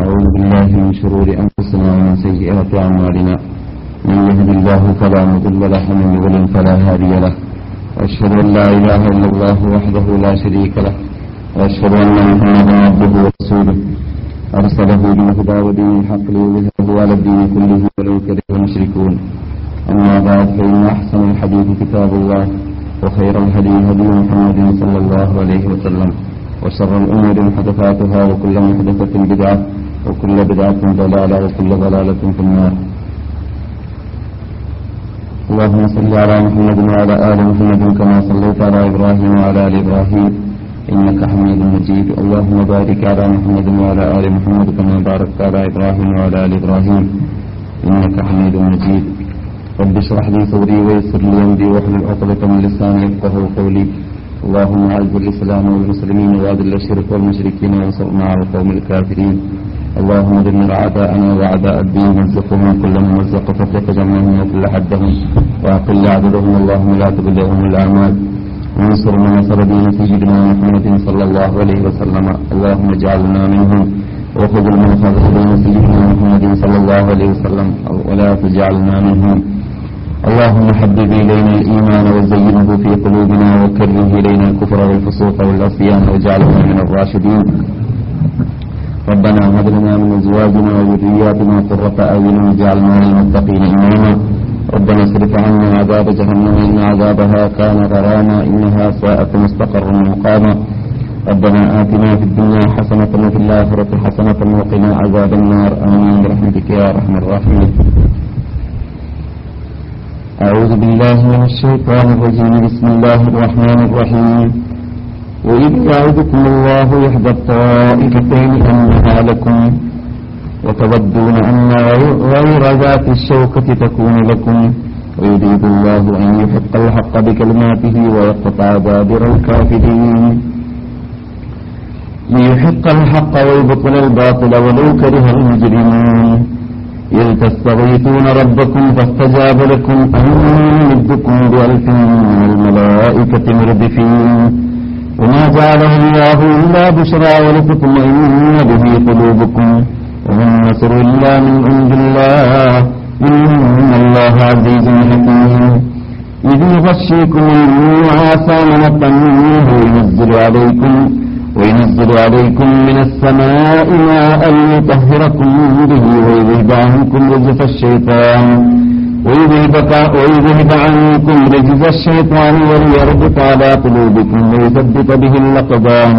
ونعوذ بالله من شرور أنفسنا ومن سيئات أعمالنا. من يهد الله فلا مضل له ومن يضلل فلا هادي له. وأشهد أن لا إله إلا الله وحده لا شريك له. وأشهد أن محمدا عبده ورسوله. أرسله بالهدى ودين الحق ليظهره على الدين كله ولو كره المشركون. أما بعد فإن أحسن الحديث كتاب الله وخير الهدي هدي محمد صلى الله عليه وسلم وشر الأمور محدثاتها وكل محدثة بدعة وكل بدعة ضلالة وكل ضلالة في النار. اللهم صل على محمد وعلى آل محمد كما صليت على إبراهيم وعلى آل إبراهيم إنك حميد مجيد. اللهم بارك على محمد وعلى آل محمد كما باركت على إبراهيم وعلى آل إبراهيم إنك حميد مجيد. رب اشرح لي صدري ويسر لي أمري واحلل عقدة من لساني يفقهوا قولي. اللهم أعز الإسلام والمسلمين وأذل الشرك والمشركين وانصرنا على القوم الكافرين. اللهم دمر أعداءنا وأعداء الدين وارزقهم كل ممزق فافرق جمعهم وكل حدهم وأقل عددهم. اللهم لا تبلغهم الأعمال. وانصر من نصر دين سيدنا محمد صلى الله عليه وسلم. اللهم اجعلنا منهم. وخذ المنفذ دين سيدنا محمد صلى الله عليه وسلم. ولا تجعلنا منهم. اللهم حبب إلينا الإيمان وزينه في قلوبنا وكره إلينا الكفر والفسوق والعصيان واجعلنا من الراشدين. ربنا هب لنا من أزواجنا وذرياتنا قرة أعين واجعلنا للمتقين إماما. ربنا اصرف عنا عذاب جهنم إن عذابها كان غراما إنها ساءت مستقرا مقاما. ربنا آتنا في الدنيا حسنة وفي الآخرة حسنة وقنا عذاب النار. آمين برحمتك يا أرحم الراحمين. أعوذ بالله من الشيطان الرجيم. بسم الله الرحمن الرحيم. وإذ يعدكم الله إحدى الطائفتين أنها لكم وتودون أن غير ذات الشوكة تكون لكم. ويريد الله أن يحق الحق بكلماته ويقطع دابر الكافرين. ليحق الحق ويبطل الباطل ولو كره المجرمون. إذ تستغيثون ربكم فاستجاب لكم أن يمدكم بألف من الملائكة مردفين. وما جعله الله إلا بشرى ولتطمئن به قلوبكم. وما النصر إلا من عند الله إن الله عزيز حكيم. إذ يغشيكم النعاس أمنة منه وينزل عليكم وينزل عليكم من السماء ماء ليطهركم به ويذهب عنكم رجس الشيطان. ويذهب عنكم رجز الشيطان وليربط على قلوبكم ويثبت به الأقدام.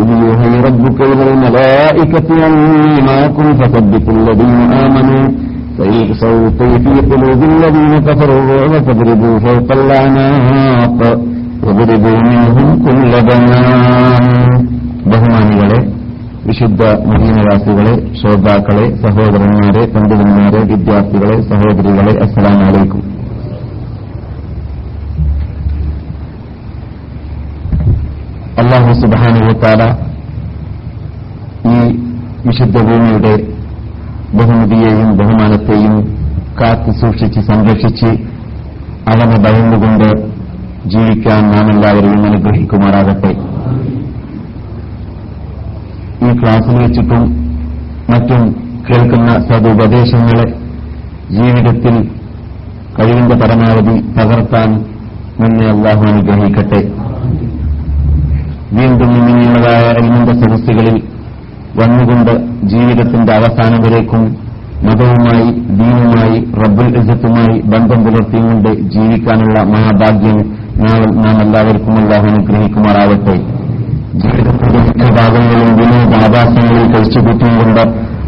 إذ يوحي ربك إلى الملائكة أني معكم فثبتوا الذين آمنوا. سيلقي في قلوب الذين كفروا الرعب فاضربوا فوق الأعناق. ബഹുമാനികളെ വിശുദ്ധ മദീനവാസികളെ ശ്രോതാക്കളെ സഹോദരന്മാരെ പണ്ഡിതന്മാരെ വിദ്യാർത്ഥികളെ സഹോദരികളെ അസ്സലാം വലൈക്കും അള്ളാഹു സുബാനുവത്താല ഈ വിശുദ്ധ ഭൂമിയുടെ ബഹുമതിയെയും ബഹുമാനത്തെയും കാത്തു സൂക്ഷിച്ച് സംരക്ഷിച്ച് അവനെ ഭയന്നുകൊണ്ട് ജീവിക്കാൻ നാം എല്ലാവരെയും അനുഗ്രഹിക്കുമാറാകട്ടെ. ഈ ക്ലാസ്സിൽ വെച്ചിട്ടും മറ്റും കേൾക്കുന്ന സതുപദേശങ്ങളെ ജീവിതത്തിൽ കഴിവിന്റെ പരമാവധി പകർത്താൻ നിന്നെ അള്ളാഹു അനുഗ്രഹിക്കട്ടെ. വീണ്ടും ഇങ്ങനെയുള്ളതായ എൽമിന്റെ സദസ്സുകളിൽ വന്നുകൊണ്ട് ജീവിതത്തിന്റെ അവസാനം വരേക്കും മതവുമായി ദീനുമായി റബ്ബുൽ ഇസത്തുമായി ബന്ധം പുലർത്തിയുകൊണ്ട് ജീവിക്കാനുള്ള മഹാഭാഗ്യം നാം എല്ലാവർക്കും അള്ളാഹു അനുഗ്രഹിക്കുമാറാവട്ടെ ജീവിതത്തിന്റെ ഭാഗങ്ങളിൽ ഭാഗങ്ങളും വിനോദാഭാസങ്ങളിൽ കഴിച്ചുകൂട്ടിയുകൊണ്ട്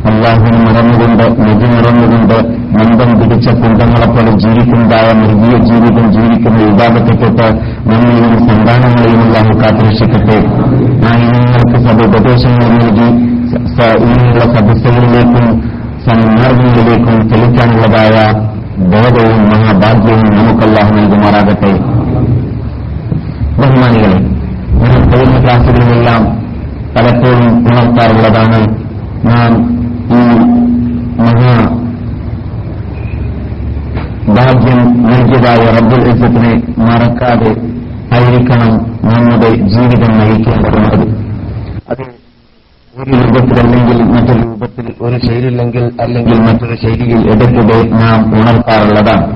അള്ളാഹുവിന് മറന്നുകൊണ്ട് നദി മറന്നുകൊണ്ട് മന്ദം പിടിച്ച കുന്തങ്ങളെപ്പോലെ ജീവിക്കുന്നതായ മൃഗീയ ജീവിതം ജീവിക്കുന്ന വിഭാഗത്തെപ്പെട്ട് നമ്മളെയും സന്താനങ്ങളെയും അള്ളാഹു കാത്തുരക്ഷിക്കട്ടെ. ആ ഇനങ്ങൾക്ക് സതുപദേശങ്ങൾ നൽകി ഇങ്ങനെയുള്ള സദസ്സുകളിലേക്കും സന്മാർഗങ്ങളിലേക്കും തെളിക്കാനുള്ളതായ ബോധവും മഹാഭാഗ്യവും നമുക്കല്ലാഹ് നൽകുമാറാകട്ടെ. ബഹുമാനികളെ ഞാൻ കഴിഞ്ഞ ക്ലാസുകളിലെല്ലാം പലപ്പോഴും ഉണർത്താറുള്ളതാണ് നാം ഈ മഹാ ഭാഗ്യം നൽകിയതായ റബ്ബുൽ ഇസത്തിനെ മറക്കാതെ ആയിരിക്കണം നമ്മുടെ ജീവിതം നയിക്കേണ്ടതുള്ളത് ഒരു രൂപത്തിലല്ലെങ്കിൽ മറ്റൊരു രൂപത്തിൽ ഒരു ശൈലിയില്ലെങ്കിൽ അല്ലെങ്കിൽ മറ്റൊരു ശൈലിയിൽ ഇടയ്ക്കിടെ നാം ഉണർത്താറുള്ളതാണ്.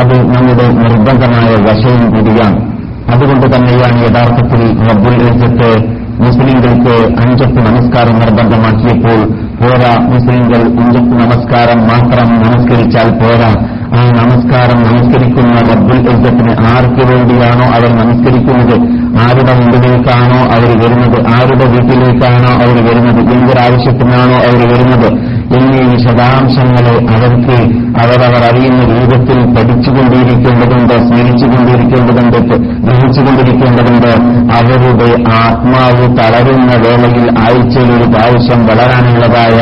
അത് നമ്മുടെ നിർബന്ധമായ വശവും കൂടിയാണ്. അതുകൊണ്ട് തന്നെയാണ് യഥാർത്ഥത്തിൽ റബ്ബുൽ ഇസ്സത്ത് മുസ്ലിങ്ങൾക്ക് അഞ്ചത്ത് നമസ്കാരം നിർബന്ധമാക്കിയപ്പോൾ പോരാ മുസ്ലിങ്ങൾ അഞ്ചത്ത് നമസ്കാരം മാത്രം നമസ്കരിച്ചാൽ പോരാ. ആ നമസ്കാരം നമസ്കരിക്കുന്ന റബ്ബുൽ ഇജ്ജത്തിന് ആർക്ക് വേണ്ടിയാണോ അവർ നമസ്കരിക്കുന്നത്? ആരുടെ മുമ്പിലേക്കാണോ അവർ വരുന്നത്? ആരുടെ വീട്ടിലേക്കാണോ അവർ വരുന്നത്? എന്തൊരാവശ്യത്തിനാണോ അവർ വരുന്നത്? എന്നീ വിശദാംശങ്ങളെ അവർക്ക് അവരവർ അറിയുന്ന രൂപത്തിൽ പഠിച്ചുകൊണ്ടിരിക്കേണ്ടതുണ്ട് സ്മരിച്ചുകൊണ്ടിരിക്കേണ്ടതുണ്ട് ഗ്രഹിച്ചുകൊണ്ടിരിക്കേണ്ടതുണ്ട്. അവരുടെ ആത്മാവ് തളരുന്ന വേളയിൽ ആഴ്ചയിൽ ഒരു പ്രാവശ്യം വളരാനുള്ളതായ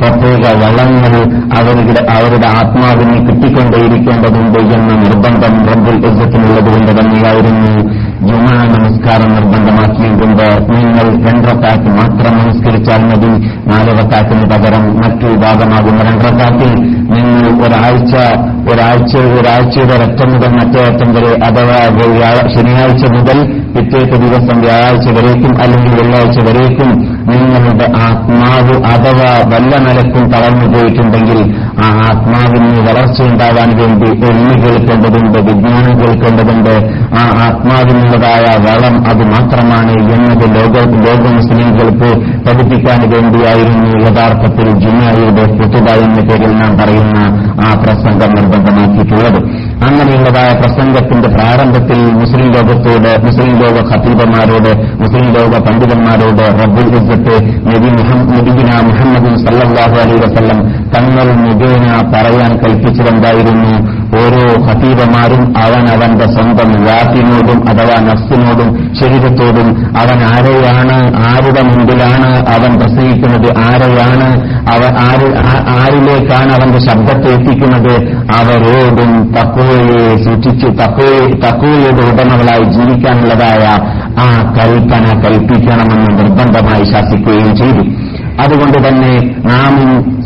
പ്രത്യേക വളങ്ങൾ അവരുടെ അവരുടെ ആത്മാവിനെ കിട്ടിക്കൊണ്ടേയിരിക്കേണ്ടതുണ്ട് എന്ന നിർബന്ധം റബ്ബുൽ ഇസ്സത്തിനുള്ളത് കൊണ്ട് തന്നെയായിരുന്നു. ജുമാ നമസ്കാരം നിർബന്ധമാക്കിയിട്ടുണ്ട് നിങ്ങൾ രണ്ടത്താക്ക് മാത്രം നമസ്കരിച്ചാൽ മതി. നാലവത്താക്കിന് പകരം മറ്റു ഭാഗമാകുന്ന രണ്ടത്താക്കിൽ നിങ്ങൾ ഒരാഴ്ച ഒരാഴ്ച ഒരാഴ്ചയുടെ ഒരറ്റം മുതൽ മറ്റേ അറ്റം വരെ അഥവാ ശനിയാഴ്ച മുതൽ പിറ്റേത്തെ ദിവസം വ്യാഴാഴ്ച വരേക്കും അല്ലെങ്കിൽ വെള്ളിയാഴ്ച വരേക്കും നിങ്ങളുടെ ആത്മാവ് അഥവാ വല്ല നിലക്കും തളർന്നു പോയിട്ടുണ്ടെങ്കിൽ ആ ആത്മാവിന് വളർച്ചയുണ്ടാകാൻ വേണ്ടി എണ്ണി കേൾക്കേണ്ടതുണ്ട് വിജ്ഞാനം കേൾക്കേണ്ടതുണ്ട്. ആ ആത്മാവിനുള്ളതായ വളം അത് മാത്രമാണ് എന്നത് ലോക ലോക മുസ്ലിംകൾക്ക് പഠിപ്പിക്കാൻ വേണ്ടിയായിരുന്നു യഥാർത്ഥത്തിൽ ജുമായുടെ പുതുത എന്ന പേരിൽ നാം പറയുന്ന ആ പ്രസംഗം നിർബന്ധമാക്കിയിട്ടുള്ളത്. അങ്ങനെയുള്ളതായ പ്രസംഗത്തിന്റെ പ്രാരംഭത്തിൽ മുസ്ലിം ലോകത്തോട് മുസ്ലിം ലോക ഖത്തീബന്മാരോട് മുസ്ലിം ലോക പണ്ഡിതന്മാരോട് റബ്ബുൽ ഇസ്സത്ത് നബി നബിഗിന മുഹമ്മദ് സല്ലല്ലാഹു അലൈഹി വസല്ലം തങ്ങൾ മുഖേന പറയാൻ കൽപ്പിച്ചതെന്തായിരുന്നു? ഓരോ ഖത്തീബന്മാരും അവൻ അവന്റെ സ്വന്തം വാക്കിനോടും അഥവാ നഫ്സിനോടും ശരീരത്തോടും അവൻ ആരെയാണ്? ആരുടെ മുമ്പിലാണ് അവൻ പ്രസംഗിക്കുന്നത്? ആരെയാണ് അവൻ ആരിലേക്കാണ് അവന്റെ ശബ്ദത്തെ എത്തിക്കുന്നത്? അവരോടും തക്കോയെ സൂക്ഷിച്ച് തക്കോയെ തക്കോയുടെ ഉടമകളായി ജീവിക്കാനുള്ളതായ ആ കൽപ്പന കൽപ്പിക്കണമെന്ന് നിർബന്ധമായി ശാസിക്കുകയും ചെയ്തു. അതുകൊണ്ട് തന്നെ നാം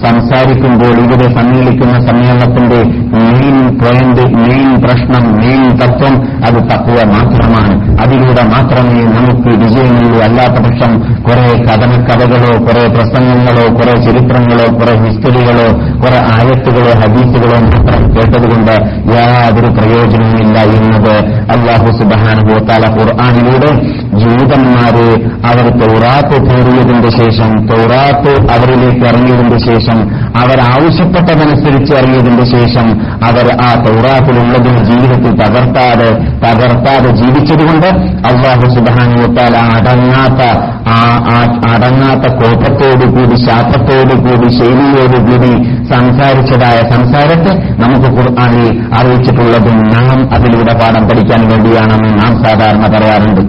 സംസാരിക്കുമ്പോൾ ഇവിടെ സമ്മേളിക്കുന്ന സമ്മേളനത്തിന്റെ മെയിൻ പോയിന്റ് മെയിൻ പ്രശ്നം മെയിൻ തത്വം അത് തത്വ മാത്രമാണ്. അതിലൂടെ മാത്രമേ നമുക്ക് വിജയമുള്ളൂ അല്ലാത്ത പക്ഷം കുറെ കഥനക്കഥകളോ കുറെ പ്രസംഗങ്ങളോ കുറെ ചരിത്രങ്ങളോ കുറെ ഹിസ്റ്ററികളോ കുറെ ആയത്തുകളോ ഹദീസുകളോ മാത്രം കേട്ടതുകൊണ്ട് യാതൊരു പ്രയോജനവുമില്ല എന്നത് അള്ളാഹു സുബാനുഭവത്താല ഖുർആാനിലൂടെ. ജീവിതന്മാരെ അവർ തൗറാത്ത് തേറിയതിന്റെ ശേഷം തൗറാത്ത് അവരിലേക്ക് ഇറങ്ങിയതിന്റെ ശേഷം അവർ ആവശ്യപ്പെട്ടതനുസരിച്ച് ഇറങ്ങിയതിന്റെ ശേഷം അവർ ആ തൗറാത്തിലുള്ളതിന് ജീവിതത്തിൽ തകർത്താതെ തകർത്താതെ ജീവിച്ചതുകൊണ്ട് അള്ളാഹു അടങ്ങാത്ത ആ ആ അടങ്ങാത്ത കോപത്തോടുകൂടി ശാപത്തോടുകൂടി ശൈലിയോടുകൂടി സംസാരിച്ചതായ സംസാരത്തെ നമുക്ക് ഖുർആാനിൽ അറിയിച്ചിട്ടുള്ളതും നാം അതിലൂടെ പാഠം പഠിക്കാൻ വേണ്ടിയാണെന്ന് നാം സാധാരണ പറയാറുണ്ട്.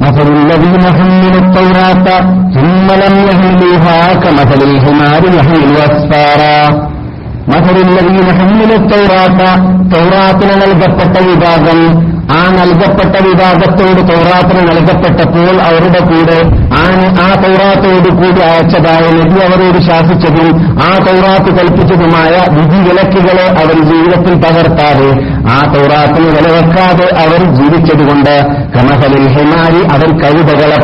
مثل الذين حملوا التوراة ثم لم يحملوها كمثل الحمار يحمل أسفارا مثل الذين حملوا التوراة തൗറാത്തിന് നൽകപ്പെട്ട വിഭാഗം ആ നൽകപ്പെട്ട വിഭാഗത്തോട് തോറാത്തിന് നൽകപ്പെട്ടപ്പോൾ അവരുടെ കൂടെ ആ തൗറാത്തോട് കൂടി അയച്ചതായ നബി അവരോട് ശാസിച്ചതും ആ തോറാത്ത് കൽപ്പിച്ചതുമായ വിധി വിലക്കുകളെ അവർ ജീവിതത്തിൽ പകർത്താതെ ആ തൗറാത്തിന് വിലവെക്കാതെ അവർ ജീവിച്ചതുകൊണ്ട് കമഹലിൽ ഹിമാരി അവർ കവിതകളെ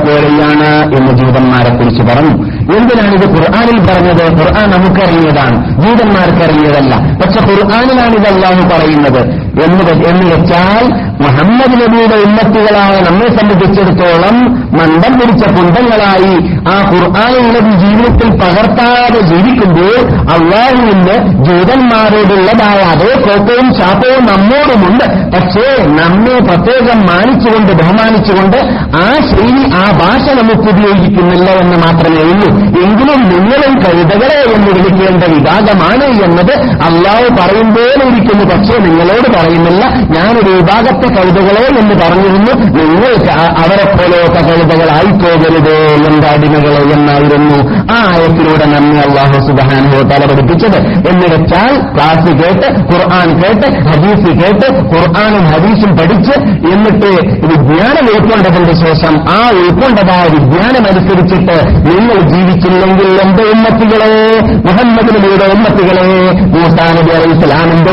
എന്ന് ജീവന്മാരെ കുറിച്ച് പറഞ്ഞു. എന്തിനാണിത് ഖുർആാനിൽ പറഞ്ഞത്? ഖുർആൻ നമുക്കറിഞ്ഞതാണ്. ജൂതന്മാർക്ക് അറിഞ്ഞതല്ല പക്ഷെ ഖുർആാനിലാണ് ഇത് അല്ലാഹു പറയുന്നത്. എന്ന് എന്ന് വെച്ചാൽ മുഹമ്മദ് നബിയുടെ ഉമ്മത്തികളായ നമ്മെ സംബന്ധിച്ചിടത്തോളം മന്ദം പിടിച്ച കുണ്ടങ്ങളായി ആ ഖുർആാനുള്ളത് ജീവിതത്തിൽ പകർത്താതെ ജീവിക്കുമ്പോൾ അള്ളാഹു നിന്ന് ജൂതന്മാരോടുള്ളതായ അതേ കോപ്പവും ശാപവും നമ്മോടുമുണ്ട്. പക്ഷേ നമ്മെ പ്രത്യേകം മാനിച്ചുകൊണ്ട് ബഹുമാനിച്ചുകൊണ്ട് ആ ശൈലി ആ ഭാഷ നമുക്ക് ഉപയോഗിക്കുന്നില്ല എന്ന് മാത്രമേ ഉള്ളൂ. എങ്കിലും നിങ്ങളും കഴുതകളെ എന്ന് വിളിക്കേണ്ട വിഭാഗമാണ് എന്നത് അള്ളാഹു പറയുമ്പോൾ ഇരിക്കുന്നു പക്ഷേ നിങ്ങളോട് പറയുന്നില്ല. ഞാനൊരു വിഭാഗത്തെ കഴുതകളെ എന്ന് പറഞ്ഞിരുന്നു. നിങ്ങൾ ക- അവരെ പോലെയൊക്കെ കഴുതകളായി പോകരുത് എന്റെ അടിമകളെ എന്നായിരുന്നു ആ ആയത്തിലൂടെ നമ്മെ അള്ളാഹു സുബാനുഭവ തല പഠിപ്പിച്ചത്. എന്ന് വെച്ചാൽ ക്ലാസ് കേട്ട് ഖുർആൻ കേട്ട് ഹദീസ് കേട്ട് ഖുർആാനും ഹദീസും പഠിച്ച് എന്നിട്ട് വിജ്ഞാനം ഉൾക്കൊണ്ടതിന്റെ ശേഷം ആ ഉൾക്കൊണ്ടതായ വിജ്ഞാനം അനുസരിച്ചിട്ട് നിങ്ങൾ ജീവിച്ചില്ലെങ്കിൽ എന്റെ ഉമ്മത്തികളെ മുഹമ്മദ് നബിയുടെ ഉമ്മത്തുകളെ മൂസാ നബി അലൈഹി ഇസ്ലാമിന്റെ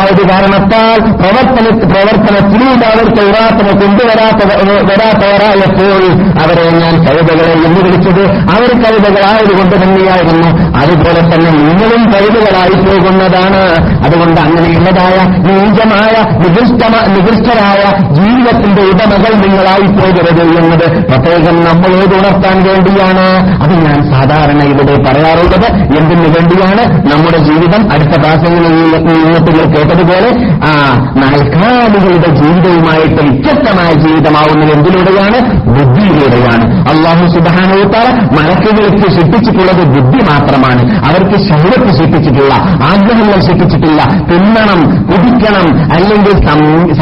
ബുദ്ധികളായത് കാരണത്താൽ പ്രവർത്തന പ്രവർത്തനത്തിലൂടെ അവർ തൗറാത്തിനെ കൊണ്ടുവരാത്ത വരാത്തവരായപ്പോൾ അവരെ ഞാൻ കവിതകളെ എന്ന് വിളിച്ചത്. അവർ കഴുതകളായതുകൊണ്ട് തന്നെയായിരുന്നു. അതുപോലെ തന്നെ നിങ്ങളും കവിതകളായി പോകുന്നതാണ്. അതുകൊണ്ട് അങ്ങനെയുള്ളതായ നീചമായ നികൃഷ്ട നികൃഷ്ടരായ ജീവിതത്തിന്റെ ഉടമകൾ നിങ്ങളായി പോകരുത് എന്നത് പ്രത്യേകം നമ്മളോട് ഉണർത്താൻ വേണ്ടിയാണ്. അത് ഞാൻ സാധാരണ ഇവിടെ പറയാറുള്ളത്. എന്തിനു വേണ്ടിയാണ് നമ്മുടെ ജീവിതം അടുത്ത പ്രാസങ്ങളിൽ നിങ്ങൾ കേട്ടതുപോലെ ആ നാൽക്കാലികളുടെ ജീവിതവുമായിട്ട് വ്യത്യസ്തമായ ജീവിതമാവുന്നത് എന്തിലൂടെയാണ്? ബുദ്ധിയിലൂടെയാണ്. അള്ളാഹു സുബാനോത്താറ മലക്കുകൾക്ക് സൃഷ്ടിച്ചിട്ടുള്ളത് ബുദ്ധി മാത്രമാണ്. അവർക്ക് ശരീരത്ത് സൃഷ്ടിച്ചിട്ടില്ല ആഗ്രഹങ്ങൾ സൃഷ്ടിച്ചിട്ടില്ല. തിന്നണം കുടിക്കണം അല്ലെങ്കിൽ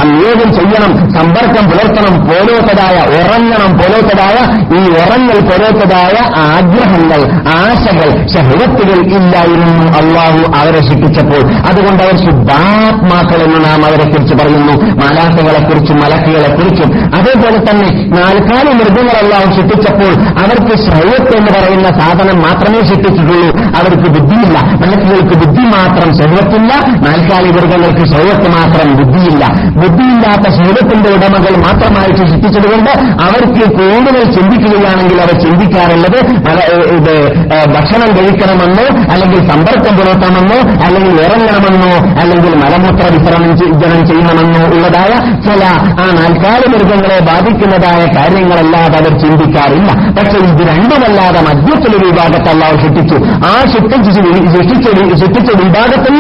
സംയോഗം ചെയ്യണം സമ്പർക്കം പുലർത്തണം പോലോത്തതായ ഉറങ്ങണം പോലോത്തതായ ഈ ഉറങ്ങൽ പോലോത്തതായ ആഗ്രഹങ്ങൾ ആശകൾ ശഹൃത്തുകൾ ഇല്ലായിരുന്നു അള്ളാഹു അവരെ സൃഷ്ടിച്ചപ്പോൾ. അതുകൊണ്ട് അവർ ശുദ്ധാത്മാക്കൾ എന്ന് നാം അവരെ കുറിച്ച് പറയുന്നു. മാലാസകളെക്കുറിച്ചും കുറിച്ചും മലക്കുകളെ കുറിച്ചും അതേപോലെ തന്നെ നാൽക്കാലി മൃഗങ്ങളെല്ലാം ശിക്ഷിച്ചപ്പോൾ അവർക്ക് ശരീരത്ത് എന്ന് പറയുന്ന സാധനം മാത്രമേ സൃഷ്ടിച്ചിട്ടുള്ളൂ അവർക്ക് ബുദ്ധിയില്ല. മലക്കുകൾക്ക് ബുദ്ധി മാത്രം ശരീരത്തില്ല നാൽക്കാലി മൃഗങ്ങൾക്ക് ശരീരത്ത് മാത്രം ബുദ്ധിയില്ല. ബുദ്ധിയില്ലാത്ത ശരീരത്തിന്റെ ഉടമകൾ മാത്രമായിട്ട് സൃഷ്ടിച്ചതുകൊണ്ട് അവർക്ക് കൂടുതൽ ചിന്തിക്കുകയാണെങ്കിൽ അവർ ചിന്തിക്കാറുള്ളത് ഇത് ഭക്ഷണം കഴിക്കണമെന്നോ അല്ലെങ്കിൽ സമ്പർക്കം പുലർത്തണമെന്നോ അല്ലെങ്കിൽ ഇറങ്ങണമെന്നോ അല്ലെങ്കിൽ മലമൂത്ര വിസരണം ജനം ചെയ്യണമെന്നോ ഉള്ളതായ ചില ആ നാൽക്കാല മൃഗങ്ങളെ ബാധിക്കുന്നതായ കാര്യങ്ങളല്ലാതെ അവർ ചിന്തിക്കാറില്ല. പക്ഷെ ഇത് രണ്ടുമല്ലാതെ മധ്യത്തിലൊരു വിഭാഗത്തെ അവർ സൃഷ്ടിച്ചു. ആ സൃഷ്ടിച്ച് സൃഷ്ടിച്ച സൃഷ്ടിച്ച വിഭാഗത്തിൽ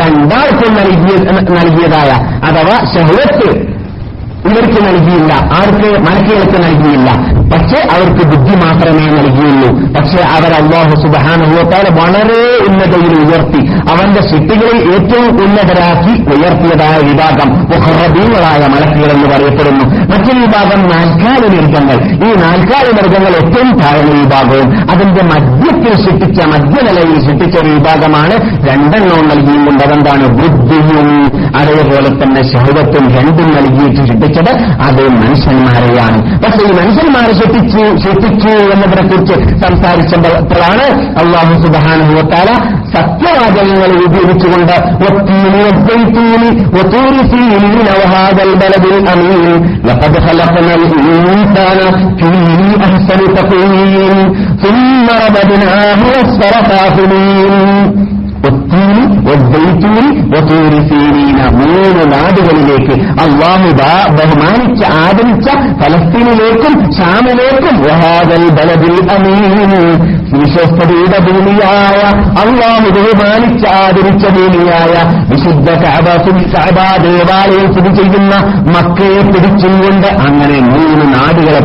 രണ്ടാൾക്കും നൽകിയ നൽകിയതായ അഥവാ ശഹരത്ത് ഇവർക്ക് നൽകിയില്ല. ആർക്ക്? മലക്കുകൾക്ക് നൽകിയില്ല. പക്ഷേ അവർക്ക് ബുദ്ധി മാത്രമേ നൽകിയുള്ളൂ. പക്ഷേ അവർ അള്ളാഹു സുബാനുഭവത്താൽ വളരെ ഉന്നതയിൽ ഉയർത്തി അവന്റെ ശക്തികളിൽ ഏറ്റവും ഉന്നതരാക്കി ഉയർത്തിയതായ വിഭാഗം മുഹറബീങ്ങളായ മലക്കുകൾ എന്ന് പറയപ്പെടുന്നു. മറ്റൊരു വിഭാഗം നാൽക്കാലി മൃഗങ്ങൾ ഈ നാൽക്കാലി മൃഗങ്ങൾ ഏറ്റവും താഴ്ന്ന വിഭാഗവും അതിന്റെ മധ്യത്തിൽ സൃഷ്ടിച്ച മധ്യനിലയിൽ സൃഷ്ടിച്ച ഒരു വിഭാഗമാണ് രണ്ടെണ്ണവും നൽകിയിട്ടുണ്ട്. അതെന്താണ്? ബുദ്ധിയും അതേപോലെ തന്നെ ശൗരത്തും രണ്ടും നൽകിയിട്ട് സൃഷ്ടിച്ചത് അത് മനുഷ്യന്മാരെയാണ്. പക്ഷേ ഈ മനുഷ്യന്മാരെ സൃഷ്ടിച്ചു സൃഷ്ടിച്ചു എന്നതിനെ കുറിച്ച് സംസാരിച്ചപ്പോഴാണ് അള്ളാഹു സുബാനുഭവത്താല സത്യവാചകങ്ങൾ ഉപയോഗിച്ചുകൊണ്ട് ഒത്തീനി ഒത്തൂരി സീ നവഹാദൽ ബലബിൽ അമീൻ لقد خلقنا الإنسان في أحسن تقويم ثم رددناه أسفل سافلين മൂന്ന് നാടുകളിലേക്ക് അള്ളാഹു ബഹുമാനിച്ച് ആദരിച്ച ഫലസ്തീനിലേക്കും ഷാമിലേക്കും ബലദിൽ അമീൻ. വിശ്വസ്തയുടെ ഭൂമിയായ അള്ളാഹു ബഹുമാനിച്ച് ആദരിച്ച ഭൂമിയായ വിശുദ്ധ ദേവാലയം സ്ഥിതി ചെയ്യുന്ന മക്കയെ പിടിച്ചുകൊണ്ട് അങ്ങനെ മൂന്ന് നാടുകളെ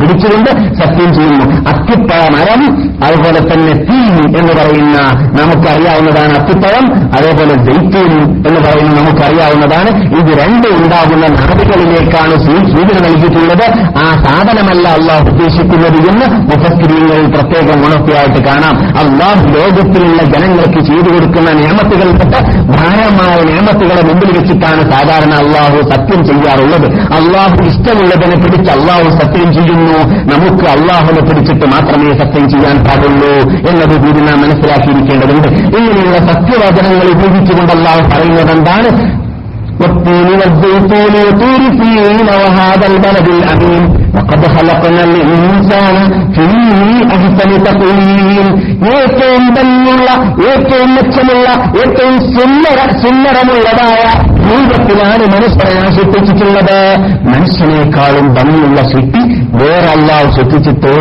പിടിച്ചുകൊണ്ട് സത്യം ചെയ്യുന്നു. അത്തിപ്പഴ മരം അതുപോലെ തന്നെ തീ എന്ന് പറയുന്ന നമുക്കറിയാവുന്നതാണ് അത്തിപ്പഴം അതേപോലെ ദൈത്യം എന്ന് പറയുന്നത് നമുക്കറിയാവുന്നതാണ്. ഇത് രണ്ടും ഉണ്ടാകുന്ന നാടുകളിലേക്കാണ് സൂചന നൽകിയിട്ടുള്ളത്. ആ സാധനമല്ല അള്ളാഹ് ഉദ്ദേശിക്കുന്നത് എന്ന് മുഖസ്ത്രീകൾ പ്രത്യേകം ഉണർത്തിയായിട്ട് കാണാം. അള്ളാഹ് ലോകത്തിലുള്ള ജനങ്ങൾക്ക് ചെയ്തു കൊടുക്കുന്ന നിയമത്തുകൾപ്പെട്ട് ഭാരമായ നിയമത്തുകളെ മുമ്പിൽ വെച്ചിട്ടാണ് സാധാരണ അള്ളാഹു സത്യം ചെയ്യാറുള്ളത്. അള്ളാഹു ഇഷ്ടമുള്ളതിനെ പിടിച്ച് അള്ളാഹു സത്യം ചെയ്യുന്നു. നമുക്ക് അള്ളാഹുനെ പിടിച്ചിട്ട് മാത്രമേ സത്യം ചെയ്യാൻ പാടുള്ളൂ എന്നത് കൂടി നാം മനസ്സിലാക്കിയിരിക്കേണ്ടതുണ്ട്. ഇങ്ങനെയുള്ള സത്യവചനങ്ങൾ ഉപയോഗിച്ചുകൊണ്ട് അള്ളാഹു പറയുന്നത് എന്താണ് والطين والزيتون وطور سينين وهذا البلد الأمين وقد خلقنا الإنسان في أحسن تقويم ഏറ്റവും ഭംഗിയുള്ള ഏറ്റവും മെച്ചമുള്ള ഏറ്റവും സുന്ദര സുന്ദരമുള്ളതായ രൂപത്തിലാണ് മനുഷ്യനെ ഞാൻ സൃഷ്ടിച്ചിട്ടുള്ളത് മനുഷ്യനേക്കാളും ഭംഗിയുള്ള സൃഷ്ടി വേറെ അള്ളാഹു സൃഷ്ടിച്ചിട്ടേ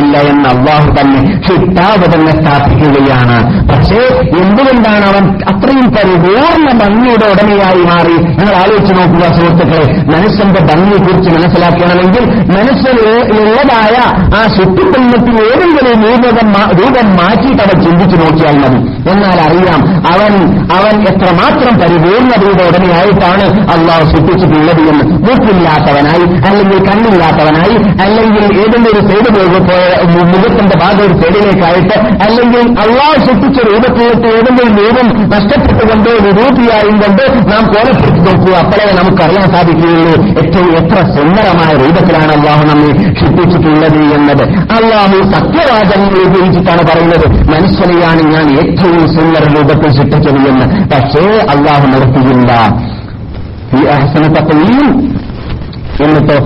ഇല്ല എന്ന് അള്ളാഹു തന്നെ ഹിട്ടാവ് തന്നെ സ്ഥാപിക്കുകയാണ്. പക്ഷേ എന്തുകൊണ്ടാണ് അവൻ അത്രയും പരിപൂർണ ഭംഗിയുടെ ഉടമയായി മാറി? നിങ്ങൾ ആലോചിച്ച് നോക്കുക സുഹൃത്തുക്കളെ മനുഷ്യന്റെ ഭംഗിയെക്കുറിച്ച് മനസ്സിലാക്കണമെങ്കിൽ മനുഷ്യനുള്ളതായ ആ സൃഷ്ടിക്കൽമത്തിൽ ഏതെങ്കിലും രൂപം രൂപം മാറ്റിയിട്ട് അവൻ ചിന്തിച്ചു നോക്കിയാൽ മതി. എന്നാൽ അറിയാം അവൻ അവൻ എത്രമാത്രം പരിപൂർണതയുടെ ഉടനെയായിട്ടാണ് അള്ളാഹു സൃഷ്ടിച്ചിട്ടുള്ളത് എന്ന് മൂക്കില്ലാത്തവനായി അല്ലെങ്കിൽ കണ്ണില്ലാത്തവനായി അല്ലെങ്കിൽ ഏതെങ്കിലും ഒരു സൈഡ് പോയ മുഖത്തിന്റെ ഭാഗം ഒരു സൈഡിലേക്കായിട്ട് അല്ലെങ്കിൽ അള്ളാഹു സൃഷ്ടിച്ച രൂപത്തിലേക്ക് ഏതെങ്കിലും രൂപം നഷ്ടപ്പെട്ടുകൊണ്ട് വിരൂപിയായും കൊണ്ട് നാം കോലപ്പെടുത്തി നോക്കുക. അപ്പോഴേ നമുക്കറിയാൻ സാധിക്കുകയുള്ളൂ. ഏറ്റവും എത്ര സുന്ദരമായ രൂപത്തിലാണ് അള്ളാഹു നമ്മെ സൃഷ്ടിച്ചിട്ടുള്ളത് എന്നത്. അള്ളാഹു സത്യവാചകങ്ങൾ ഉപയോഗിച്ചിട്ടാണ് പറയുന്നത്. മനുഷ്യനെയാണ് ഞാൻ ഏറ്റവും സുന്ദര രൂപത്തിൽ സൃഷ്ടിച്ചത് എന്ന്. പക്ഷേ അള്ളാഹു നിർത്തിയില്ല. في أحسن تقويم എന്നിട്ടോ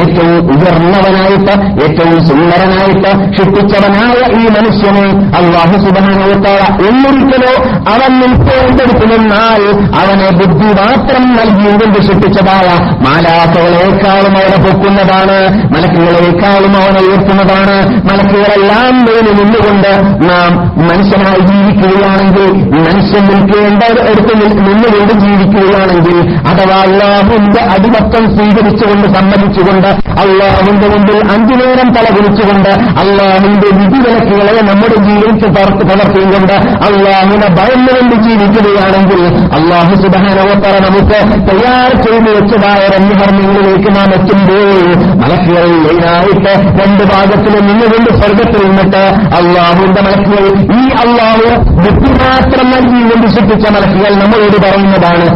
ഏറ്റവും ഉയർന്നവനായിട്ട് ഏറ്റവും സുന്ദരനായിട്ട് സൃഷ്ടിച്ചവനായ ഈ മനുഷ്യനെ അള്ളാഹു സുബാനോത്താള ഒന്നൊരിക്കലോ അവൻ നിൽക്കേണ്ടെടുത്തു നിന്നാൽ അവനെ ബുദ്ധി മാത്രം നൽകിയുകൊണ്ട് സൃഷ്ടിച്ചതായ മാലാക്കകളെക്കാളും അവനെ പൊക്കുന്നതാണ് മലക്കുകളെക്കാളും അവനെ ഉയർത്തുന്നതാണ് മലക്കുകളെല്ലാം മേലിൽ നിന്നുകൊണ്ട് നാം മനുഷ്യനായി ജീവിക്കുകയാണെങ്കിൽ മനുഷ്യൻ നിൽക്കേണ്ട എടുത്ത് നിന്നുകൊണ്ട് ജീവിക്കുകയാണെങ്കിൽ അഥവാ അള്ളാഹുവിന്റെ അടിമത്തം സ്വീകരിച്ചുകൊണ്ട് സമ്മതിച്ചുകൊണ്ട് അള്ളാഹുവിന്റെ മുമ്പിൽ അഞ്ചു നേരം തല കുറിച്ചുകൊണ്ട് അള്ളാഹുവിന്റെ വിധിവിലക്കുകളെ നമ്മുടെ ജീവിതത്തിൽ പകർത്തി പകർത്തിയുകൊണ്ട് അള്ളാഹുവിനെ ഭയന്നുകൊണ്ട് ജീവിക്കുകയാണെങ്കിൽ അള്ളാഹു സുബാനവത്തറ നമുക്ക് തയ്യാർ ചെയ്തു വെച്ചതായ രംഗകർമ്മങ്ങളിലേക്ക് നാം എത്തുമ്പോൾ മലക്കുകൾ ലൈനായിട്ട് രണ്ട് ഭാഗത്തിൽ നിന്നുകൊണ്ട് സ്വർഗത്തിൽ നിന്നിട്ട് അള്ളാഹുവിന്റെ മലക്കുകൾ ഈ അള്ളാഹു ബുദ്ധി മാത്രം നൽകി സൃഷ്ടിച്ച മലക്കുകൾ നമ്മളോട് പറയുന്നതാണ്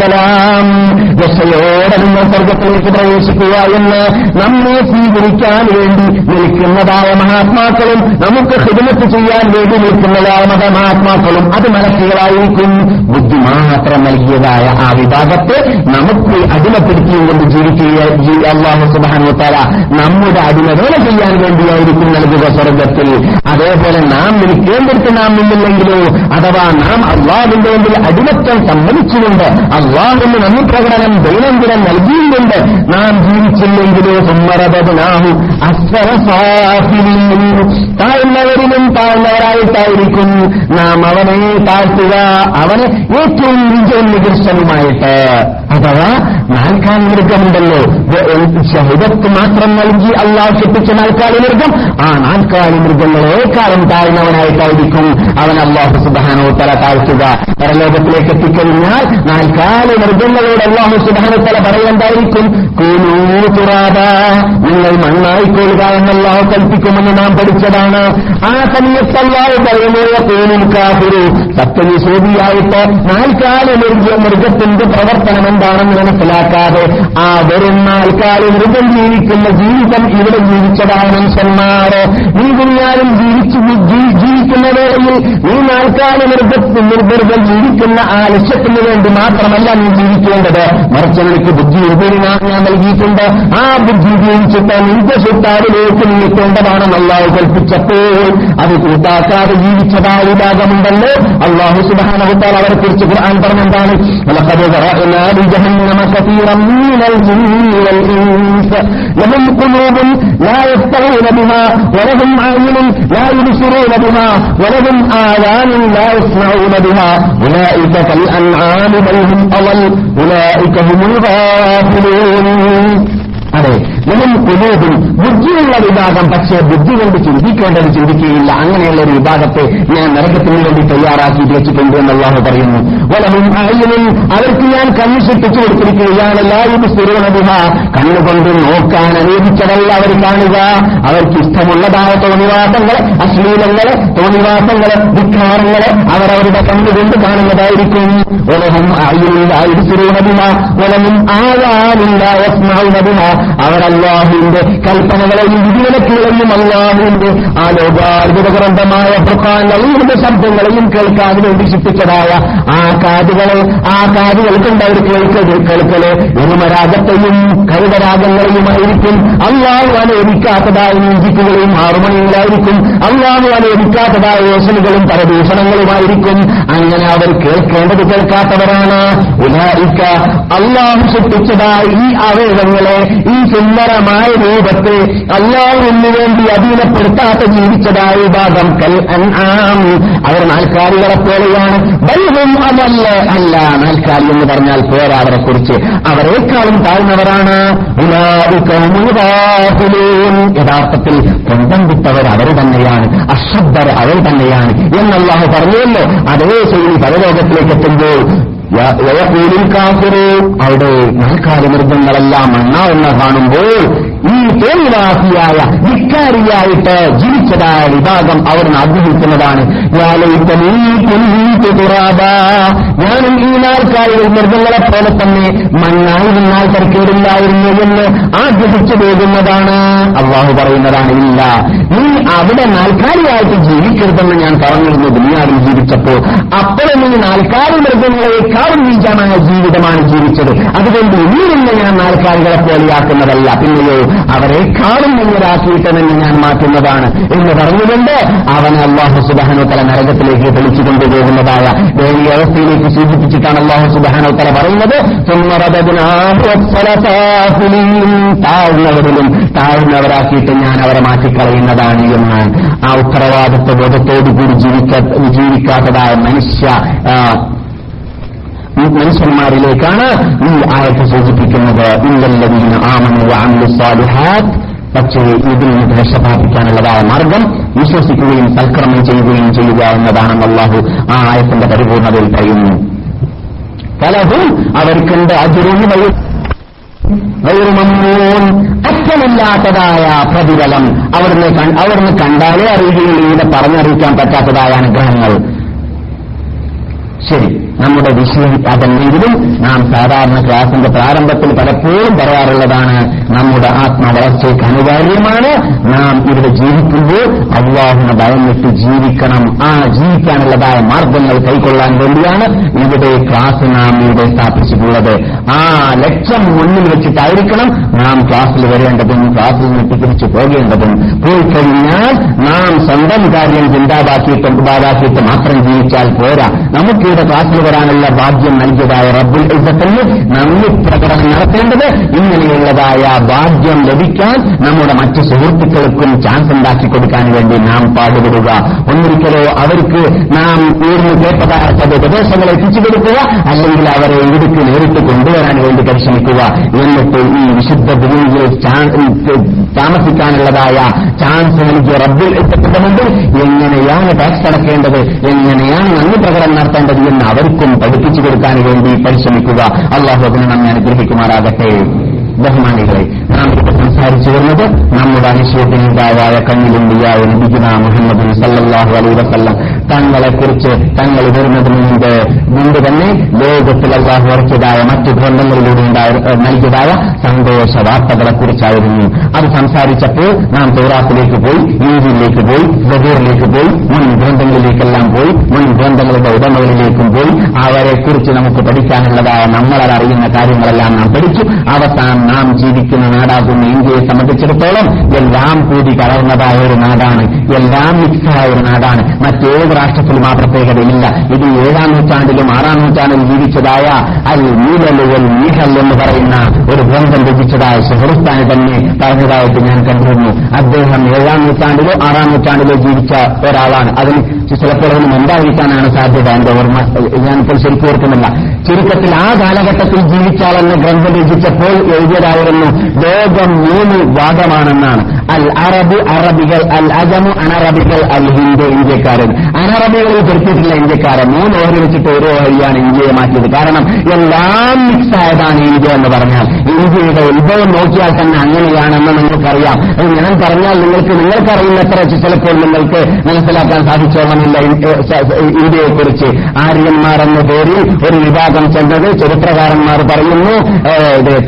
സലാം. ദശയോടെ നിങ്ങൾ സ്വർഗത്തിലേക്ക് പ്രവേശിക്കുക എന്ന് നമ്മെ സ്വീകരിക്കാൻ വേണ്ടി നിൽക്കുന്നതായ മഹാത്മാക്കളും നമുക്ക് ഹിതമത്ത് ചെയ്യാൻ വേണ്ടി നിൽക്കുന്നതായ മതമഹാത്മാക്കളും അത് മലക്കുകളായിരിക്കും ബുദ്ധി മാത്രം നൽകിയതായ ആ വിഭാഗത്തെ നമുക്ക് അടിമപ്പെടുത്തിയും കൊണ്ട് ജീവിക്കുക അള്ളാഹു സുബാനുത്താല നമ്മുടെ അടിമവേല ചെയ്യാൻ വേണ്ടിയായിരിക്കും നൽകുക സ്വർഗത്തിൽ അതേപോലെ നാം നിൽക്കേണ്ടിടത്ത് നാം നിന്നില്ലെങ്കിലോ അഥവാ നാം അള്ളാഹിന്റെ അടിമത്തം സമ്മതിച്ചുകൊണ്ട് അള്ളാഹിന് നന്ദി പ്രകടനം ദൈനംദിനം നൽകിയുകൊണ്ട് നാം ജീവിച്ചില്ലെങ്കിലോ സുമ്മറബനാഹു അസ്വരസാഫിലും താഴ്ന്നവരിലും താഴ്ന്നവരായിട്ടായിരിക്കും നാം അവനെ താഴ്ത്തുക. അവനെ ഏറ്റവും വിജയം നികൃഷ്ടനുമായിട്ട് അഥവാ നാൽക്കാലി മൃഗമുണ്ടല്ലോ. ഷഹിദത്ത് മാത്രം നൽകി അള്ളാഹ് സൃഷ്ടിച്ച നാൽക്കാലി മൃഗം. ആ നാൽക്കാലി മൃഗങ്ങളെക്കാളും താഴ്ന്നവനായിട്ടായിരിക്കും അവൻ അള്ളാഹു സുബാനോത്തല താഴ്ത്തുക. പരലോകത്തിലേക്ക് എത്തിക്കഴിഞ്ഞാൽ നാൽക്കാലി മൃഗങ്ങളോട് അള്ളാഹു സുബാനോത്തല തല തുറാബ നിങ്ങൾ മണ്ണായിക്കൊള്ളുക എന്നല്ലാഹ് കൽപ്പിക്കുമെന്ന് നാം പഠിച്ചതാണ്. ആ സമയത്തല്ലാതെ പറയുന്നത് കൂനും സത്യം സത്യനിഷേധിയായിട്ട് നാൽക്കാലി മൃഗ മൃഗത്തിന്റെ പ്രവർത്തനം എന്താണെന്ന് മനസ്സിലാക്കാതെ ആ വെറും നാൽക്കാലി മൃഗം ജീവിക്കുന്ന ജീവിതം ഇവിടെ ജീവിച്ചതാണ് മനുഷ്യന്മാർ നീ ദുനിയാവിൽ ജീവിച്ചു ജീവിക്കുന്ന വേളയിൽ നീ നാൽക്കാലി മൃഗത്തിൽ മൃഗം ജീവിക്കുന്ന ആ ലക്ഷ്യത്തിന് വേണ്ടി മാത്രമല്ല നീ ജീവിക്കേണ്ടത് മറിച്ച് നിനക്ക് ബുദ്ധി ഉപരിനാ ഞാൻ നൽകിയിട്ടുണ്ട് ആ ബുദ്ധി ഉപയോഗിച്ചിട്ട് നിന്റെ ചുട്ടാടിലേക്ക് നീക്കേണ്ടതാണെന്ന് അള്ളാഹു കൽപ്പിച്ചപ്പോൾ അത് കൂട്ടാക്കാതെ ജീവിച്ചതായ വിഭാഗമുണ്ടല്ലോ അള്ളാഹു സുബാനഹുത്താൽ അവരെ കുറിച്ച് ഖുർആൻ പറഞ്ഞെന്താണ് لقد ذرأنا لجهنم كثيرا من الجن والإنس لهم قلوب لا يفقهون بها ولهم أعين لا يبصرون بها ولهم آذان لا يسمعون بها. أولئك كالأنعام بل هم أضل. أولئك هم الغافلون. നിലം കുലൂബും ബുദ്ധിയുള്ള വിഭാഗം പക്ഷേ ബുദ്ധി കൊണ്ട് ചിന്തിക്കേണ്ടത് ചിന്തിക്കുകയില്ല. അങ്ങനെയുള്ള ഒരു വിഭാഗത്തെ ഞാൻ നരകത്തിന് വേണ്ടി തയ്യാറാക്കി വെച്ചിട്ടുണ്ട് എന്ന് പറയുന്നു. വലവും അവർക്ക് ഞാൻ കണ്ണ് സൃഷ്ടിച്ചു കൊടുത്തിരിക്കുകയാണ് എല്ലാവരും സ്ഥിരവണതിഹ കണ്ണുകൊണ്ട് നോക്കാൻ അനുവദിച്ചതല്ല അവർ കാണുക. അവർക്ക് ഇഷ്ടമുള്ളതായ തോന്നിവാസങ്ങളെ അശ്ലീലങ്ങളെ തോന്നിവാസങ്ങളെ വിഖാരങ്ങൾ അവരവരുടെ കണ്ണുകൊണ്ട് കാണുന്നതായിരിക്കും. ഒലഹം ആയുനില്ലായുബ് സ്ഥിരവണതിഹ ഒലവും ആവാനില്ല അവർ അള്ളാഹുവിന്റെ കൽപ്പനകളെയും വിധിവിലക്കുകളെയും അള്ളാഹുവിന്റെ ആ ലോകാത്ഭുത ഗ്രന്ഥമായ പ്രധാനങ്ങളുടെ ശബ്ദങ്ങളെയും കേൾക്കാൻ വേണ്ടി സൃഷ്ടിച്ചതായ ആ കാതുകളെ ആ കാതുകൾ കൊണ്ട് അവർ കേൾക്കത് കേൾക്കൽ കരുതരാഗങ്ങളെയും കരുതരാഗങ്ങളെയുമായിരിക്കും അള്ളാഹു അനുവദിക്കാത്തതായ നീതിക്കുകളെയും ഹാർമോണിയങ്ങളായിരിക്കും അള്ളാഹു അനുവദിക്കാത്തതായ യോസനുകളും പരദൂഷണങ്ങളുമായിരിക്കും അങ്ങനെ അവർ കേൾക്കേണ്ടത് കേൾക്കാത്തവരാണ്. ഉലായിക്ക അള്ളാഹു സൃഷ്ടിച്ചതായ ഈ അവയവങ്ങളെ ഈ സുന്ദരമായ രൂപത്തെ അള്ളാഹുവിന് വേണ്ടി അധീനപ്പെടുത്താത്ത ജീവിച്ചതായ വിഭാഗം കൽ അൻആം. അവർ നാൽക്കാലികളെ പോലെയാണ്. ബൽഹും അതല്ല അല്ല. നാൽക്കാലി എന്ന് പറഞ്ഞാൽ പോരാ അവരെ കുറിച്ച് അവരെക്കാളും താഴ്ന്നവരാണ്. യഥാർത്ഥത്തിൽ സ്വന്തം വിട്ടവർ അവർ തന്നെയാണ്. അശ്രദ്ധർ അവർ തന്നെയാണ്. എന്നല്ലാഹു പറഞ്ഞല്ലോ. അതേ ശൈലി പരലോകത്തിലേക്ക് എത്തുമ്പോൾ വയക്കൂലിൽ കാഫിറു അവിടെ നാൽക്കാല മൃഗങ്ങളെല്ലാം മണ്ണാവുന്ന കാണുമ്പോൾ ഈ തോന്നിവാസിയായ നിക്കാരിയായിട്ട് ജീവിച്ചതായ വിഭാഗം അവിടുന്ന് ആഗ്രഹിക്കുന്നതാണ്. ഞാനും ഈ നാൾക്കായി മൃഗങ്ങളെ പോലെ തന്നെ മണ്ണായിരുന്നാൽ തരക്കേടില്ലായിരുന്നു എന്ന് ആഗ്രഹിച്ചു പോകുന്നതാണ്. അള്ളാഹു പറയുന്നതാണ് ഇല്ല നീ അവിടെ നാൽക്കാലിയായിട്ട് ജീവിക്കരുതെന്ന് ഞാൻ പറഞ്ഞിരുന്നു ദുനിയാവിൽ ജീവിച്ചപ്പോൾ. അപ്പോൾ നീ നാൽക്കാലി മൃഗങ്ങളെക്കാളും നീചമായ ജീവിതമാണ് ജീവിച്ചത്. അതുകൊണ്ട് ഇനി നിന്ന് ഞാൻ നാൽക്കാലികളെ പോലെയാക്കുന്നതല്ല. പിന്നെയോ അവരെക്കാളും മുന്നിലാക്കിയിട്ടെന്ന് ഞാൻ മാറ്റുന്നതാണ് എന്ന് പറഞ്ഞുകൊണ്ട് അവൻ അള്ളാഹു സുബാനോത്തല നരകത്തിലേക്ക് തെളിച്ചു കൊണ്ടുപോകുന്നതായ ദയനീയ അവസ്ഥയിലേക്ക് സൂചിപ്പിച്ചിട്ടാണ് അള്ളാഹു സുബാനോത്തല പറയുന്നത് താഴ്ന്നവരിലും താഴ്ന്നവരാക്കിയിട്ട് ഞാൻ അവരെ മാറ്റിക്കളയുന്നതാണ് എന്ന് ആ ഉത്തരവാദിത്വ ബോധത്തോടുകൂടി ജീവിക്ക ജീവിക്കാത്തതായ മനുഷ്യ മനുഷ്യന്മാരിലേക്കാണ് ഈ ആയത്ത് സൂചിപ്പിക്കുന്നത്. ഇല്ലല്ലതീന ആമനു അമിലു സ്വാലിഹാത്ത് പക്ഷേ ഇതിൽ നിന്ന് രക്ഷപ്രാപിക്കാനുള്ളതായ മാർഗം വിശ്വസിക്കുകയും സൽക്രമം ചെയ്യുകയും ചെയ്യുക എന്നതാണെന്ന് അള്ളാഹു ആ ആയത്തിന്റെ പരിപൂർണതയിൽ പറയുന്നു. പലതും അവർക്കുണ്ട് അതിരുന്ന് അറ്റമില്ലാത്തതായ പ്രതിഫലം അവിടുന്ന് അവിടുന്ന് കണ്ടാലേ അറിയുകയും ഇവിടെ പറഞ്ഞറിയിക്കാൻ പറ്റാത്തതായ അനുഗ്രഹങ്ങൾ. ശരി. നമ്മുടെ വിഷയം അതല്ലെങ്കിലും നാം സാധാരണ ക്ലാസിന്റെ പ്രാരംഭത്തിൽ പലപ്പോഴും പറയാറുള്ളതാണ് നമ്മുടെ ആത്മവളർച്ചയ്ക്ക് അനിവാര്യമാണ് നാം ഇവിടെ ജീവിക്കുമ്പോൾ അള്ളാഹുനെ ഭയന്നിട്ട് ജീവിക്കണം. ആ ജീവിക്കാനുള്ളതായ മാർഗങ്ങൾ കൈക്കൊള്ളാൻ വേണ്ടിയാണ് ഇവിടെ ക്ലാസ് നാം ഇവിടെ സ്ഥാപിച്ചിട്ടുള്ളത്. ആ ലക്ഷ്യം മുന്നിൽ വെച്ചിട്ടായിരിക്കണം നാം ക്ലാസ്സിൽ വരേണ്ടതും ക്ലാസ്സിൽ നിന്ന് തിരിച്ചു പോകേണ്ടതും. പോയി കഴിഞ്ഞാൽ നാം സ്വന്തം കാര്യം ചിന്താതാക്കിയിട്ട് ഉണ്ടാതാക്കിയിട്ട് മാത്രം ജീവിച്ചാൽ പോരാ. നമുക്കിവിടെ ക്ലാസ്സിൽ വരാനുള്ള ഭാഗ്യം നൽകിയതായ റബ്ബുൽ ഇസത്തിന് നന്ദി പ്രകടനം നടത്തേണ്ടത് ഇങ്ങനെയുള്ളതായ ഭാഗ്യം ലഭിക്കാൻ നമ്മുടെ മറ്റ് സുഹൃത്തുക്കൾക്കും ചാൻസ് ഉണ്ടാക്കി കൊടുക്കാൻ വേണ്ടി നാം പാടുപെടുക. ഒന്നിരിക്കലോ അവർക്ക് നാം ഉയർന്നു കേട്ടതായ ഉപദേശങ്ങൾ എത്തിച്ചു കൊടുക്കുക അല്ലെങ്കിൽ അവരെ ഇവിടേക്ക് നേരിട്ട് കൊണ്ടുവരാൻ വേണ്ടി പരിശ്രമിക്കുക. എന്നിട്ട് ഈ വിശുദ്ധ ഭൂമിയിൽ താമസിക്കാനുള്ളതായ ചാൻസ് നൽകിയ റബ്ബിൽ എത്തപ്പെട്ട എങ്ങനെയാണ് ടാക്സ് അടക്കേണ്ടത് എങ്ങനെയാണ് നന്ദി പ്രകടനം നടത്തേണ്ടത് എന്ന് അവർക്കും പഠിപ്പിച്ചു കൊടുക്കാൻ വേണ്ടി പരിശ്രമിക്കുക. അള്ളാഹു അതിനെ നമ്മെ അനുഗ്രഹിക്കുമാറാകട്ടെ. ബഹുമാനികളെ നാം ഇപ്പോൾ സംസാരിച്ചു വരുന്നത് നമ്മുടെ അനുശോചനീയതായ കണ്ണിലുണ്ടിയായ നബിഗുന മുഹമ്മദ് സല്ലാഹു അലൈ വസല്ലം തങ്ങളെക്കുറിച്ച് തങ്ങൾ വരുന്നതിന് മുമ്പ് മുമ്പ് തന്നെ ലോകത്തിൽ അള്ളാഹു ഉറച്ചതായ മറ്റു ഗ്രന്ഥങ്ങളിലൂടെ നൽകിയതായ സന്തോഷ വാർത്തകളെക്കുറിച്ചായിരുന്നു അത് സംസാരിച്ചപ്പോൾ നാം തോറാത്തിലേക്ക് പോയി ഇന്ത്യയിലേക്ക് പോയി ബഹീറിലേക്ക് പോയി മുൻ ഗ്രന്ഥങ്ങളിലേക്കെല്ലാം പോയി മുൻ ഗ്രന്ഥങ്ങളുടെ ഉടമകളിലേക്കും പോയി. അവരെക്കുറിച്ച് നമുക്ക് പഠിക്കാനുള്ളതായ നമ്മളറിയുന്ന കാര്യങ്ങളെല്ലാം നാം പഠിച്ചു. അവസാനം നാം ജീവിക്കുന്ന നാടാകുന്ന ഇന്ത്യയെ സംബന്ധിച്ചിടത്തോളം എല്ലാം കൂടി കലർന്നതായ ഒരു നാടാണ്. എല്ലാം മിക്സായ ഒരു നാടാണ്. മറ്റേത് രാഷ്ട്രത്തിലും ആ പ്രത്യേകതയില്ല ഇത് ഏഴാം നൂറ്റാണ്ടിലും ആറാം നൂറ്റാണ്ടിലും ജീവിച്ചതായ അൽ നീലലുവൽ നീഹൽ എന്ന് പറയുന്ന ഒരു ഗ്രന്ഥം രചിച്ചതായ ഷെഹറുസ്ഥാനി തന്നെ പറഞ്ഞതായിട്ട് ഞാൻ കണ്ടിരുന്നു അദ്ദേഹം ഏഴാം നൂറ്റാണ്ടിലോ ആറാം നൂറ്റാണ്ടിലോ ജീവിച്ച ഒരാളാണ്. അതിന് ചിലപ്പോൾ അതിന് മുമ്പായിരിക്കാനാണ് സാധ്യത. എന്റെ ഓർമ്മ ഞാനിപ്പോൾ ശരിക്കും ഓർക്കുന്നില്ല. ചുരുക്കത്തിൽ ആ കാലഘട്ടത്തിൽ ജീവിച്ചാളെന്ന് ഗ്രന്ഥം രചിച്ചപ്പോൾ എഴുതിയതായിരുന്നു ലോകം മൂന്ന് വാദമാണെന്നാണ്. അൽ അറബ് അറബികൾ അൽ അജമു അനറബികൾ അൽ ഹിന്ദു ഇന്ത്യക്കാരൻ. അനറബികളിൽ പെടുത്തിയിട്ടുള്ള ഇന്ത്യക്കാരൻ. മൂന്ന് ഓഹരി വെച്ചിട്ട് ഓരോ ഓഹരിയാണ് ഇന്ത്യയെ മാറ്റിയത്. കാരണം എല്ലാം മിക്സ് ആയതാണ് ഇന്ത്യ എന്ന് പറഞ്ഞാൽ. ഇന്ത്യയുടെ ഉത്ഭവം നോക്കിയാൽ തന്നെ അങ്ങനെയാണെന്ന് നിങ്ങൾക്കറിയാം. അത് ഞാൻ പറഞ്ഞാൽ നിങ്ങൾക്ക് നിങ്ങൾക്കറിയുന്നത്ര ചിലപ്പോൾ നിങ്ങൾക്ക് മനസ്സിലാക്കാൻ സാധിച്ചോളമില്ല ഇന്ത്യയെക്കുറിച്ച്. ആര്യന്മാർ എന്ന പേരിൽ ഒരു വിഭാഗം ചെന്നത് ചരിത്രകാരന്മാർ പറയുന്നു.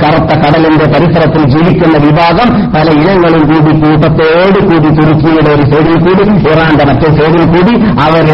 കറുത്ത കടലിന്റെ പരിസരത്തിൽ ജീവിക്കുന്ന വിഭാഗം പല ഇനങ്ങളും കൂട്ടത്തോട് കൂടി തുർക്കിയുടെ ഒരു സൈഡിൽ കൂടി ഇറാന്റെ മറ്റേ സൈഡിൽ കൂടി അവർ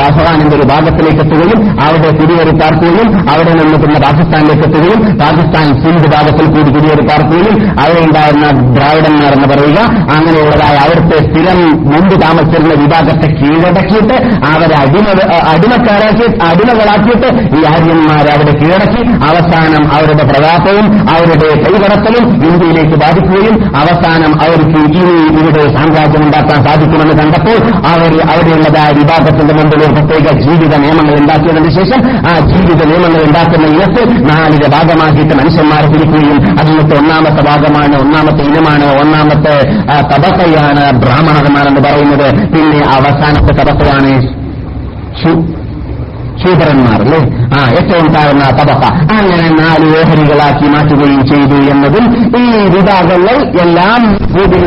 അഫ്ഗാനിന്റെ ഒരു ഭാഗത്തിലേക്ക് എത്തുകയും അവിടെ കുടിയേറി പാർക്കുകയും അവിടെ നിന്ന് പിന്നെ പാകിസ്ഥാനിലേക്ക് എത്തുകയും പാകിസ്ഥാൻ സിന്ധ് ഭാഗത്തിൽ കൂടി കുടിയേറി പാർക്കുകയും അവിടെ ഉണ്ടായിരുന്ന ദ്രാവിഡന്മാർ എന്ന് പറയുക അങ്ങനെയുള്ളതായ അവിടുത്തെ സ്ഥിരം മുമ്പ് താമസിച്ചിരുന്ന വിഭാഗത്തെ കീഴടക്കിയിട്ട് അവരെ അടിമ അടിമക്കാരാക്കി അടിമകളാക്കിയിട്ട് ഈ ആര്യന്മാരെ അവിടെ കീഴടക്കി അവസാനം അവരുടെ പ്രതാപവും അവരുടെ കൈകടത്തലും ഇന്ത്യയിലേക്ക് ബാധിക്കുകയും അവസാനം അവർക്ക് ഇനി ഇവിടെ സാമ്രാജ്യം ഉണ്ടാക്കാൻ സാധിക്കുമെന്ന് കണ്ടപ്പോൾ അവർ അവിടെയുള്ളതായ വിഭാഗത്തിന്റെ മുമ്പിൽ ഒരു പ്രത്യേക ജീവിത നിയമങ്ങൾ ഉണ്ടാക്കിയതിനു ശേഷം ആ ജീവിത നിയമങ്ങൾ ഉണ്ടാക്കുന്ന ഇനത്ത് നാലിന്റെ ഭാഗമാക്കിയിട്ട് മനുഷ്യന്മാരെ പിരിക്കുകയും അതിനകത്ത് ഒന്നാമത്തെ ഭാഗമാണ് ഒന്നാമത്തെ ഇനമാണ് ഒന്നാമത്തെ തപസയാണ് ബ്രാഹ്മണന്മാരെന്ന് പറയുന്നത്. പിന്നെ അവസാനത്തെ തബക്കയാണ് ശൂദ്രന്മാർ അല്ലേ ആ ഏറ്റവും താഴ്ന്ന തബക്ക അങ്ങനെ നാല് ഓഹരികളാക്കി മാറ്റുകയും ചെയ്തു എന്നതും ഈ വിഭാഗങ്ങൾ എല്ലാം കൂടി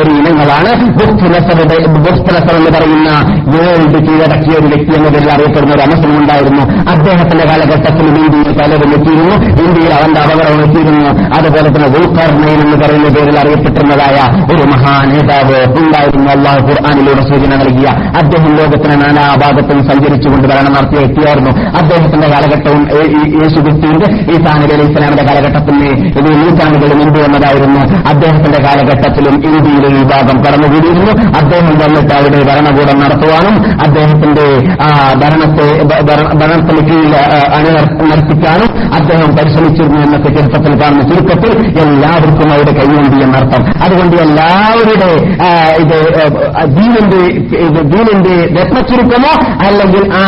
ഒരു ഇനങ്ങളാണ്. ബുസ്തുനസർ എന്ന് പറയുന്ന വേൾഡ് കീഴടക്കിയ ഒരു വ്യക്തി എന്ന പേരിൽ അറിയപ്പെടുന്ന ഒരു അമസം ഉണ്ടായിരുന്നു. അദ്ദേഹത്തിന്റെ കാലഘട്ടത്തിൽ ഇന്ത്യയിൽ പലരും എത്തിയിരുന്നു. ഇന്ത്യയിൽ അവന്റെ അപകടം എത്തിയിരുന്നു. അതുപോലെ തന്നെ ദുൽഖർണൈൻ എന്ന് പറയുന്ന പേരിൽ അറിയപ്പെട്ടിരുന്നതായ ഒരു മഹാനേതാവ് ഉണ്ടായിരുന്നു. അള്ളാഹു ഖുർആാനിലൂടെ സൂചന നൽകിയ. അദ്ദേഹം ലോകത്തിന് നാനാഭാഗത്തും സഞ്ചരിച്ചുകൊണ്ട് ഭരണം നടത്തിയ വ്യക്തിയായിരുന്നു അദ്ദേഹത്തിന്റെ കാലഘട്ടവും ഈ യേശുക്രിസ്തുവിന്റെ ഈസാ നബി ഇസ്ലാമിന്റെ കാലഘട്ടത്തിന് ഇത് നൂറ്റാണ്ടുകൾ മുമ്പ് വന്നതായിരുന്നു. അദ്ദേഹത്തിന്റെ കാലഘട്ടത്തിലും ഇന്ത്യയിലെ വിഭാഗം കടന്നുകൂടിയിരുന്നു. അദ്ദേഹം വന്നിട്ട് അവിടെ ഭരണകൂടം നടത്തുവാനും അദ്ദേഹത്തിന്റെ ഭരണത്തെ ഭരണത്തിന് കീഴിൽ അണിനർത്തിക്കാനും അദ്ദേഹം പരിശ്രമിച്ചിരുന്നു എന്നൊക്കെ ചരിത്രത്തിൽ കാണുന്ന ചുരുക്കത്തിൽ എല്ലാവർക്കും അവരുടെ കൈവണ്ടി എന്നർത്ഥം അതുകൊണ്ട് എല്ലാവരുടെ ഇത് ദീനന്റെ ദീനന്റെ രത്നച്ചുരുക്കമോ അല്ലെങ്കിൽ ആ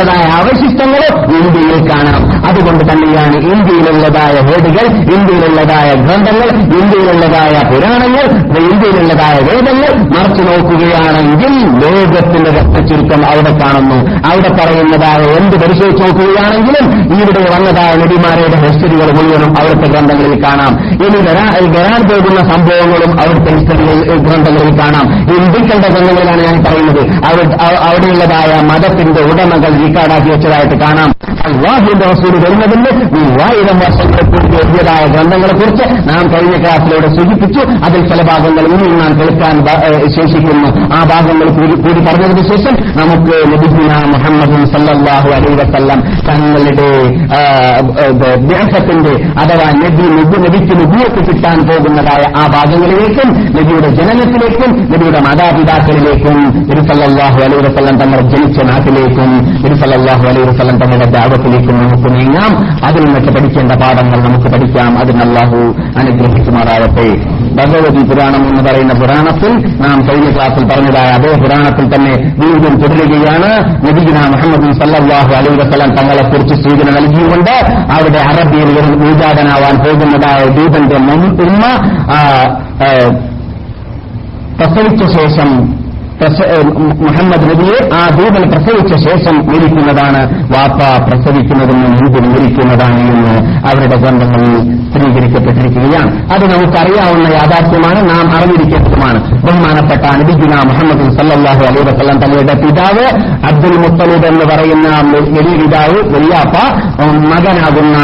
ദീനിലുള്ളതായ അവശിഷ്ടങ്ങളോ ഇന്ത്യയിൽ കാണാം. അതുകൊണ്ട് തന്നെയാണ് ഇന്ത്യയിലുള്ളതായ വേദികൾ ഇന്ത്യയിലുള്ളതായ ഗ്രന്ഥങ്ങൾ ഇന്ത്യയിലുള്ളതായ പുരാണങ്ങൾ ഇന്ത്യയിലുള്ളതായ വേദങ്ങൾ മറച്ചു നോക്കുകയാണെങ്കിൽ ലോകത്തിന്റെ രക്തചുരുക്കം അവിടെ കാണുന്നു. അവിടെ പറയുന്നതായ എന്ത് പരിശോധിച്ച് നോക്കുകയാണെങ്കിലും ഇവിടെ വന്നതായ നടിമാരുടെ ഹിസ്റ്ററികൾ മുഴുവനും അവിടുത്തെ ഗ്രന്ഥങ്ങളിൽ കാണാം. ഇനി വരാ- വരാൻ പോകുന്ന സംഭവങ്ങളും അവിടുത്തെ ഹിസ്റ്ററികളിൽ ഗ്രന്ഥങ്ങളിൽ കാണാം. ഹിന്ദുക്കളുടെ ഗ്രന്ഥങ്ങളിലാണ് ഞാൻ പറയുന്നത്. അവ- അവ- അവിടെയുള്ളതായ മതത്തിന്റെ ഉടമകൾ റീക്കാർഡാക്കി വെച്ചതായിട്ട് കാണാം. അള്ളാഹുവിന്റെ റസൂൽ വരുന്നതിന് മൂവായിരം വർഷങ്ങൾക്ക് മുമ്പ് എഴുതിയതായ ഗ്രന്ഥങ്ങളെക്കുറിച്ച് നാം കഴിഞ്ഞ ക്ലാസ്സിലൂടെ സൂചിപ്പിച്ചു. അതിൽ ചില ഭാഗങ്ങൾ ഇനിയും നാം കേൾക്കാൻ ശേഷിക്കുന്നു. ആ ഭാഗങ്ങൾ കൂടി കൂടി പറഞ്ഞതിന് ശേഷം നമുക്ക് ലഭിക്കുന്ന മുഹമ്മദ് സല്ലാഹു അലൈഹി വസല്ലം തങ്ങളുടെ ദേഹത്തിന്റെ അഥവാ നബി നബി നബിക്ക് നുബൂത്ത് കിട്ടാൻ പോകുന്നതായ ആ ഭാഗങ്ങളിലേക്കും നബിയുടെ ജനനത്തിലേക്കും നബിയുടെ മാതാപിതാക്കളിലേക്കും ഇരുസല്ലാഹു സല്ലല്ലാഹു അലൈഹി വസല്ലം തങ്ങൾ ജനിച്ച നാട്ടിലേക്കും നബി സല്ലല്ലാഹു അലൈഹി വസല്ലം തങ്ങളുടെ ദാവത്തിലേക്കും നമുക്ക് നീങ്ങാം. അതിൽ നിന്നൊക്കെ പഠിക്കേണ്ട പാഠങ്ങൾ നമുക്ക് പഠിക്കാം. അതിന് അള്ളാഹു അനുഗ്രഹിക്കുമാറാവട്ടെ ഭഗവതി പുരാണം എന്ന് പറയുന്ന പുരാണത്തിൽ നാം കഴിഞ്ഞ ക്ലാസ്സിൽ പറഞ്ഞതായ അതേ പുരാണത്തിൽ തന്നെ വീണ്ടും തുടരുകയാണ്. നബിഗുന മുഹമ്മദ് സല്ലല്ലാഹു അലൈഹി വസല്ലം തങ്ങളെക്കുറിച്ച് സൂചന നൽകിയുകൊണ്ട് അവിടെ അറബിയിൽ ഉദ്ഘാടനാവാൻ പോകുന്നതായ ദൂതന്റെ ഉമ്മ പ്രസവിച്ച ശേഷം മുഹമ്മദ് നബിയെ ആ ദൂതൻ പ്രസവിച്ച ശേഷം മരിക്കുന്നതാണ്. വാപ്പ പ്രസവിക്കുന്നതിന് മുൻപ് മരിക്കുന്നതാണ് എന്ന് അവരുടെ ഗ്രന്ഥങ്ങളിൽ സ്ഥിരീകരിക്കപ്പെട്ടിരിക്കുകയാണ്. അത് നമുക്കറിയാവുന്ന യാഥാർത്ഥ്യമാണ് നാം അറിഞ്ഞിരിക്കേണ്ടതുമാണ്. ബഹുമാനപ്പെട്ട അനുബിജുന മുഹമ്മദ് സല്ലാഹു അലൈ വസല്ലം തങ്ങളുടെ പിതാവ് അബ്ദുൽ മുത്തലിബ് എന്ന് പറയുന്ന വലിയ പിതാവ് വലിയാപ്പ മകനാകുന്ന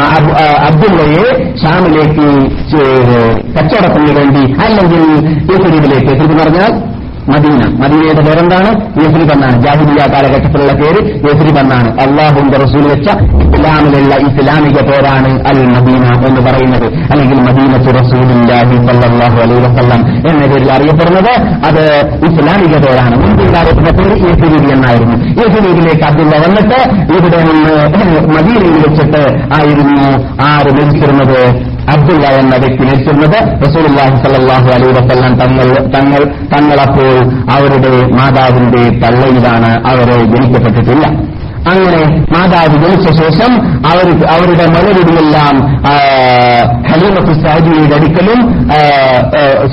അബ്ദുള്ളയെ ഷാമിലേക്ക് കച്ചവടത്തിന് വേണ്ടി അല്ലെങ്കിൽ യൂസുരീബിലേക്ക് എന്ന് പറഞ്ഞാൽ മദീന. മദീനയുടെ പേരെന്താണ്? യേസുരി എന്നാണ് ജാഹിദിയ കാലഘട്ടത്തിലുള്ള പേര് യേസുരി എന്നാണ് അള്ളാഹുന്റെ റസൂൽ വെച്ച ഇസ്ലാമിലുള്ള ഇസ്ലാമിക പേരാണ് അൽ മദീന എന്ന് പറയുന്നത്. അല്ലെങ്കിൽ മദീനത്തു റസൂലില്ലാഹി സല്ലാഹു അലൈഹി വസല്ലം എന്ന പേരിൽ അറിയപ്പെടുന്നത് അത് ഇസ്ലാമിക പേരാണ്. മുൻപുണ്ടായിരുന്ന പേര് യസ്രീബ് എന്നായിരുന്നു. യസ്രീബിലേക്ക് അബ്ദുള്ള വന്നിട്ട് ഇവിടെ നിന്ന് മദീനയിൽ വെച്ചിട്ട് ആയിരുന്നു ആര് മരിച്ചിരുന്നത്? അബ്ദുള്ള എന്ന വ്യക്തി മരിച്ചിരുന്നത് റസൂലുള്ളാഹി സ്വല്ലല്ലാഹു അലൈഹി വസല്ലം തങ്ങൾ തങ്ങൾ തങ്ങളപ്പോൾ അവരുടെ മാതാവിന്റെ തള്ളയിലാണ്. അവരെ ജനിക്കപ്പെട്ടിട്ടില്ല. അങ്ങനെ മാതാവ് ജനിച്ച ശേഷം അവർ അവരുടെ മലരുടിയെല്ലാം ഹലീമത്ത് സാജിയുടെ അടുക്കലും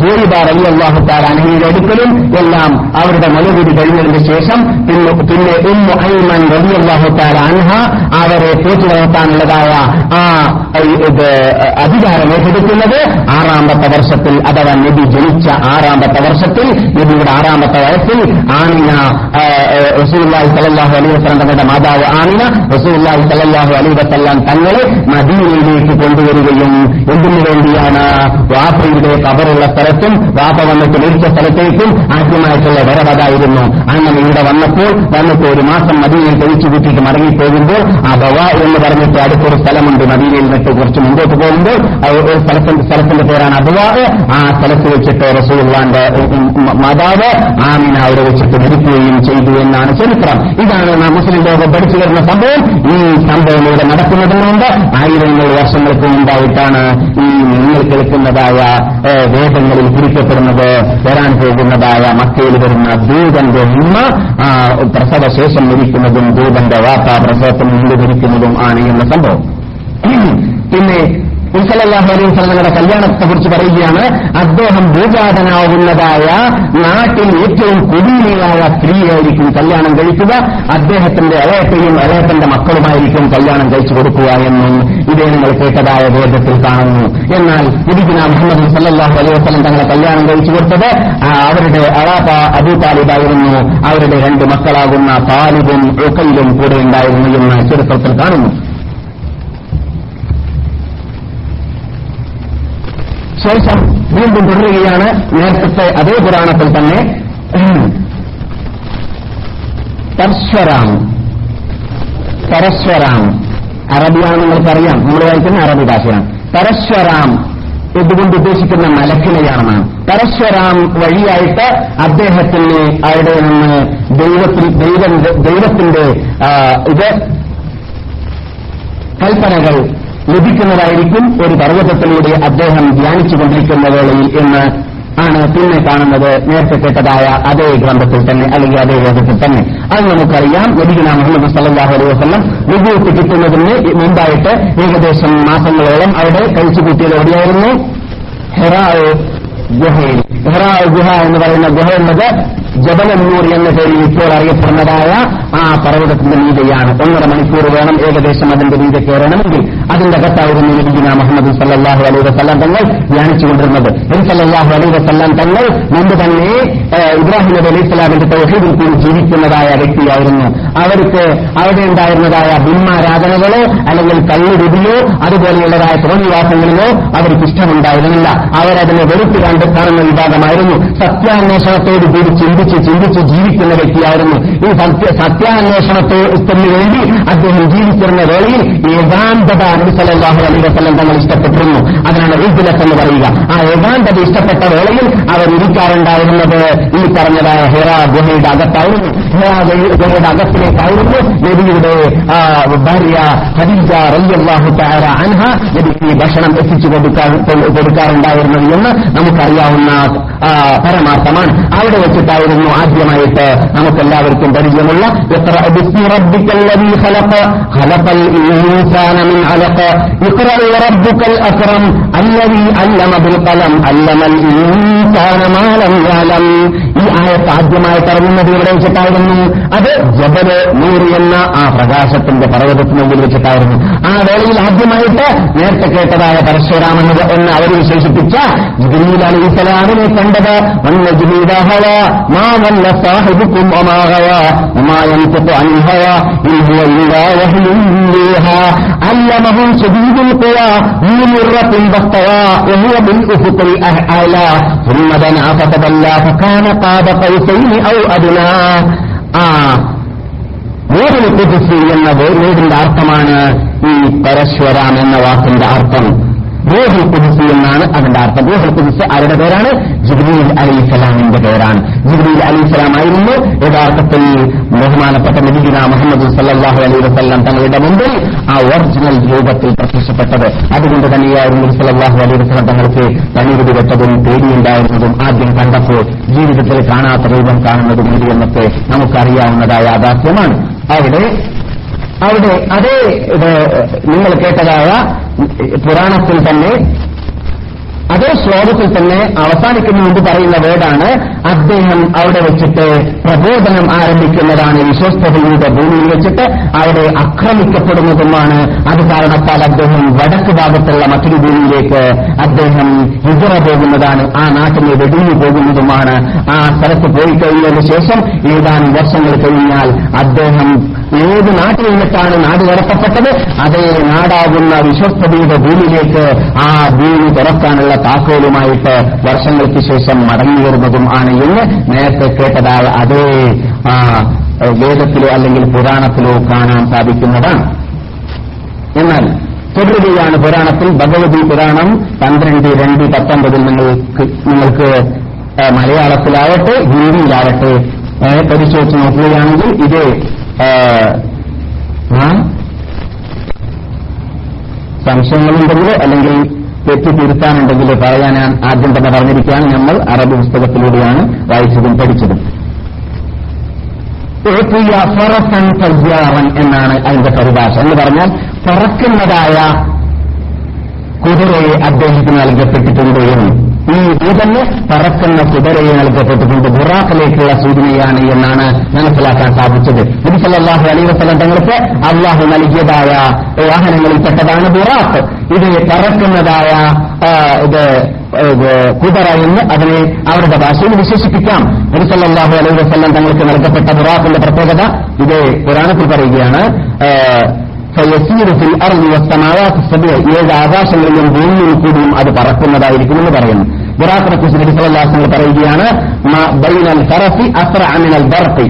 സൂര്യബാർ അലി അള്ളാഹു താലാനഹിയുടെ അടുക്കലും എല്ലാം അവരുടെ മലരുടി കഴിഞ്ഞതിന് ശേഷം പിന്നെ പിന്നെ ഉമ്മു ഐമൻ റബി അള്ളാഹു താല അൻഹ അവരെ തേച്ചു വളർത്താനുള്ളതായ ആ അധികാരം ഏറ്റെടുക്കുന്നത് ആറാമത്തെ വർഷത്തിൽ അഥവാ നബി ജനിച്ച ആറാമത്തെ വർഷത്തിൽ നബിയുടെ ആറാമത്തെ വയസ്സിൽ ആമിന റസൂല്ലാഹി സലല്ലാഹു അലൈഹി വസ്ലാം തങ്ങളുടെ മാതാവ് ആമിന റസൂല്ലാഹി സലല്ലാഹു അലൈഹി വസല്ലം തങ്ങളെ മദീനയിലേക്ക് കൊണ്ടുവരികയും എന്തിനു വേണ്ടിയാണ് വാപ്പയുടെ കബറുള്ള സ്ഥലത്തും വാപ്പ വന്നിട്ട് മരിച്ച സ്ഥലത്തേക്കും ആദ്യമായിട്ടുള്ള വരവതായിരുന്നു അങ്ങനെ ഇവിടെ വന്നപ്പോൾ വന്നിട്ട് ഒരു മാസം മദീനയിൽ തെളിച്ചു കൂട്ടിയിട്ട് മടങ്ങിപ്പോകുമ്പോൾ ആ ബവ എന്ന് പറഞ്ഞിട്ട് അടുത്തൊരു സ്ഥലമുണ്ട് മദീനയിൽ നിന്നിട്ട് കുറച്ച് മുമ്പോട്ട് പോകുമ്പോൾ ഒരു സ്ഥലത്തിന്റെ സ്ഥലത്തിന്റെ പേരാണ് അബുവാ. ആ സ്ഥലത്ത് വെച്ചിട്ട് റസൂള്ളാന്റെ മാതാവ് ആമിന അവിടെ വെച്ചിട്ട് മരിക്കുകയും ചെയ്തു എന്നാണ് ചരിത്രം. ഇതാണ് നാം മുസ്ലിം ലോകം പഠിച്ചു വരുന്ന സംഭവം ഈ സംഭവം ഇവിടെ നടക്കുന്നതിനുമുണ്ട് ആയിരങ്ങൾ വർഷങ്ങൾക്ക് മുമ്പായിട്ടാണ് ഈ നിങ്ങൾ കേൾക്കുന്നതായ വേദങ്ങളിൽ കുറിക്കപ്പെടുന്നത് വരാൻ പോകുന്നതായ മക്കയിൽ വരുന്ന ദൂതന്റെ ഉമ്മ പ്രസവ പ്രസവശേഷം ലഭിക്കുന്നതും ദൂതന്റെ വാർത്താ പ്രസവത്തിന് മുമ്പ് മരിക്കുന്നതും ആണ് എന്ന സംഭവം. പിന്നെ ഇൻസലാഹു അലൈഹി സ്വലങ്ങളുടെ കല്യാണത്തെ കുറിച്ച് പറയുകയാണ് അദ്ദേഹം ഭൂജാതനാവുന്നതായ നാട്ടിൽ ഏറ്റവും കുടിമയായ സ്ത്രീയായിരിക്കും കല്യാണം കഴിക്കുക അദ്ദേഹത്തിന്റെ അളയത്തെയും അളയത്തിന്റെ മക്കളുമായിരിക്കും കല്യാണം കഴിച്ചു കൊടുക്കുക എന്നും ഇതേ നിങ്ങൾ കേട്ടതായ വേദത്തിൽ കാണുന്നു. എന്നാൽ ഇരിക്കുന്ന മുഹമ്മദ് സല്ലാഹു അലൈഹി വസ്ലം തങ്ങളെ കല്യാണം കഴിച്ചു കൊടുത്തത് അവരുടെ അളാപ്പ അബൂ താലിബായിരുന്നു. അവരുടെ രണ്ട് മക്കളാകുന്ന താലിബും ഉക്കയിലും കൂടെ ഉണ്ടായിരുന്നു എന്ന് ചരിത്രത്തിൽ കാണുന്നു. ശേഷം വീണ്ടും തുടരുകയാണ് നേരത്തെ അതേ പുരാണത്തിൽ തന്നെ. പരശ്വരാം പരശ്വരാം അറബിയാണ് നിങ്ങൾക്കറിയാം നമ്മൾ വായിക്കുന്ന അറബി ഭാഷയാണ്. പരശ്വരാം ഇതുകൊണ്ട് ഉദ്ദേശിക്കുന്ന മലക്കിനെയാണ് പരശ്വരാം വഴിയായിട്ട് അദ്ദേഹത്തിന് അവിടെ നിന്ന് ദൈവത്തിൽ ദൈവം ദൈവത്തിന്റെ ഇത് കൽപ്പനകൾ ലഭിക്കുന്നതായിരിക്കും ഒരു പർവതത്തിലൂടെ അദ്ദേഹം ധ്യാനിച്ചുകൊണ്ടിരിക്കുന്ന വേളയിൽ എന്ന് ആണ് പിന്നെ കാണുന്നത് നേരത്തെ കേട്ടതായ അതേ ഗ്രന്ഥത്തിൽ തന്നെ അല്ലെങ്കിൽ അതേ വേദത്തിൽ തന്നെ. അത് നമുക്കറിയാം. നബിഗുന മുഹമ്മദ് സല്ലാഹു അലൈഹി വസ്ലം വിജയത്ത് കിട്ടുന്നതിന് മുമ്പായിട്ട് ഏകദേശം മാസങ്ങളോളം അവിടെ കഴിച്ചുകൂട്ടിയത് എവിടെയായിരുന്നു? ഹെറാവ് ഗുഹയിൽ. ഹെറാ ഗുഹ എന്ന് പറയുന്ന ഗുഹ എന്നത് ജബലന്നൂർ എന്ന പേരിൽ ഇപ്പോൾ അറിയപ്പെടുന്നതായ ആ പർവതത്തിന്റെ മീതയാണ് ഒന്നര മണിക്കൂർ വേണം ഏകദേശം അതിന്റെ മീത കയറണമെങ്കിൽ. അതിന്റെ അകത്തായിരുന്നു നബിഗുന മുഹമ്മദ് സല്ലാഹു അലൈഹി വസ്ലാം തങ്ങൾ ധ്യാനിച്ചുകൊണ്ടിരുന്നത്. സല്ലാഹു അലൈഹി വസ്ലാം തങ്ങൾ മുമ്പ് തന്നെ ഇബ്രാഹിം നബി അലൈഹി സ്വലാമിന്റെ തൗഹീദിൽ കൂടി ജീവിക്കുന്നതായ വ്യക്തിയായിരുന്നു. അവർക്ക് അവിടെ ഉണ്ടായിരുന്നതായ ബിംബാരാധനകളോ അല്ലെങ്കിൽ കല്ലുരുതിയോ അതുപോലെയുള്ളതായ തോന്നിവാസങ്ങളിലോ അവർക്ക് ഇഷ്ടമുണ്ടായിരുന്നില്ല. അവരതിനെ വെറുത്ത് കണ്ട് കാണുന്ന വിഭാഗമായിരുന്നു. സത്യാന്വേഷണത്തോട് കൂടി ചിന്തിച്ച് ചിന്തിച്ച് ജീവിക്കുന്ന വ്യക്തിയായിരുന്നു. ഈ സത്യ സത്യാന്വേഷണത്തിന് വേണ്ടി അദ്ദേഹം ജീവിച്ചിരുന്ന വേളയിൽ ഏകാന്തത അനുസലാഹു അലൈ വസ്ലം തങ്ങൾ ഇഷ്ടപ്പെട്ടിരുന്നു. അതിനാണ് ഉദ്ദിലത്ത് എന്ന് പറയുക. ആ ഏകാന്തത ഇഷ്ടപ്പെട്ട വേളയിൽ അവർ ഇരിക്കാറുണ്ടായിരുന്നത് ഈ പറഞ്ഞതായ ഹെറാ ഗുഹയുടെ അകത്തായിരുന്നു. ഹെറാ ഗുഹയുടെ അകത്തിലേക്കായിരുന്നു നബിയുടെ ഭാര്യ ഹദീജ റയ്യാഹു തആല അൻഹ നബിക്ക് ഭക്ഷണം എത്തിച്ചു കൊടുക്കാൻ കൊടുക്കാറുണ്ടായിരുന്നത് എന്ന് നമുക്കറിയാവുന്ന പരമാർത്ഥമാണ്. അവിടെ വെച്ചിട്ടായിരുന്നു ആദ്യമായിട്ട്. നമുക്കെല്ലാവർക്കും പരിചയമുള്ള എത്ര ഈ ആയത്ത് ആദ്യമായിട്ട് ഇറങ്ങുന്നത് ഇവിടെ വെച്ചിട്ടായിരുന്നു? അത് ജബൽ നൂറ് എന്ന ആ പ്രകാശത്തിന്റെ പർവതത്തിന് വെച്ചിട്ടായിരുന്നു. ആ വേളയിൽ ആദ്യമായിട്ട് നേരത്തെ കേട്ടതായ പരശുരാമൻ എന്ന് അവർ വിശേഷിപ്പിച്ച ജിബ്രീൽ അലൈഹി സ്വലാമിനെ കണ്ടത്. വന്ന ജിബീദഹവ മാ വല്ല സാഹിബുക്കും ഒമാഹവ ഉമായന്തിപ്പ് അൻഹവ ഇൻഹുവ ഇല്ലാ വഹ്യും യൂഹാ അല്ലമഹു ശദീദുൽ ഖുവാ ذو مرة فاستوى وهو بالأفق الأعلى ثم دنا فتدلى فكان قاب قوسين أو أدنى ആ നൂറിന് കുതിസ് എന്ന വേദിന്റെ അർത്ഥമാണ് ഈ പരശ്വരാം എന്ന വാക്കിന്റെ അർത്ഥം റൂഹുൽ കുതിസ് എന്നാണ് അതിന്റെ അർത്ഥം. റൂഹുൽ ആരുടെ പേരാണ്? ജിബ്രീൽ അലി സ്വലാമിന്റെ പേരാണ്. ജിബ്രീൽ അലി ആയിരുന്നു യഥാർത്ഥത്തിൽ ബഹുമാനപ്പെട്ട നബിഗുന മുഹമ്മദ് സല്ലാഹു അലൈഹി വസ്ലാം തങ്ങളുടെ മുമ്പിൽ ആ ഒറിജിനൽ രൂപത്തിൽ പ്രത്യക്ഷപ്പെട്ടത്. അതുകൊണ്ട് തന്നെയായിരുന്നു സല്ലാഹു അലൈഹി വസ്ലാം തങ്ങൾക്ക് പണിവിടി വെട്ടതും പേടിയുണ്ടായിരുന്നതും ആദ്യം കണ്ടപ്പോൾ ജീവിതത്തിൽ കാണാത്ത രൂപം കാണുന്നതും കൂടി എന്നൊക്കെ നമുക്കറിയാവുന്നതായ യാഥാർത്ഥ്യമാണ്. അവിടെ അവിടെ അതേ നിങ്ങൾ കേട്ടതായ പുരാണത്തിൽ തന്നെ അതേ ശ്ലോകത്തിൽ തന്നെ അവസാനിക്കുന്ന മുമ്പ് പറയുന്ന വേർഡാണ് അദ്ദേഹം അവിടെ വെച്ചിട്ട് പ്രബോധനം ആരംഭിക്കുന്നതാണ് വിശ്വസ്തതയുടെ ഭൂമിയിൽ വെച്ചിട്ട് അവിടെ ആക്രമിക്കപ്പെടുന്നതുമാണ്. അത് കാരണത്താൽ അദ്ദേഹം വടക്ക് ഭാഗത്തുള്ള മറ്റൊരു ഭൂമിയിലേക്ക് അദ്ദേഹം ഹിജറ പോകുന്നതാണ് ആ നാട്ടിനെ വെടിഞ്ഞു പോകുന്നതുമാണ്. ആ സ്ഥലത്ത് പോയി കഴിഞ്ഞതിന് ശേഷം ഏതാനും വർഷങ്ങൾ കഴിഞ്ഞാൽ അദ്ദേഹം ഏത് നാട്ടിൽ നിന്നിട്ടാണ് നാട് കടത്തപ്പെട്ടത്? അതേ നാടാകുന്ന വിശ്വസ്തതയുടെ ഭൂമിയിലേക്ക് ആ ഭൂമി തുറക്കാനുള്ള താക്കോലുമായിട്ട് വർഷങ്ങൾക്ക് ശേഷം മടങ്ങി വരുന്നതും ആണ് എന്ന് നേരത്തെ കേട്ടതായ അതേ വേദത്തിലോ അല്ലെങ്കിൽ പുരാണത്തിലോ കാണാൻ സാധിക്കുന്നതാണ്. എന്നാൽ തുടരുകയാണ് പുരാണത്തിൽ. ഭഗവതി പുരാണം പന്ത്രണ്ട് രണ്ട് പത്തൊമ്പതിൽ നിങ്ങൾക്ക് നിങ്ങൾക്ക് മലയാളത്തിലാവട്ടെ ഹിന്ദിയിലാവട്ടെ പരിശോധിച്ച് നോക്കുകയാണെങ്കിൽ ഇത് സംശയങ്ങളുണ്ടെങ്കിൽ അല്ലെങ്കിൽ തെറ്റ് തിരുത്താനുണ്ടെങ്കിൽ പറയാൻ ആദ്യം തന്നെ പറഞ്ഞിരിക്കുകയാണ് നമ്മൾ അറബ് പുസ്തകത്തിലൂടെയാണ് വായിച്ചതും പഠിച്ചതും. ഫറസൻ തയ്യാറൻ എന്നാണ് അതിന്റെ പരിഭാഷ. എന്ന് പറഞ്ഞാൽ പറക്കുന്നതായ കുതിരയെ അദ്ദേഹത്തിന് നൽകപ്പെട്ടിട്ടുണ്ട് എന്ന്. ഈ ദൂതന് പറക്കുന്ന കുതിരയെ നൽകപ്പെട്ടിട്ടുണ്ട്. ബുറാഖിലേക്കുള്ള സൂചനയാണ് എന്നാണ് മനസ്സിലാക്കാൻ സാധിച്ചത്. നബിസല്ലാഹു അലൈ വസ്ലം തങ്ങൾക്ക് അള്ളാഹു നൽകിയതായ വാഹനങ്ങളിൽപ്പെട്ടതാണ് ബുറാഖ്. ഇത് പറക്കുന്നതായ ഇത് കുതിര എന്ന് അതിനെ അവരുടെ ഭാഷയിൽ വിശേഷിപ്പിക്കാം. നബിസല്ലാഹു അലൈഹി വസ്ലം തങ്ങൾക്ക് നൽകപ്പെട്ട ബുറാഖിന്റെ പ്രത്യേകത ഇത് പുരാണത്തിൽ പറയുകയാണ് സയസീർ ഫിൽ അർലി സമാവാത്ത് സഭ ഏഴ് ആകാശങ്ങളിലും ഭൂമിയിൽ കൂടിയും അത് പറക്കുന്നതായിരിക്കും എന്ന് പറയുന്നു. ഖുറാഖിനെ കുറിച്ച് നബിസലാസങ്ങൾ പറയുകയാണ് ബൈനൽ ഫറഫി അസ്ര അമിനൽ ബർഫി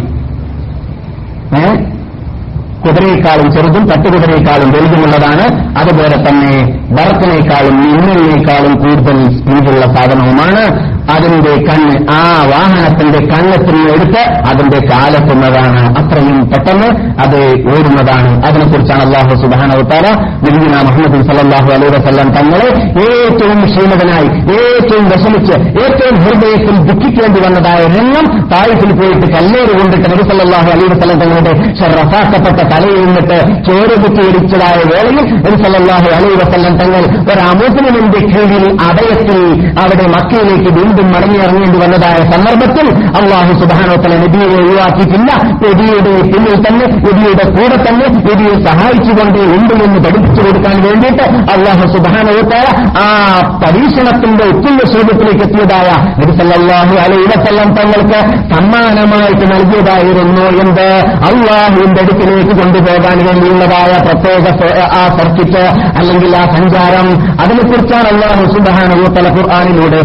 കുതിരയേക്കാളും ചെറുതും തട്ടുകുതിരയേക്കാളും വലുതുമുള്ളതാണ്. അതുപോലെ തന്നെ ബർത്തിനേക്കാളും മിന്നലിനേക്കാളും കൂടുതൽ സ്പീഡുള്ള സാധനവുമാണ്. അതിന്റെ കണ്ണ് ആ വാഹനത്തിന്റെ കണ്ണെത്തുന്ന എടുത്ത് അതിന്റെ കാലെത്തുന്നതാണ്. അത്രയും പെട്ടെന്ന് അത് ഓടുന്നതാണ്. അതിനെക്കുറിച്ചാണ് അള്ളാഹു സുബാനവത്താല നബീന മുഹമ്മദ് സല്ലാഹു അലൈ വസല്ലം തങ്ങളെ ഏറ്റവും ക്ഷീണതനായി ഏറ്റവും വിഷമിച്ച് ഏറ്റവും ഹൃദയത്തിൽ ദുഃഖിക്കേണ്ടി വന്നതായ രംഗം താഴ്ത്തിൽ പോയിട്ട് കല്ലേറ് കൊണ്ടിട്ട് നബി സല്ലാഹു അലൈ വസ്ലം തങ്ങളുടെ റസാക്കപ്പെട്ട തലയിൽ നിന്നിട്ട് ചോര കുത്തിയിടിച്ചതായ വേളയിൽ നബി സല്ലാഹു അലൈ വസല്ലം തങ്ങൾ ഒരു അമുസ്ലിമിന്റെ കീഴിൽ അഭയത്തിൽ അവിടെ മക്കയിലേക്ക് വീണ്ടും മടങ്ങിയിറങ്ങേണ്ടി വന്നതായ സന്ദർഭത്തിൽ അള്ളാഹു സുബാനോത്തല നബിയെ ഒഴിവാക്കിയിട്ടില്ല. നബിയുടെ പിന്നിൽ തന്നെ നബിയുടെ കൂടെ തന്നെ നബിയെ സഹായിച്ചുകൊണ്ട് ഉണ്ട് എന്ന് പഠിപ്പിച്ചു കൊടുക്കാൻ വേണ്ടിയിട്ട് അള്ളാഹു സുബാനോത്തല ആ പരീക്ഷണത്തിന്റെ ഉത്തുല്യ സ്വരൂപത്തിലേക്ക് എത്തിയതായ നബിസല്ലാഹു വസല്ലം തങ്ങൾക്ക് സമ്മാനമായിട്ട് നൽകിയതായിരുന്നു എന്ത് അള്ളാഹുവിന്റെ അടുക്കിലേക്ക് കൊണ്ടുപോകാൻ വേണ്ടിയുള്ളതായ പ്രത്യേക ആ സർക്കിറ്റ് അല്ലെങ്കിൽ ആ സഞ്ചാരം. അതിനെക്കുറിച്ചാണ് അള്ളാഹു സുബാനോത്തല ഖുർആാനിലൂടെ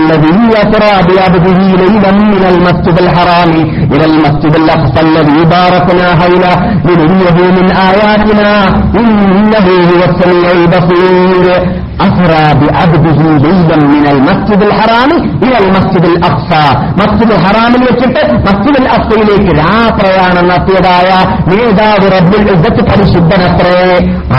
الذي يسرى بعبده ليلا من المسجد الحرام إلى المسجد الأقصى الذي باركنا حوله لنريه من آياتنا إنه هو السميع البصير. أسرى بعبده ليلا من المسجد الحرام إلى المسجد الأقصى مسجد الحرام വെച്ചിട്ട് മസ്ജിദ് അൽ അക്സയിലേക്ക് രാപ്രയാണം നടത്തിയതായ നേതാവ് റബ്ബുൽ ഇസ്സത്ത് പരിശുദ്ധനത്രേ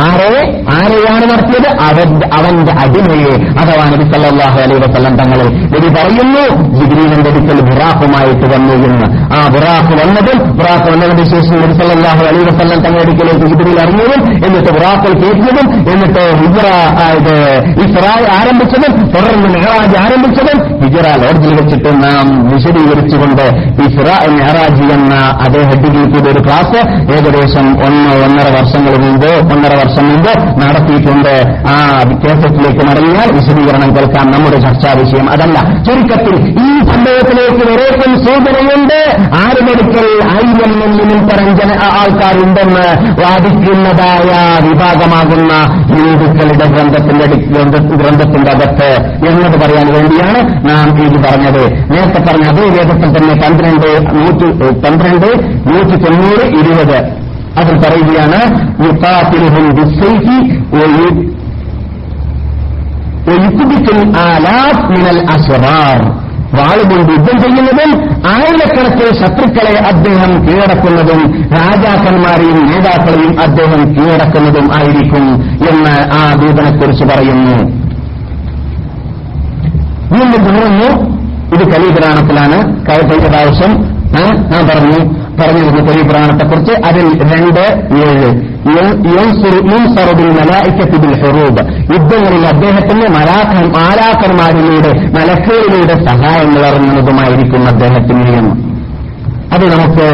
ആരെ ആരെയാണ് നടത്തിയത് അവന്റെ അവന്റെ അടിമയെ അഥവാ നബി സല്ലല്ലാഹു അലൈഹി വസല്ലം തങ്ങളിൽ നബി പറയുന്നു ജിബ്രീലിന്റെ അടുക്കൽ ബുറാഖുമായിട്ട് വന്നു എന്ന് ആ ബുറാഖ് വന്നതും ബുറാഖ് വന്നതിന് ശേഷം നബി സല്ലല്ലാഹു അലൈഹി വസല്ലം തങ്ങളുടെ അടുക്കലേക്ക് ജിബ്രീൽ ഇറങ്ങിയതും എന്നിട്ട് ബുറാഖിൽ കയറ്റിയതും എന്നിട്ട് ഹിജ്റ ആ, ഇത് ഇസ്രായേൽ ആരംഭിച്ചതും തുടർന്ന് മെഹറാജ് ആരംഭിച്ചതും ഹിജറ ലോഡ്ജിൽ വെച്ചിട്ട് നാം വിശദീകരിച്ചുകൊണ്ട് ഇസ്ര മെഹറാജ് എന്ന അതേ കൂടി ഒരു ക്ലാസ് ഏകദേശം ഒന്ന് ഒന്നര വർഷങ്ങൾ മുമ്പ് ഒന്നര വർഷം മുമ്പ് നടത്തിയിട്ടുണ്ട്. ആ കേസറ്റിലേക്ക് മടങ്ങിയാൽ വിശദീകരണം കേൾക്കാം. നമ്മുടെ ചർച്ചാ വിഷയം അതല്ല. ചുരുക്കത്തിൽ ഈ സംഭവത്തിലേക്ക് വരേക്കും സൂചനയുണ്ട്. ആരുമെടുക്കൽ ആയിരം എന്നിലും പരം ജന ആൾക്കാരുണ്ടെന്ന് വാദിക്കുന്നതായ വിഭാഗമാകുന്ന ഹിന്ദുക്കളുടെ ഗ്രന്ഥത്തിന്റെ ഗ്രന്ഥത്തിന്റെ അകത്ത് എന്നത് പറയാൻ വേണ്ടിയാണ് നാം ഇത് പറഞ്ഞത്. നേരത്തെ പറഞ്ഞ അതേ വേദത്തിൽ തന്നെ പന്ത്രണ്ട് നൂറ്റി പന്ത്രണ്ട് നൂറ്റി തൊണ്ണൂറ് ഇരുപത്. അതിൽ പറയുകയാണ് ആലാഫ് മിനൽ അസ്റാർ. വാളുകൊണ്ട് യുദ്ധം ചെയ്യുന്നതും ആയിരക്കണക്കിന് ശത്രുക്കളെ അദ്ദേഹം കീഴടക്കുന്നതും രാജാക്കന്മാരെയും നേതാക്കളെയും അദ്ദേഹം കീഴടക്കുന്നതും ആയിരിക്കും എന്ന് ആ ദൂതനെക്കുറിച്ച് പറയുന്നു. വീണ്ടും പറയുന്നു ഇത് കലീപുരാണത്തിലാണ്. കഴിഞ്ഞ പ്രാവശ്യം ഞാൻ പറഞ്ഞു. പറഞ്ഞിരുന്നു കലീപുരാണത്തെക്കുറിച്ച് അതിൽ രണ്ട് ഏഴ്. യൂൻസറുബിൽ മലായിക്കത്തിബിൽ ഹെറൂബ് യുദ്ധങ്ങളിൽ അദ്ദേഹത്തിന് മലാഖ മാലാക്കന്മാരിലൂടെ മലക്കുകളിലൂടെ സഹായങ്ങൾ ഇറങ്ങുന്നതുമായിരിക്കും അദ്ദേഹത്തിന് എന്ന് അത് നമുക്ക്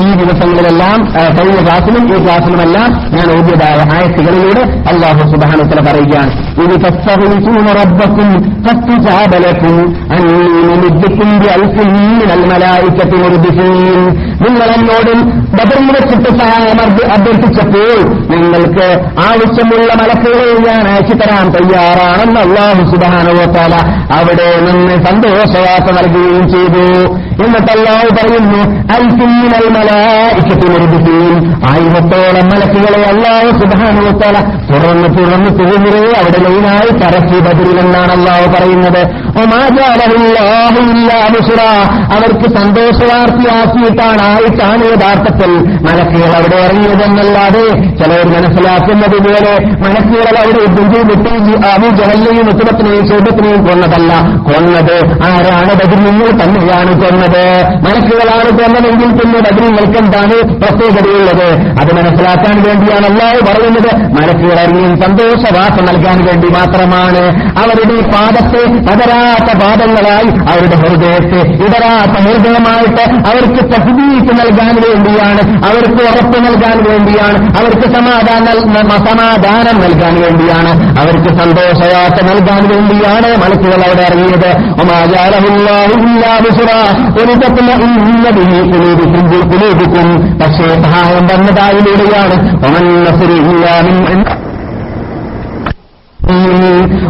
ഈ ദിവസങ്ങളിലെല്ലാം കഴിഞ്ഞ ക്ലാസ്സിലും ഈ ക്ലാസ്സിലുമെല്ലാം ഞാൻ ഓദ്യതായ ആയത്തുകളിലൂടെ അള്ളാഹു സുബാനുത്തല പറയുകയാണ്. ഇത് തസ്തഗീസൂന റബ്ബക്കും മുർദിഫീൻ നിങ്ങൾ എന്നോടും ബദറിൽ വെച്ചിട്ട് സഹായം അഭ്യർത്ഥിച്ചപ്പോൾ നിങ്ങൾക്ക് ആവശ്യമുള്ള മലക്കുകളെ ഞാൻ അയച്ചു തരാൻ തയ്യാറാണെന്ന് അള്ളാഹു സുബാനുവത്താല അവിടെ നിന്ന് സന്തോഷവാർത്ത നൽകുകയും ചെയ്തു. എന്നിട്ട് പറയുന്നു മലായിക്കത്തി മുർദിഫീൻ ആയിരത്തോളം മലക്കുകളെ അള്ളാഹു സുബാനുവത്താല തുറന്ന് തുറന്ന് തുറന്നിരേ അവിടെ ലൈനായി കറക്കി ബദറിലെന്നാണ് അള്ളാഹു പറയുന്നത്. അവർക്ക് സന്തോഷവാർത്തയാക്കിയിട്ടാണ് ആയിട്ടാണ് യഥാർത്ഥത്തിൽ മലക്കുകൾ അവിടെ ഇറങ്ങിയതെന്നല്ലാതെ ചിലർ മനസ്സിലാക്കുന്നത് പോലെ മലക്കുകൾ അവിടെ യുദ്ധം ചെയ്തിട്ട് ഈ അബു ഉത്തരത്തിനെയും ചോദ്യത്തിനെയും കൊന്നതല്ല. കൊന്നത് ആരാണ് ബദിൽ നിങ്ങൾ തന്നെയാണ് കൊന്നത്? മലക്കുകളാണ് കൊന്നതെങ്കിൽ പിന്നെ ബദിൽ നിങ്ങൾക്ക് പ്രത്യേകതയുള്ളത്? അത് മനസ്സിലാക്കാൻ വേണ്ടിയാണ് അള്ളാഹു പറയുന്നത്. മനസ്സിലറിയും സന്തോഷവാസ നൽകാൻ വേണ്ടി മാത്രമാണ് അവരുടെ പാദത്തെ പതരാത്ത പാദങ്ങളായി അവരുടെ ഹൃദയത്തെ ഇടരാത്ത ഹൃദയമായിട്ട് അവർക്ക് തസ്ബീക്ക് നൽകാൻ വേണ്ടിയാണ് അവർക്ക് ഉറപ്പ് നൽകാൻ വേണ്ടിയാണ് അവർക്ക് സമാധാനം സമാധാനം നൽകാൻ വേണ്ടിയാണ് അവർക്ക് സന്തോഷവാർത്ത നൽകാൻ വേണ്ടിയാണ് മനസ്സുകൾ അവിടെ ഇറങ്ങിയത് കുലൂപിക്കും പക്ഷേ സഹായം വന്നതായിലൂടെയാണ് ഒമൻ നസറില്ലാമിൻ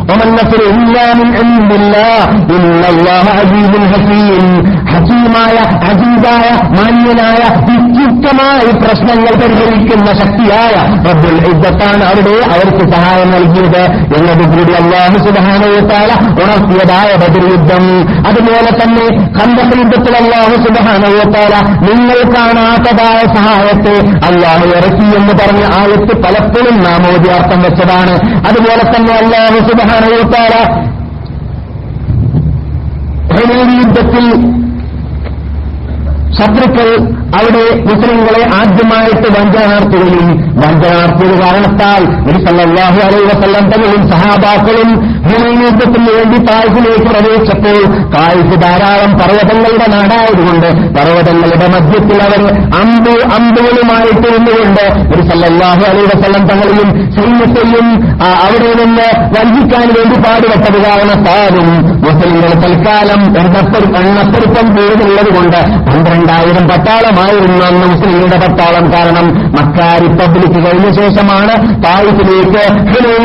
وما النصر إلا من عند الله إن الله عزيز حكيم ഹക്കീമായ അജീതായ മാന്യനായ വിദ്യുക്തമായ പ്രശ്നങ്ങൾ പരിഹരിക്കുന്ന ശക്തിയായ റബ്ബുൽ ഇദ്ദത്താണ് അവിടെ അവർക്ക് സഹായം നൽകിയത് എന്നതുകൂടി അള്ളാഹു സുബാനവത്താല ഉണർത്തിയതായ ബദർ യുദ്ധം. അതുപോലെ തന്നെ കണ്ടത്തിൽ യുദ്ധത്തിൽ അള്ളാഹു സുബാനവത്താല നിങ്ങൾ കാണാത്തതായ സഹായത്തെ അള്ളാഹു ഇറക്കി എന്ന് പറഞ്ഞ ആയത്ത് പലപ്പോഴും നാമോദി അർത്ഥം വെച്ചതാണ്. അതുപോലെ തന്നെ അള്ളാഹു സുബാനവത്താല യുദ്ധത്തിൽ ശത്രുക്കൾ അവിടെ മുസ്ലിങ്ങളെ ആദ്യമായിട്ട് വഞ്ചനാർത്തുകയും വഞ്ചനാർത്തിയത് കാരണത്താൽ അലൈഹി വസല്ലം തങ്ങളും സഹാബാക്കളും ഭൂമിയുദ്ധത്തിന് വേണ്ടി താഴ്ചയിലേക്ക് പ്രവേശിച്ചപ്പോൾ താഴ്ച ധാരാളം പർവതങ്ങളുടെ നാടായതുകൊണ്ട് പർവതങ്ങളുടെ മധ്യത്തിൽ അവർ അമ്പ് അമ്പുകളുമായിട്ട് നിന്നുകൊണ്ട് ഒരു സല്ലാഹു വസല്ലം തങ്ങളെയും സൈന്യത്തെയും അവിടെ നിന്ന് വഞ്ചിക്കാൻ വേണ്ടി പാടുപെട്ടത് കാരണത്താലും മുസ്ലിങ്ങൾ തൽക്കാലം എണ്ണപ്പെരുപ്പം കൂടുതലുള്ളത് കൊണ്ട് പന്ത്രണ്ടായിരം പട്ടാളമായിരുന്നു അന്ന് മുസ്ലിങ്ങളുടെ പട്ടാളം. കാരണം മക്ക റിപ്പബ്ലിക് കഴിഞ്ഞ ശേഷമാണ് താഴ്ത്തിലേക്ക്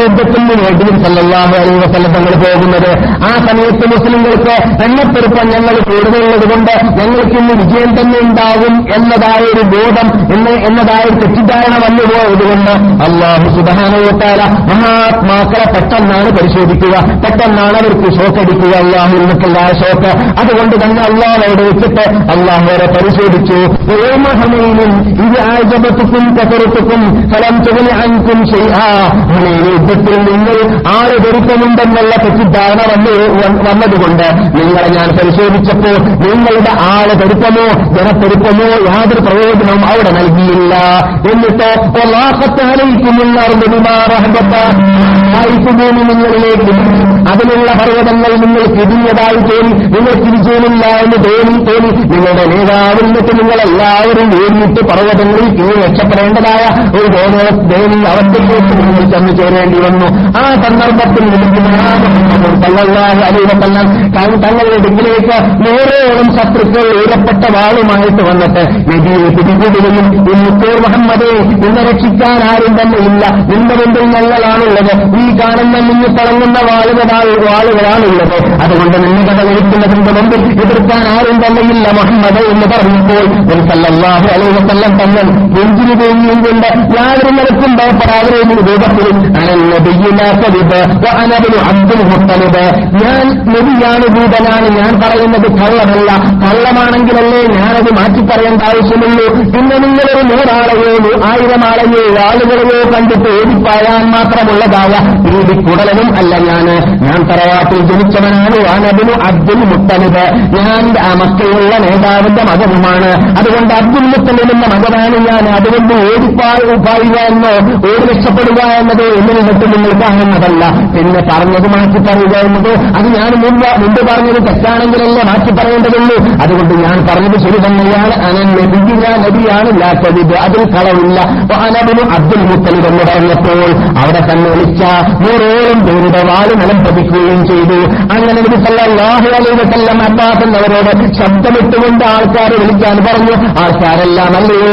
യുദ്ധത്തിന് വേണ്ടി സല്ലല്ലാഹു അലൈഹി തങ്ങൾ പോകുന്നത്. ആ സമയത്ത് മുസ്ലിങ്ങൾക്ക് എണ്ണപ്പെരുപ്പം ഞങ്ങൾ കൂടുതലുള്ളത് കൊണ്ട് ഞങ്ങൾക്ക് ഇന്ന് വിജയം തന്നെ ഉണ്ടാകും എന്നതായ ഒരു ബോധം എന്ന് എന്നതായ ഒരു തെറ്റിദ്ധാരണ വന്നുപോയതുകൊണ്ട് അള്ളാഹു സുബാനോത്താല മഹാത്മാക്കളെ പെട്ടെന്നാണ് പരിശോധിക്കുക. പെട്ടെന്നാണ് അവർക്ക് ഷോക്കടിക്കുക. അള്ളാഹു നിൽക്കുന്ന ആശോക്ക് അതുകൊണ്ട് തന്നെ അള്ളാഹ് വെച്ചിട്ട് അള്ളാഹു പരിശോധിച്ചു. ഓമഹമയിലും ഇത് ആജപത്തുക്കും കസരത്തുക്കും ഫലം അൻകും യുദ്ധത്തിൽ നിങ്ങൾ ആറ് പെരുപ്പമുണ്ടെന്നുള്ള തെറ്റിദ്ധാരണ വന്നു വന്നതുകൊണ്ട് നിങ്ങളെ ഞാൻ പരിശോധിച്ചപ്പോൾ നിങ്ങളുടെ ആൾ പെരുപ്പമോ ജനപ്പെരുപ്പമോ യാതൊരു പ്രയോജനവും അവിടെ നൽകിയില്ല. എന്നിട്ട് നിങ്ങളിലേക്ക് അതിനുള്ള പർവതങ്ങൾ നിങ്ങൾ തിരിഞ്ഞതായി തോന്നി. നിങ്ങൾക്ക് വിജയമില്ല എന്ന് തോന്നി തോന്നി. നിങ്ങളുടെ നേതാവിൽ നിന്നിട്ട് നിങ്ങളെല്ലാവരും ഓടിയിട്ട് പർവതങ്ങളിൽ കീഴ് രക്ഷപ്പെടേണ്ടതായ ഒരു ദേവി അവസ്ഥയിലേക്ക് നിങ്ങൾ ചെന്നു ചേരേണ്ടി വന്നു. ആ സന്ദർഭത്തിൽ തങ്ങളുടെ അടുക്കിലേക്ക് നൂറോളം ശത്രുക്കൾ ഉയരപ്പെട്ട വാളുമായിട്ട് വന്നിട്ട് നദിയെ പിടികൂടുകയും ഇന്നത്തെ മുഹമ്മദേ നിന്നെ രക്ഷിക്കാൻ ആരും തന്നെ ഇല്ല. നിന്റെ മുമ്പിൽ ഞങ്ങളാണുള്ളത്. ഈ കാണുന്ന നിന്ന് തിളങ്ങുന്ന വാളുകളാണ് ആളുകളാണുള്ളത്. അതുകൊണ്ട് നിന്നെ കഥ കഴിക്കുന്നതിന്റെ മുമ്പിൽ എതിർക്കാൻ ആരും ഇല്ല മുഹമ്മദ് എന്ന് പറഞ്ഞപ്പോൾ ഒരു സല്ലാഹു അലൈഹി വസല്ലം തങ്ങൾ നെഞ്ചിന് തേങ്ങിയും കൊണ്ട് യാതൊരു നിലക്കും ഭയപ്പെടാതെ രൂപത്തിൽ അബ്ദുൽ മുത്തലിബ്. ഞാൻ നബിയാണ് ദൂതനാണ്. ഞാൻ പറയുന്നത് കള്ളമല്ല. കള്ളമാണെങ്കിലല്ലേ ഞാനത് മാറ്റി പറയേണ്ട ആവശ്യമുള്ളൂ. പിന്നെ നിങ്ങളൊരു നൂറാളെയോ ആയിരം ആളെയോ ആളുകളെയോ കണ്ടിട്ട് ഓടിപ്പായാൻ മാത്രമുള്ളതായ കുടലനും അല്ല ഞാൻ. ഞാൻ തറവാട്ടിൽ ജനിച്ചവനാണ്. അനബിന് അബ്ദുൽ മുത്തലിബ്. ഞാൻ ആ മക്കയുള്ള നേതാവിന്റെ മകനുമാണ്. അതുകൊണ്ട് അബ്ദുൽ മുത്തലിബിന്റെ മകനാണ് ഞാൻ. അതുകൊണ്ട് ഓടിപ്പായുക എന്നോ ഓടി രക്ഷപ്പെടുക എന്നത് എന്നിനെ മറ്റും നിങ്ങൾ കാണുന്നതല്ല. പിന്നെ പറഞ്ഞത് മാറ്റി പറയുക എന്നത് അത് ഞാൻ മുമ്പ് മുമ്പ് പറഞ്ഞത് തെറ്റാണെങ്കിലല്ലേ മാറ്റി പറയേണ്ടതുള്ളൂ. അതുകൊണ്ട് ഞാൻ പറഞ്ഞത് ശരി തന്നെയാണ്. അനൻ നബി ഞാൻ നബിയാണ് ലാത്തത് അതിൽ കളവില്ല. അനബിനു അബ്ദുൽ മുത്തലിബ് എന്ന് പറഞ്ഞപ്പോൾ അവിടെ തന്നെ വിളിച്ച നൂറോളം പേരുടെ വാൽ നിലം പതിക്കുകയും ചെയ്തു. അങ്ങനെ നബി സല്ലല്ലാഹു അലൈഹി വസല്ലം അബ്ബാസ് എന്നവരോട് ശബ്ദമിട്ടുകൊണ്ട് ആൾക്കാർ വിളിക്കാൻ പറഞ്ഞു ആൾക്കാരെല്ലാം അല്ലയോ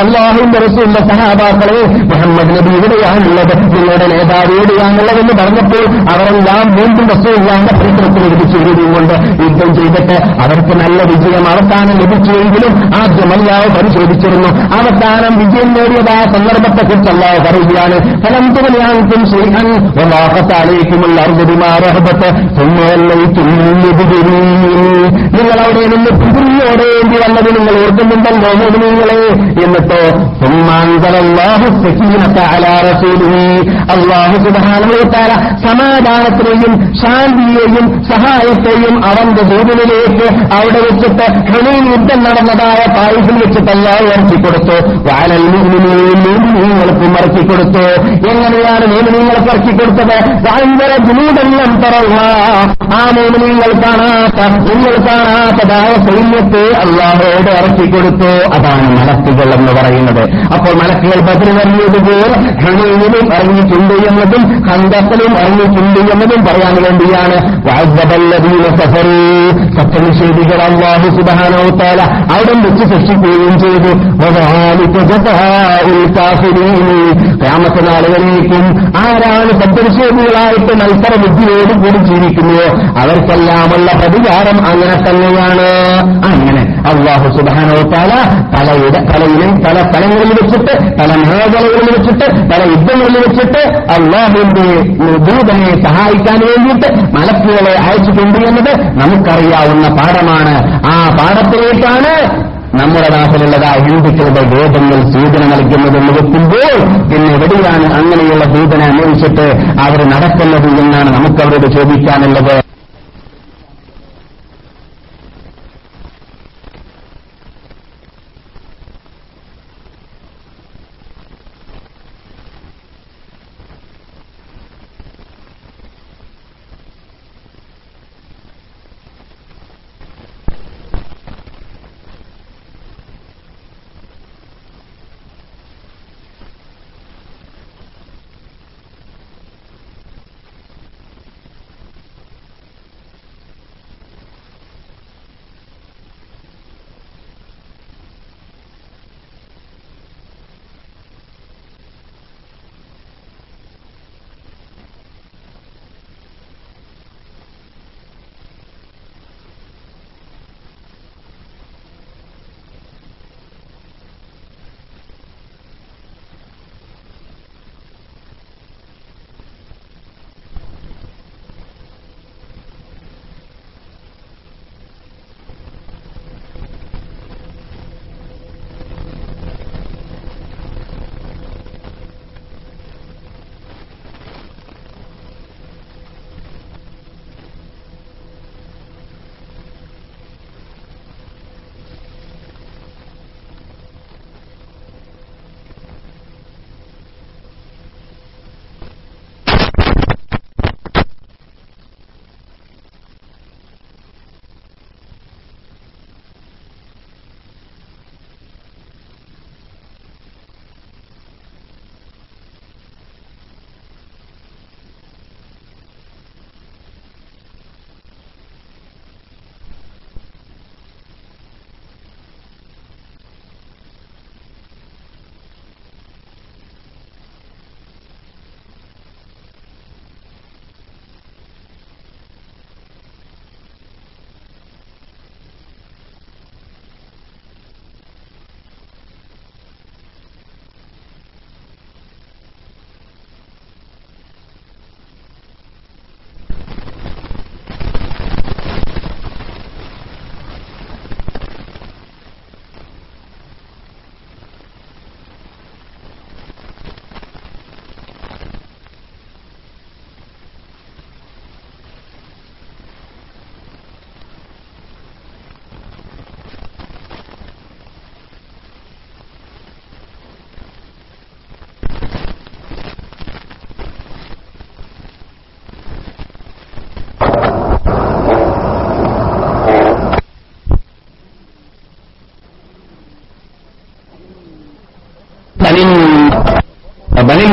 അള്ളാഹുവിന്റെ റസൂലിന്റെ സഹാബാക്കളെ മുഹമ്മദ് നബി ഇവിടെയാണുള്ളത് നിങ്ങളുടെ നേതാവ് എവിടെയാണുള്ളതെന്ന് പറഞ്ഞപ്പോൾ അവരെല്ലാം വീണ്ടും റസൂലിന്റെ പരിസരത്തിൽ ലഭിച്ചുകൊണ്ട് യുദ്ധം ചെയ്തിട്ട് അവർക്ക് നല്ല വിജയം അവസാനം ലഭിച്ചുവെങ്കിലും ആദ്യം അല്ലാവ് പരിശോധിച്ചിരുന്നു. അവസാനം വിജയം നേടിയതായ സന്ദർഭത്തെക്കുറിച്ച് അല്ലാവ് പറയുകയാണ് ഫലം തുകയാൾക്കും ശ്രീഹൻ വാഹത്താലേക്കുമുള്ള നിങ്ങൾ അവിടെ നിന്ന് പുതിയോടേണ്ടി വന്നത് നിങ്ങൾ ഓർക്കുന്നുണ്ടല്ലോ മോഹിനിങ്ങളെ എന്നിട്ടോ അല്ലാഹു സുബ്ഹാനഹു വതആല സമാധാനത്തിനെയും ശാന്തിയെയും സഹായത്തെയും അവന്റെ ജോലിയിലേക്ക് അവിടെ വെച്ചിട്ട് ഹണീൻ യുദ്ധം നടന്നതായ പായുസിൽ വെച്ചിട്ട് അല്ലാഹു ഇറക്കി കൊടുത്തു വാലൽ നിങ്ങൾക്കും ഇറക്കി കൊടുത്തു എങ്ങനെയാണ് നിയമനങ്ങൾക്ക് ഇറക്കി കൊടുത്തത് ഭയങ്കര ജനൂടെല്ലാം പറയുക. ആ നിങ്ങൾ കാണാത്ത നിങ്ങൾ കാണാത്തതായ സൈന്യത്തെ അള്ളാഹോട് ഇറക്കി കൊടുത്തു. അതാണ് മലക്കുകൾ എന്ന് പറയുന്നത്. അപ്പോൾ മലക്കുകൾ ബദർ വരുന്നതുപോലെ ഹണീനിലും ഇറങ്ങിയിട്ടുണ്ട് എന്നതും ഹന്തത്തിലും ഇറങ്ങിയിട്ടുണ്ട് എന്നതും പറയാൻ വേണ്ടിയാണ്. സത്യനിഷേധികൾ അള്ളാഹു സുബാനോത്താല അവിടെ വെച്ച് ശിക്ഷിക്കുകയും ചെയ്തു. നാളുകളിലേക്കും ആരാണ് സത്യനിഷേധികളായിട്ട് മത്സര ബുദ്ധിയോട് കൂടി ജീവിക്കുന്നുവോ അവർക്കെല്ലാമുള്ള പ്രതികാരം അങ്ങനെ തന്നെയാണ്. അങ്ങനെ അള്ളാഹു സുബാനോ പല തലയുടെ പലയിലെ പല സ്ഥലങ്ങളിൽ വെച്ചിട്ട് പല മേഖലകളിൽ വെച്ചിട്ട് പല യുദ്ധങ്ങളിൽ വെച്ചിട്ട് അള്ളാഹുവിന്റെ ദൂതനെ സഹായിക്കാൻ വേണ്ടിയിട്ട് മലക്കുകളെ അയച്ചിട്ടുണ്ട് എന്നത് നമുക്കറിയാവുന്ന പാഠമാണ്. ആ പാഠത്തിലേക്കാണ് നമ്മുടെ നാട്ടിലുള്ളതാ ഹിന്ദുക്കളുടെ വേദങ്ങൾ സൂചന നൽകുന്നതെന്ന് വെക്കുമ്പോൾ പിന്നെ എവിടെയാണ് അങ്ങനെയുള്ള സൂചന അന്വേഷിച്ചിട്ട് അവർ നടക്കുന്നത് എന്നാണ് നമുക്കവരോട് ചോദിക്കാനുള്ളത്.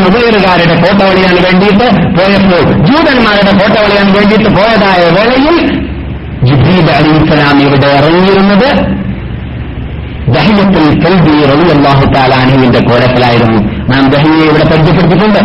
മുബൈറുകാരുടെ കോട്ട വഴിയാൻ വേണ്ടിയിട്ട് പോയപ്പോൾ ജൂതന്മാരുടെ കോട്ട വഴിയാൻ വേണ്ടിയിട്ട് പോയതായ വേളയിൽ ജിബ്രീദ് അലി ഇസ്ലാം ഇവിടെ ഇറങ്ങിയിരുന്നത് ദഹിയത്തിൽ കൽബി റളിയല്ലാഹു താലാനുവിന്റെ കോലത്തിലായിരുന്നു. നാം ദഹിയെ ഇവിടെ പരിചയപ്പെടുത്തിയിട്ടുണ്ട്.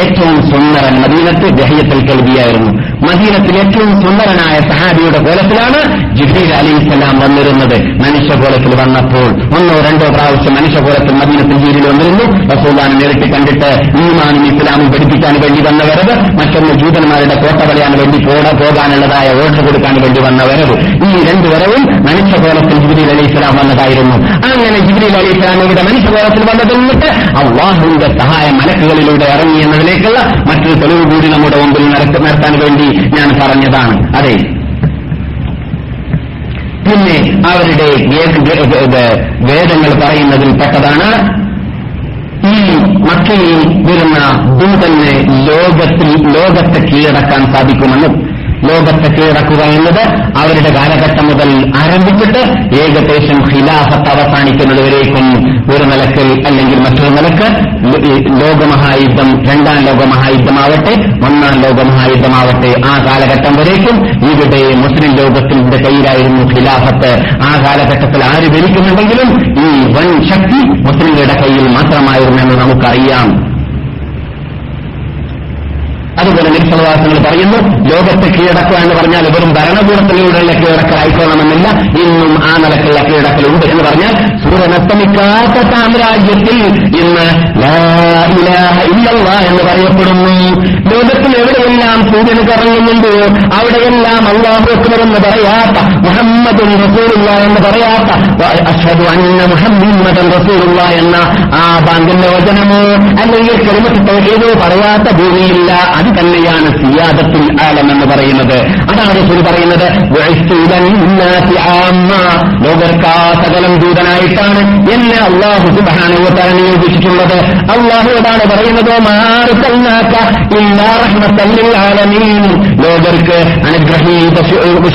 ഏറ്റവും സുന്ദരൻ മദീനത്ത് ദഹിയത്തിൽ കൽബിയായിരുന്നു. മദീനത്തിൽ ഏറ്റവും സുന്ദരനായ സഹാബിയുടെ കോലത്തിലാണ് ജിബ്രീൽ അലിസ്ലാം വന്നിരുന്നത്. മനുഷ്യകോലത്തിൽ വന്നപ്പോൾ ഒന്നോ രണ്ടോ പ്രാവശ്യം മനുഷ്യകോലത്തിൽ മദീനത്തിൽ ജീരിൽ വന്നിരുന്നു. റസൂദാൻ നേരിട്ട് കണ്ടിട്ട് ഈമാനും ഇസ്ലാമും പഠിപ്പിക്കാൻ വേണ്ടി വന്ന വരവ് മറ്റൊന്ന് ജൂതന്മാരുടെ കോട്ട പറയാൻ വേണ്ടി പോട പോകാനുള്ളതായ ഓർഡർ കൊടുക്കാൻ വേണ്ടി വന്ന വരവ് ഈ രണ്ട് വരവും മനുഷ്യകോലത്തിൽ ജിബ്രീൽ അലി വന്നതായിരുന്നു. അങ്ങനെ ജിബ്രീൽ അലി ഇവിടെ മനുഷ്യകോലത്തിൽ വന്നതിൽ നിന്നിട്ട് അള്ളാഹുവിന്റെ സഹായം മലക്കുകളിലൂടെ ഇറങ്ങി എന്നതിലേക്കുള്ള മറ്റൊരു തെളിവ് കൂടി നമ്മുടെ മുമ്പിൽ നടത്താൻ വേണ്ടി ഞാൻ പറഞ്ഞതാണ്. അതെ. പിന്നെ അവരുടെ വേദങ്ങൾ പറയുന്നതിൽ പെട്ടതാണ്. ഈ മക്കയിൽ വരുന്ന ദൂതന് ലോകത്തിൽ ലോകത്തെ കീഴടക്കാൻ സാധിക്കുമെന്നും ലോകത്തെ കീഴടക്കുക എന്നത് അവരുടെ കാലഘട്ടം മുതൽ ആരംഭിച്ചിട്ട് ഏകദേശം ഖിലാഫത്ത് അവസാനിക്കുന്നതുവരേക്കും ഒരു നിലയ്ക്ക് അല്ലെങ്കിൽ മറ്റൊരു നിലയ്ക്ക് ലോകമഹായുദ്ധം രണ്ടാം ലോകമഹായുദ്ധമാവട്ടെ ഒന്നാം ലോകമഹായുദ്ധമാവട്ടെ ആ കാലഘട്ടം വരേക്കും ഇവിടെ മുസ്ലിം ലോകത്തിന്റെ കയ്യിലായിരുന്നു ഖിലാഫത്ത്. ആ കാലഘട്ടത്തിൽ ആര് ഭരിക്കുന്നുണ്ടെങ്കിലും ഈ വൻ ശക്തി മുസ്ലിങ്ങളുടെ കയ്യിൽ മാത്രമായിരുന്നെന്ന് നമുക്കറിയാം. അതുപോലെ നിസ്സവാസങ്ങൾ പറയുന്നു ലോകത്തെ കീഴടക്കുക എന്ന് പറഞ്ഞാൽ വെറും ഭരണകൂടത്തിലൂടെയുള്ള കീഴടക്കൽ ആയിക്കോണമെന്നില്ല ഇന്നും ആ നിലക്കുള്ള കീഴടക്കലുണ്ട് എന്ന് പറഞ്ഞാൽ സൂര്യനസ്തമിക്കാത്ത സാമ്രാജ്യത്തിൽ ഇന്ന് ഇല്ലല്ലാ എന്ന് പറയപ്പെടുന്നു. ലോകത്തിൽ എവിടെയെല്ലാം സൂര്യൻ കറങ്ങുന്നുണ്ടോ അവിടെയെല്ലാം അള്ളാഹു അക്ബർ എന്ന് പറയാത്ത മുഹമ്മദ് റസൂലുള്ള എന്ന് പറയാത്ത അഷദു അന്ന മുഹമ്മദൻ റസൂലുള്ള എന്ന ആ ബാങ്കിന്റെ വചനമോ അല്ലെങ്കിൽ കരിമത്ത് തൗഹീദോ പറയാത്ത ഭൂമിയില്ല. അത് തന്നെയാണ് സിയാദത്തിൽ ആലം എന്ന് പറയുന്നത് അതാണ് സുരു പറയുന്നത്. ലോകർക്കാ സകലം ദൂതനായിട്ടാണ് എന്നെ അള്ളാഹു സുബാനുവത്താൻ നിയോഗിച്ചിട്ടുള്ളത് അതാണ് പറയുന്നത് ലോകർക്ക് അനുഗ്രഹീത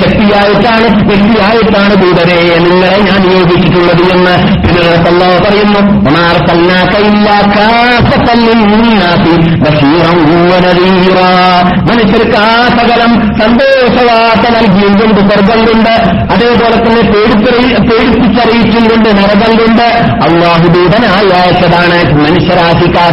ശക്തിയായിട്ടാണ് വ്യക്തിയായിട്ടാണ് ദൂതരെ നിങ്ങളെ ഞാൻ നിയോഗിച്ചിട്ടുള്ളത് എന്ന് പിന്നെ അള്ളാഹു പറയുന്നു മാറുക്കല്ലാക്ക ഇല്ലാ കാഫത്തല്ലിൽ വനദീറ. മനുഷ്യർക്ക് ആ സകലം സന്തോഷവാർത്ത നൽകിയും കൊണ്ട് സ്വർഗം കൊണ്ട് അതേപോലെ തന്നെ പേടിപ്പറി- പേടിപ്പിച്ചറിയിച്ചും കൊണ്ട് നരകം കൊണ്ട് അള്ളാഹുദൂതനായി അയച്ചതാണ്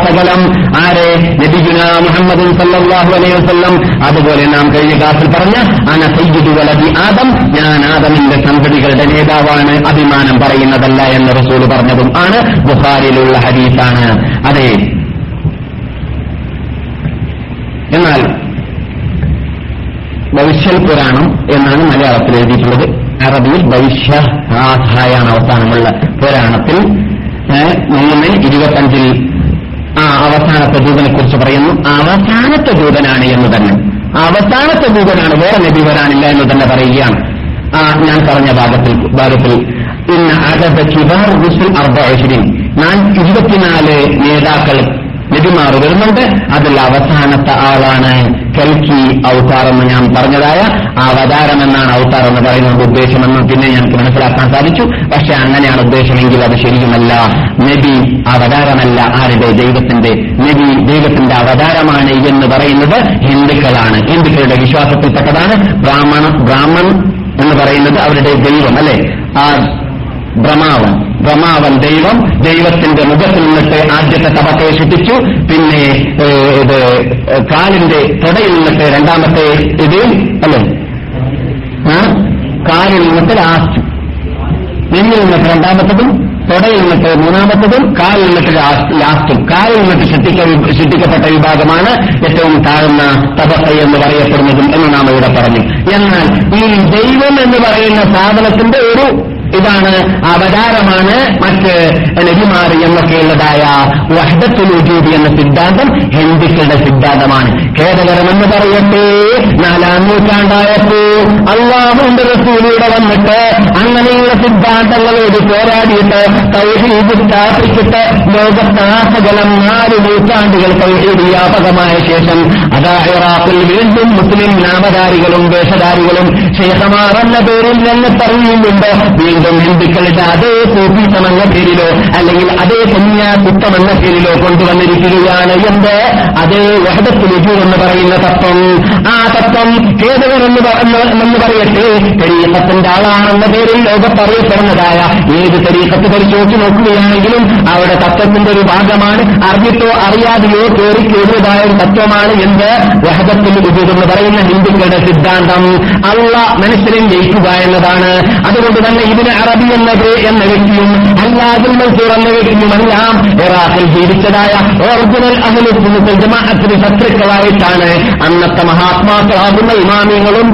സകലം. ആരെ? നബിഗുന മുഹമ്മദ് സല്ലാഹു അലൈഹി വസല്ലം. അതുപോലെ നാം കഴിഞ്ഞ ക്ലാസ്സിൽ പറഞ്ഞ അന സയ്യിദു വലതി ആദം. ഞാൻ ആദമിന്റെ സന്തതികളുടെ നേതാവാണ്. അഭിമാനം പറയുന്നതല്ല എന്ന് റസൂൽ പറഞ്ഞതും ആണ്. ബുഹാരിലുള്ള ഹരീസാണ് അതെ എന്നാൽ ഭവിഷ്യൽ പുരാണം എന്നാണ് മലയാളത്തിൽ എഴുതിയിട്ടുള്ളത്. അറബിയിൽ ഭവിഷ്യ ആധായാണ് അവസാനമുള്ള പുരാണത്തിൽ. മൂന്ന് ഇരുപത്തഞ്ചിൽ ആ അവസാനത്തെ ദൂതനെ കുറിച്ച് പറയുന്നു. അവസാനത്തെ ദൂതനാണ് എന്ന് തന്നെ. അവസാനത്തെ ദൂതനാണ്. വേറെ നബി വരാനില്ല എന്ന് തന്നെ പറയുകയാണ്. ആ ഞാൻ പറഞ്ഞ ഭാഗത്തിൽ ഭാഗത്തിൽ. ഇന്ന് അകത്ത് കിബാർ റുസുൽ അർബഅശ്രീൻ ഞാൻ ഇരുപത്തിനാല് നേതാക്കൾ നബിമാർ വരുന്നുണ്ട്. അതിൽ അവസാനത്തെ ആളാണ് കൽക്കി അവതാരം എന്ന് ഞാൻ പറഞ്ഞതായ ആ അവതാരം എന്നാണ് ഔത്താർ എന്ന് പറയുന്നത് ഉദ്ദേശമെന്ന് പിന്നെ ഞങ്ങൾക്ക് മനസ്സിലാക്കാൻ സാധിച്ചു. പക്ഷെ അങ്ങനെയാണ് ഉദ്ദേശമെങ്കിൽ അത് ശരിയുമല്ല. നബി അവതാരമല്ല ആരുടെ ദൈവത്തിന്റെ? നബി ദൈവത്തിന്റെ അവതാരമാണ് എന്ന് പറയുന്നത് ഹിന്ദുക്കളാണ്. ഹിന്ദുക്കളുടെ വിശ്വാസത്തിൽപ്പെട്ടതാണ് ബ്രാഹ്മണ ബ്രാഹ്മൺ എന്ന് പറയുന്നത് അവരുടെ ദൈവം അല്ലെ? ആ ബ്രഹ്മാവൻ ഭ്രമാവൻ ദൈവം. ദൈവത്തിന്റെ മുഖത്തിൽ നിന്നിട്ട് ആദ്യത്തെ തപത്തെ ശുദ്ധിച്ചു. പിന്നെ ഇത് കാലിന്റെ തൊടയിൽ നിന്നിട്ട് രണ്ടാമത്തെ ഇത് അല്ലേ? കാലിൽ നിന്നിട്ട് ലാസ്റ്റ്. നിന്നിൽ നിന്നിട്ട് രണ്ടാമത്തതും തൊടയിൽ നിന്നിട്ട് മൂന്നാമത്തതും കാലിൽ നിന്നിട്ട് ലാസ്റ്റും. കാലിൽ നിന്നിട്ട് ശുദ്ധിക്ക ശുദ്ധിക്കപ്പെട്ട വിഭാഗമാണ് ഏറ്റവും താഴ്ന്ന തപസ് എന്ന് പറയപ്പെടുന്നതും എന്ന് നാം ഇവിടെ പറഞ്ഞു. എന്നാൽ ഈ ദൈവം എന്ന് പറയുന്ന സാധനത്തിന്റെ ഒരു ഇതാണ് അവതാരമാണ് മറ്റ് നബിമാർ എന്നൊക്കെയുള്ളതായ വഹദത്തുൽ വജൂദ് എന്ന സിദ്ധാന്തം ഹിന്ദുക്കളുടെ സിദ്ധാന്തമാണ്. ഖേദകരമെന്ന് പറയട്ടെ നാലാം നൂറ്റാണ്ടായപ്പോൾ അള്ളാഹുന്റെ റസൂലിയുടെ വന്നിട്ട് അങ്ങനെയുള്ള സിദ്ധാന്തങ്ങളോട് പോരാടിയിട്ട് തൗഹീദ് സ്ഥാപിച്ചിട്ട് ലോകത്താസകലം നാല് നൂറ്റാണ്ടുകൾ തൗഹീദ് വ്യാപകമായ ശേഷം അതാ ഇറാഖിൽ വീണ്ടും മുസ്ലിം നാമധാരികളും വേഷധാരികളും ശേഷമാറെന്ന പേരിൽ നിന്ന് വീണ്ടും വീണ്ടും ഹിന്ദുക്കളുടെ അതേ സൂഫിസം പേരിലോ അല്ലെങ്കിൽ അതേ കന്യാ എന്ന പേരിലോ കൊണ്ടുവന്നിരിക്കുകയാണ്. എന്ത്? അതേ വഹദത്തിലേക്ക് എന്ന് പറയുന്ന തത്വം. ആ തത്വം ഏതുവരെന്ന് എന്ന് പറയട്ടെ? തെരീക്കത്തിന്റെ ആളാണെന്ന പേരിൽ ലോകത്ത് അറിയപ്പെടുന്നതായ ഏത് തെരീക്കത്ത് പരിശോധിച്ച് നോക്കുകയാണെങ്കിലും അവിടെ തത്വത്തിന്റെ ഒരു ഭാഗമാണ്. അറിഞ്ഞിട്ടോ അറിയാതെയോ കയറി കയറിയതായ ഒരു തത്വമാണ് എന്ത്? വഹദത്തിൽ എന്ന് പറയുന്ന ഹിന്ദുക്കളുടെ സിദ്ധാന്തം. അള്ള മനുഷ്യരെ ജയിക്കുക എന്നതാണ്. അതുകൊണ്ട് തന്നെ ഇതിന് അറബി എന്നത് എന്ന വ്യക്തിയും അല്ലാതിൽ മൻസൂർ എന്ന വ്യക്തിയുമെല്ലാം ഇറാഖിൽ ജീവിച്ചതായ ഒറിജിനൽ അഹ്ലുസുന്നത്തിൽ ജമാഅത്തിന് ശത്രുക്കളായിട്ടാണ് അന്നത്തെ മഹാത്മാക്കളാകുന്ന ഇമാമിയങ്ങളും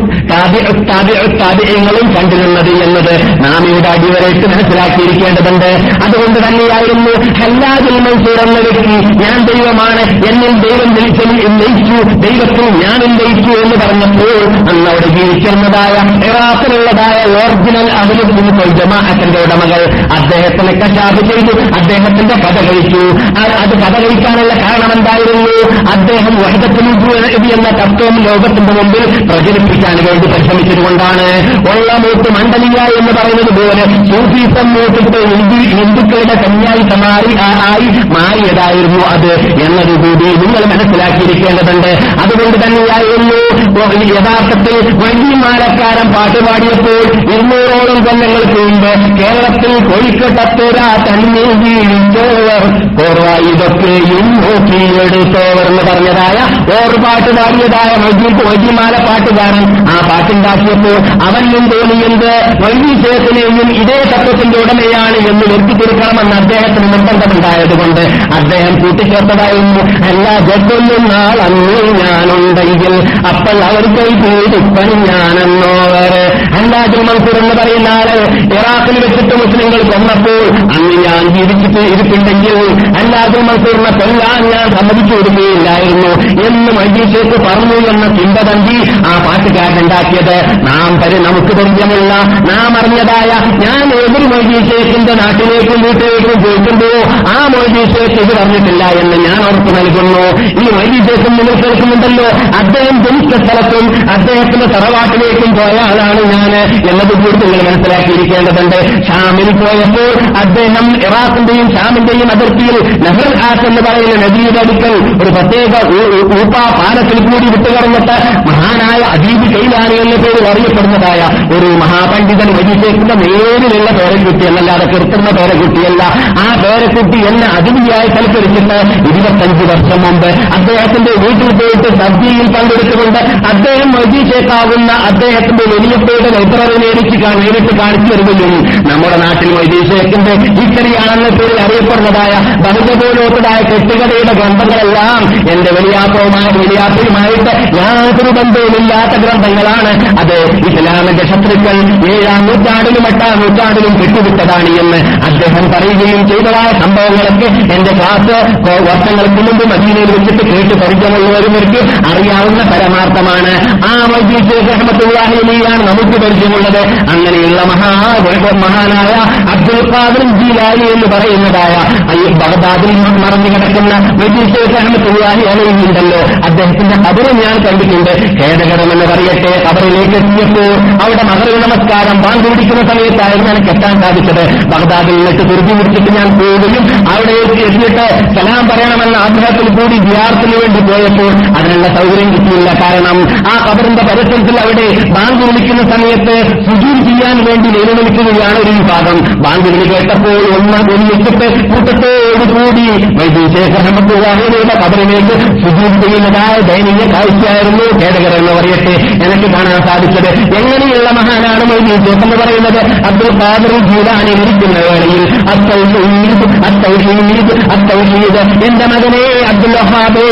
താപിയങ്ങളും കണ്ടിരുന്നത് എന്നത് നാം ഇവിടെ അടിവരയിട്ട് മനസ്സിലാക്കിയിരിക്കേണ്ടതുണ്ട്. അതുകൊണ്ട് തന്നെയായിരുന്നു ഹല്ലാദുൽ മൻസൂർ എന്ന വ്യക്തി ഞാൻ ദൈവമാണ് എന്നിൽ ദൈവം ലയിച്ചു ദൈവത്തിൽ ഞാൻ ലയിച്ചു എന്ന് പറഞ്ഞപ്പോൾ അന്ന് അവിടെ ജീവിച്ചിരുന്നതായ ഇറാഖിലുള്ളതായ ഒറിജിനൽ ജമാഅത്തിന്റെ ഉടമകൾ അദ്ദേഹത്തിനെ കശാബ് ചെയ്തു അദ്ദേഹത്തിന്റെ കഥ കഴിച്ചു. അത് കഥ കഴിക്കാനുള്ള കാരണം എന്തായിരുന്നു അദ്ദേഹം വഹദത്തിൽ എന്ന തത്വം ലോകത്തിന്റെ മുമ്പിൽ പ്രചരിപ്പിക്കാൻ വേണ്ടി പരിശ്രമിച്ചതുകൊണ്ടാണ്. ഉള്ള മൂത്ത് മണ്ഡലിയ എന്ന് പറയുന്നത് പോലെ സൂഫിസം മൂത്തിട്ട് ഹിന്ദുക്കളുടെ കന്യായി സമാരി ആയി മാറിയതായിരുന്നു അത് എന്നതുകൂടി നിങ്ങൾ മനസ്സിലാക്കിയിരിക്കേണ്ടതുണ്ട്. അതുകൊണ്ട് തന്നെയായിരുന്നു യഥാർത്ഥത്തിൽ വഴിമാലക്കാരൻ പാട്ടുപാടിയപ്പോൾ ഇരുന്നൂറോളം കൊല്ലങ്ങൾക്ക് മുമ്പ് കേരളത്തിൽ കോഴിക്കോട്ടത്തോര തന്നിൽ വീഴിച്ചോവർ കോർവ ഇതൊക്കെയും നോക്കിയെടുത്തോവർ എന്ന് പറഞ്ഞതായ ഓർപാട്ട് പാടിയതായ മജീദ് വൈദ്യമാല പാട്ടുകാരൻ ആ പാട്ടുണ്ടാക്കിയപ്പോൾ അവനും തോന്നിയത് വൈദ്യശേഷനെയും ഇതേ തത്വത്തിന്റെ ഉടമയാണ് എന്ന് നിർത്തിക്കൊടുക്കണമെന്ന് അദ്ദേഹത്തിന് നിർബന്ധമുണ്ടായതുകൊണ്ട് അദ്ദേഹം കൂട്ടിച്ചേർത്തതായിരുന്നു അല്ല ജഡൊന്നും നാളന്ന് ഞാനുണ്ടെങ്കിൽ അപ്പോൾ അവർക്ക് പീഡിപ്പൻ ഞാനെന്നോവർ അല്ലാജുൽ മൻസൂർ എന്ന് പറയുന്ന ആൾ ഇറാഖിൽ വെച്ചിട്ട് മുസ്ലിങ്ങൾ കൊന്നപ്പോൾ അന്ന് ഞാൻ ജീവിച്ചിട്ട് ഇരിപ്പുണ്ടെങ്കിൽ അല്ലാതെ മൻസൂറിനെ കൊല്ലാൻ ഞാൻ സമ്മതിച്ചു കൊടുക്കുകയില്ലായിരുന്നു എന്ന് മജീഷേക്ക് പറഞ്ഞു എന്ന ചിന്ത തന്നി ആ പാട്ടുകാരനുണ്ടാക്കിയത് നാം പരി നമുക്ക് പരിചയമുള്ള നാം അറിഞ്ഞതായ ഞാൻ ഏതൊരു മൊയ്തീഷേഖിന്റെ നാട്ടിലേക്കും വീട്ടിലേക്കും പോയിട്ടുണ്ടോ ആ മൊയ്തീഷേഖ് ഇത് പറഞ്ഞിട്ടില്ല എന്ന് ഞാൻ ഉറപ്പ് നൽകുന്നു. ഈ മൊയ്തീഷേഖും നിങ്ങൾ കേൾക്കുന്നുണ്ടല്ലോ അദ്ദേഹം ജനിച്ച സ്ഥലത്തും അദ്ദേഹത്തിന്റെ തറവാട്ടിലേക്കും പോയ ആളാണ് ഞാൻ എന്നത് കൂടുതൽ നിങ്ങൾ മനസ്സിലാക്കിയിരിക്കേണ്ടതുണ്ട് ഷാമിൽ പോയപ്പോൾ അദ്ദേഹം ഇറാഖിന്റെയും ഷാമിന്റെയും അതിർത്തിയിൽ നഹർ ആസ് എന്ന് പറയുന്ന നദിയുടെ അടുക്കൽ ഒരു പ്രത്യേക ഊപ്പ പാലത്തിൽ കൂടി വിട്ടുകറഞ്ഞിട്ട് മഹാനായ അദീബ് കൈലാനി എന്ന പേരിൽ അറിയപ്പെടുന്നതായ ഒരു മഹാപണ്ഡിതൻ വരിശേക്കുന്ന നേരിലുള്ള പേരക്കുട്ടി എന്നല്ലാതെ കെടുത്തുന്ന പേരക്കുട്ടിയല്ല. ആ പേരക്കുട്ടി എന്നെ അതിഥിയായി സൽക്കരിച്ചിട്ട് ഇരുപത്തഞ്ച് വർഷം മുമ്പ് അദ്ദേഹത്തിന്റെ വീട്ടിൽ പോയിട്ട് സദ്യയിൽ പങ്കെടുത്തുകൊണ്ട് അദ്ദേഹം വൈദ്യശേഖാവുന്ന അദ്ദേഹത്തിന്റെ വലിയപ്പയുടെ ലൈബ്രറി നേരിച്ച് നേരിട്ട് കാണിച്ചു വരുകയും നമ്മുടെ നാട്ടിൽ വൈദ്യശേഖിന്റെ ഹിസ്റ്ററിയാണെന്ന പേരിൽ അറിയപ്പെടുന്നതായ ബഹുജപോലോത്തതായ കെട്ടുകഥയുടെ ഗ്രന്ഥങ്ങളെല്ലാം എന്റെ വലിയാപ്പവുമായ വലിയാപ്പയുമായിട്ട് യാതൊരു ബന്ധവുമില്ലാത്ത ഗ്രന്ഥങ്ങളാണ്. അത് ഇസ്ലാമിക ശത്രുക്കൾ ഏഴാം നൂറ്റാണ്ടിലും എട്ടാം നൂറ്റാണ്ടിലും കെട്ടുവിട്ടതാണ് എന്ന് അദ്ദേഹം പറയുകയും ചെയ്തതായ സംഭവങ്ങളൊക്കെ എന്റെ ക്ലാസ് വർഷങ്ങൾക്ക് മുമ്പ് മദീനയിൽ വെച്ചിട്ട് കേട്ട് പരിചയമുള്ളവർക്ക് അറിയാവുന്ന പരമാർത്ഥമാണ്. ആ മജീദ് റഹ്മത്തുള്ളാഹിയാണ് നമുക്ക് പരിചയമുള്ളത്. അങ്ങനെയുള്ള മഹാ മഹാനായ അബ്ദുൽ ഖാദർ ജീലാലി എന്ന് പറയുന്നതായ ബഗ്ദാദിൽ മറന്നു കിടക്കുന്ന മജീദ് റഹ്മത്തുള്ളാഹി അലയുണ്ടല്ലോ അദ്ദേഹത്തിന്റെ കബറും ഞാൻ കണ്ടിട്ടുണ്ട്. ഖേദകരമെന്ന് പറയട്ടെ കബറിലേക്ക് എത്തിയപ്പോൾ അവിടെ മകര നമസ്കാരം പിടിക്കുന്ന സമയത്തായിരുന്നു എനിക്ക് എത്താൻ സാധിച്ചത്. ബഗ്ദാദിൽ നിന്നിട്ട് തുരുത്തി മുടിച്ചിട്ട് ഞാൻ പോവുകയും അവിടെ എത്തിയിട്ട് സലാം പറയണമെന്ന ആഗ്രഹത്തിൽ കൂടി വിദ്യാർത്ഥിന് വേണ്ടി പോയപ്പോൾ അതിനുള്ള സൗകര്യം കിട്ടിയില്ല. കാരണം ആ കബറിന്റെ പരിസരത്തിൽ അവിടെ ബാങ്ക് വിളിക്കുന്ന സമയത്ത് സുജൂർ ചെയ്യാൻ വേണ്ടി നിലനിൽക്കുകയാണ് ഒരു വിഭാഗം. ബാങ്ക് കേട്ടപ്പോൾ ഒന്ന് ഒന്നിച്ചിട്ട് കൂട്ടത്തോടുകൂടി വൈദ്യശേഖരയുടെ കബറിലേക്ക് സുജൂർ ചെയ്യുന്നതായ ദയനീയ കാഴ്ചയായിരുന്നു ഖേദകർ എന്ന് പറയട്ടെ. എനിക്ക് കാണാൻ സാധിച്ചത് എങ്ങനെയുള്ള മഹാനാണ് മൊയ്തീശേഖ് എന്ന് പറയുന്നത്? അബ്ദുൽ ഖാദർ ജീവാനെ ഇരിക്കുന്ന വേളയിൽ എന്റെ മകനെ അബ്ദുൽ വഹാബേ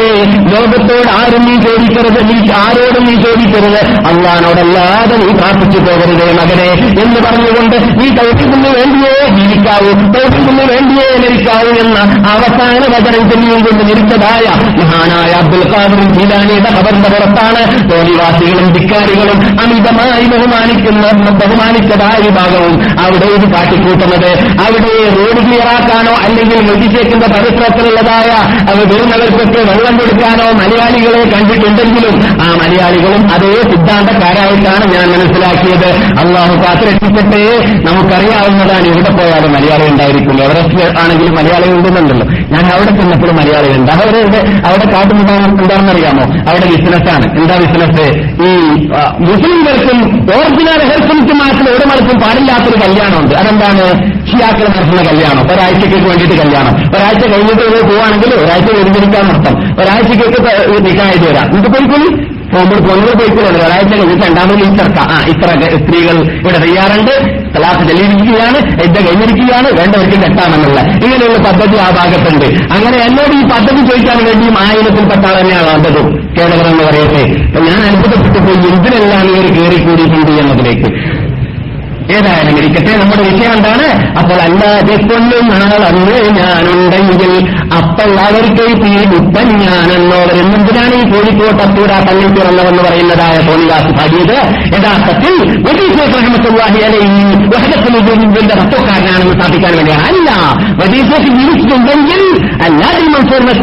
ലോകത്തോട് ആരും നീ ചോദിക്കരുത് നീ ആരോടും നീ ചോദിക്കരുത്. അള്ളഹാനോടല്ലാതെ നീ പ്രാർത്ഥിച്ചു പോകരുത് മകനെ എന്ന് പറഞ്ഞുകൊണ്ട് ഈ തൗഹീദിന് വേണ്ടിയേ ജീവിക്കാവൂ തൗഹീദിന് വേണ്ടിയേ മരിക്കാവൂ എന്ന അവസാന വചനം ചെല്ലിയും കൊണ്ട് മരിച്ചതായ മഹാനായ അബ്ദുൽ ഖാദർ ജീലാനിയുടെ കബറിന്റെ പുറത്താണ് തോന്നിവാസികളും ധിക്കാരികളും അമിതമായി ബഹുമാനിക്കുന്ന ബഹുമാനിച്ചതായ വിഭാഗവും അവിടെ ഇത് കാട്ടിക്കൂട്ടുന്നത്. അവിടെ റോഡ് ക്ലിയറാക്കാനോ അല്ലെങ്കിൽ മുതിച്ചേക്കുന്ന പരിസരത്തിലുള്ളതായ വരുന്നവർക്കൊക്കെ വെള്ളം കൊടുക്കാനോ മലയാളികളെ കണ്ടിട്ടുണ്ടെങ്കിലും ആ മലയാളികളും അതേ സിദ്ധാന്തക്കാരായിട്ടാണ് ഞാൻ മനസ്സിലാക്കിയത്. അള്ളാഹു കാത്തിരക്ഷിക്കട്ടെ നമുക്കറിയാവുന്നതാണ് എവിടെ പോയാലും മലയാളി ഉണ്ടായിരിക്കും. എവറസ്റ്റ് ആണെങ്കിലും മലയാളി ഉണ്ടെന്നുണ്ടല്ലോ. ഞാൻ അവിടെ ചെന്നപ്പോൾ മലയാളി ഉണ്ട്. അവരുടെ അവിടെ കാട്ടുന്നത് എന്താണെന്ന് അറിയാമോ അവിടെ ബിസിനസ്സാണ് എന്താ ബിസിനസ് ഈ മുസ്ലിംകൾക്കും ഓറിജിനൽ ഒരു മണിക്കും പാടില്ലാത്തൊരു കല്യാണമുണ്ട്. അതെന്താണ്? ഷിയാക്കൾ നടത്തുന്ന കല്യാണം. ഒരാഴ്ചക്കേക്ക് വേണ്ടിയിട്ട് കല്യാണം. ഒരാഴ്ച കഴിഞ്ഞിട്ട് പോവുകയാണെങ്കിൽ ഒരാഴ്ച വ്യതിരിക്കാൻ നടത്തും ഒരാഴ്ചക്കേക്ക് നിൽക്കാനായിട്ട് വരാം. നിങ്ങൾക്ക് പോയിക്കോളി. നമ്മൾ പൊന്നു പോയിക്കൊള്ളു ഒരാഴ്ച കഴിഞ്ഞിട്ട് രണ്ടാമത് ഇത്തർക്ക ആ ഇത്ര സ്ത്രീകൾ ഇവിടെ തയ്യാറുണ്ട്. ക്ലാസ് ചെല്ലിയിരിക്കുകയാണ് യുദ്ധ കഴിഞ്ഞിരിക്കുകയാണ് വേണ്ടവർക്ക് കെട്ടാമെന്നുള്ള ഇങ്ങനെയുള്ള പദ്ധതി ആ ഭാഗത്തുണ്ട്. അങ്ങനെ എന്നോട് ഈ പദ്ധതി ചോദിക്കാൻ വേണ്ടിയും ആയിരത്തിൽ പെട്ടാൾ തന്നെയാണ് വന്നത് കേരളം എന്ന് പറയട്ടെ ഞാൻ അത്ഭുതപ്പെട്ടു പോയി എന്തിനെല്ലാം ഇവർ കയറിക്കൂടിയിട്ടുണ്ട് എന്നതിലേക്ക്. ഏതായാലും ഇരിക്കട്ടെ. നമ്മുടെ വിഷയം എന്താണ്? അപ്പോൾ അല്ലാതെ കൊല്ലും നാളന്ന് ഞാനുണ്ടെങ്കിൽ അപ്പോൾ അവർക്ക് തീരുപ്പൻ ഞാനെന്നോവർ എന്തിനാണ് ഈ കോഴിക്കോട്ട് അത്തൂര പള്ളിൽ തുറന്നതെന്ന് പറയുന്നതായ തോണിദാസ് ഭാര്യത് യഥാർത്ഥത്തിൽ അലൈഹി വഹദത്തുൽ തത്വക്കാരനാണെന്ന് സ്ഥാപിക്കാൻ വേണ്ടിയാണ് അല്ല വജീസേഫ് ജീവിച്ചിട്ടുണ്ടെങ്കിൽ അല്ലാതെ മൻസൂറിനെ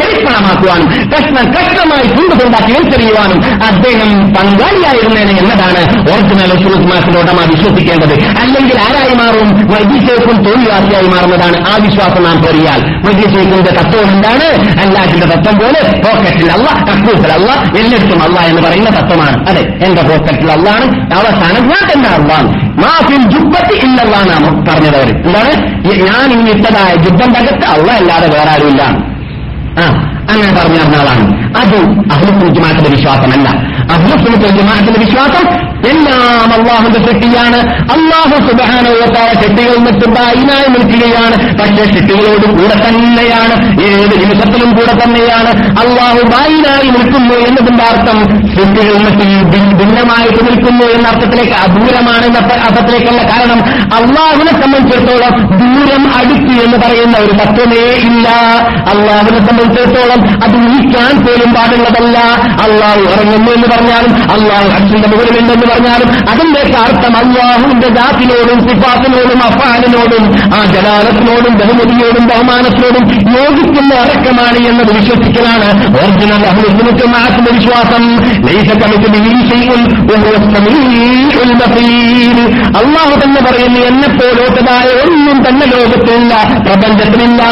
ചരിത്രമാക്കുവാനും കഷ്ണം കഷ്ണമായി കൊണ്ടുകൊണ്ടാക്കി വലിച്ചെറിയുവാനും അദ്ദേഹം പങ്കാളിയായിരുന്നേനെ എന്നതാണ് ഓർജിനൽ സുലത്മാസിന്റെ ഉടമ വിശ്വസിക്കേണ്ടത്. അല്ലെങ്കിൽ ആരായി മാറും? വൈദ്യശേഖും തൊഴിലാളിയായി മാറുന്നതാണ് ആ വിശ്വാസം നാം പെറിയാൽ വൈദ്യശേഖിന്റെ തത്വം എന്താണ്? അല്ലാഹിന്റെ തത്വം പോലെ പോക്കറ്റിൽ അല്ല കക്കൂസിൽ അല്ല എല്ലായിടത്തും അല്ല എന്ന് പറയുന്ന തത്വമാണ്. അതെ എന്റെ പോക്കറ്റിൽ അല്ലാണ് അവസാനം ഞാൻ തന്നെ അള്ളാണ്. മാഫിൽ ജുബത്തി ഇല്ലല്ലാണ് പറഞ്ഞത് അവർ എന്താണ്? ഞാൻ ഇനി ഇട്ടതായ ജുബന്റെ അള്ള അല്ലാതെ വേറെ ആരുമില്ല അങ്ങനെ പറഞ്ഞ ആളാണ് അത് അഹ്ലുസുൽ ജമാഅത്തിന്റെ വിശ്വാസമല്ല. അഹ്ലുസുൽ ജമാഅത്തിന്റെ വിശ്വാസം എല്ലാം അള്ളാഹുന്റെ ശക്തിയാണ് അള്ളാഹു സുബാനോത്തായ ശക്തികൾ നിന്നിട്ട് ബായിനായി നിൽക്കുകയാണ്. പക്ഷേ ശക്തികളോടും കൂടെ തന്നെയാണ്. ഏത് നിമിഷത്തിലും കൂടെ തന്നെയാണ്. അള്ളാഹു ബായിനായി നിൽക്കുന്നു എന്നതിന്റെ അർത്ഥം നിന്നിട്ട് ഭിന്നമായിട്ട് നിൽക്കുന്നു എന്ന അർത്ഥത്തിലേക്ക് അദൂരമാണ് അർത്ഥത്തിലേക്കുള്ള കാരണം അള്ളാഹുവിനെ സംബന്ധിച്ചിടത്തോളം ദൂരം അടുത്തു എന്ന് പറയുന്ന ഒരു തത്വമേ ഇല്ല. അള്ളാഹുവിനെ സംബന്ധിച്ചിടത്തോളം അത് നീക്കാൻ പോലും പാടുള്ളതല്ല. അള്ളാഹു ഇറങ്ങുന്നു എന്ന് പറഞ്ഞാലും അള്ളാഹു അച്ഛന്റെ മുകളിലുണ്ടെന്ന് പറഞ്ഞാലും അതിന്റെ അർത്ഥം അള്ളാഹുവിന്റെ ജാത്തിനോടും സിഫാത്തിനോടും അഫാലിനോടും ആ ജലാലത്തിനോടും ബഹുമതിയോടും ബഹുമാനത്തിനോടും യോജിക്കുന്ന ഇറക്കമാണ് എന്നത് വിശ്വസിക്കലാണ്. ഒറിജിനൽ അഹ്ലുസുന്നത്തിന്റെ വിശ്വാസം. ലൈസ കമിറ്റി ശൈഉൻ വഹുവ സമീഉൽ ബസീർ. അള്ളാഹു തന്നെ പറയുന്നു എന്നെ പോലോട്ടതായ ഒന്നും തന്നെ ലോകത്തിലില്ല പ്രപഞ്ചത്തിലില്ല.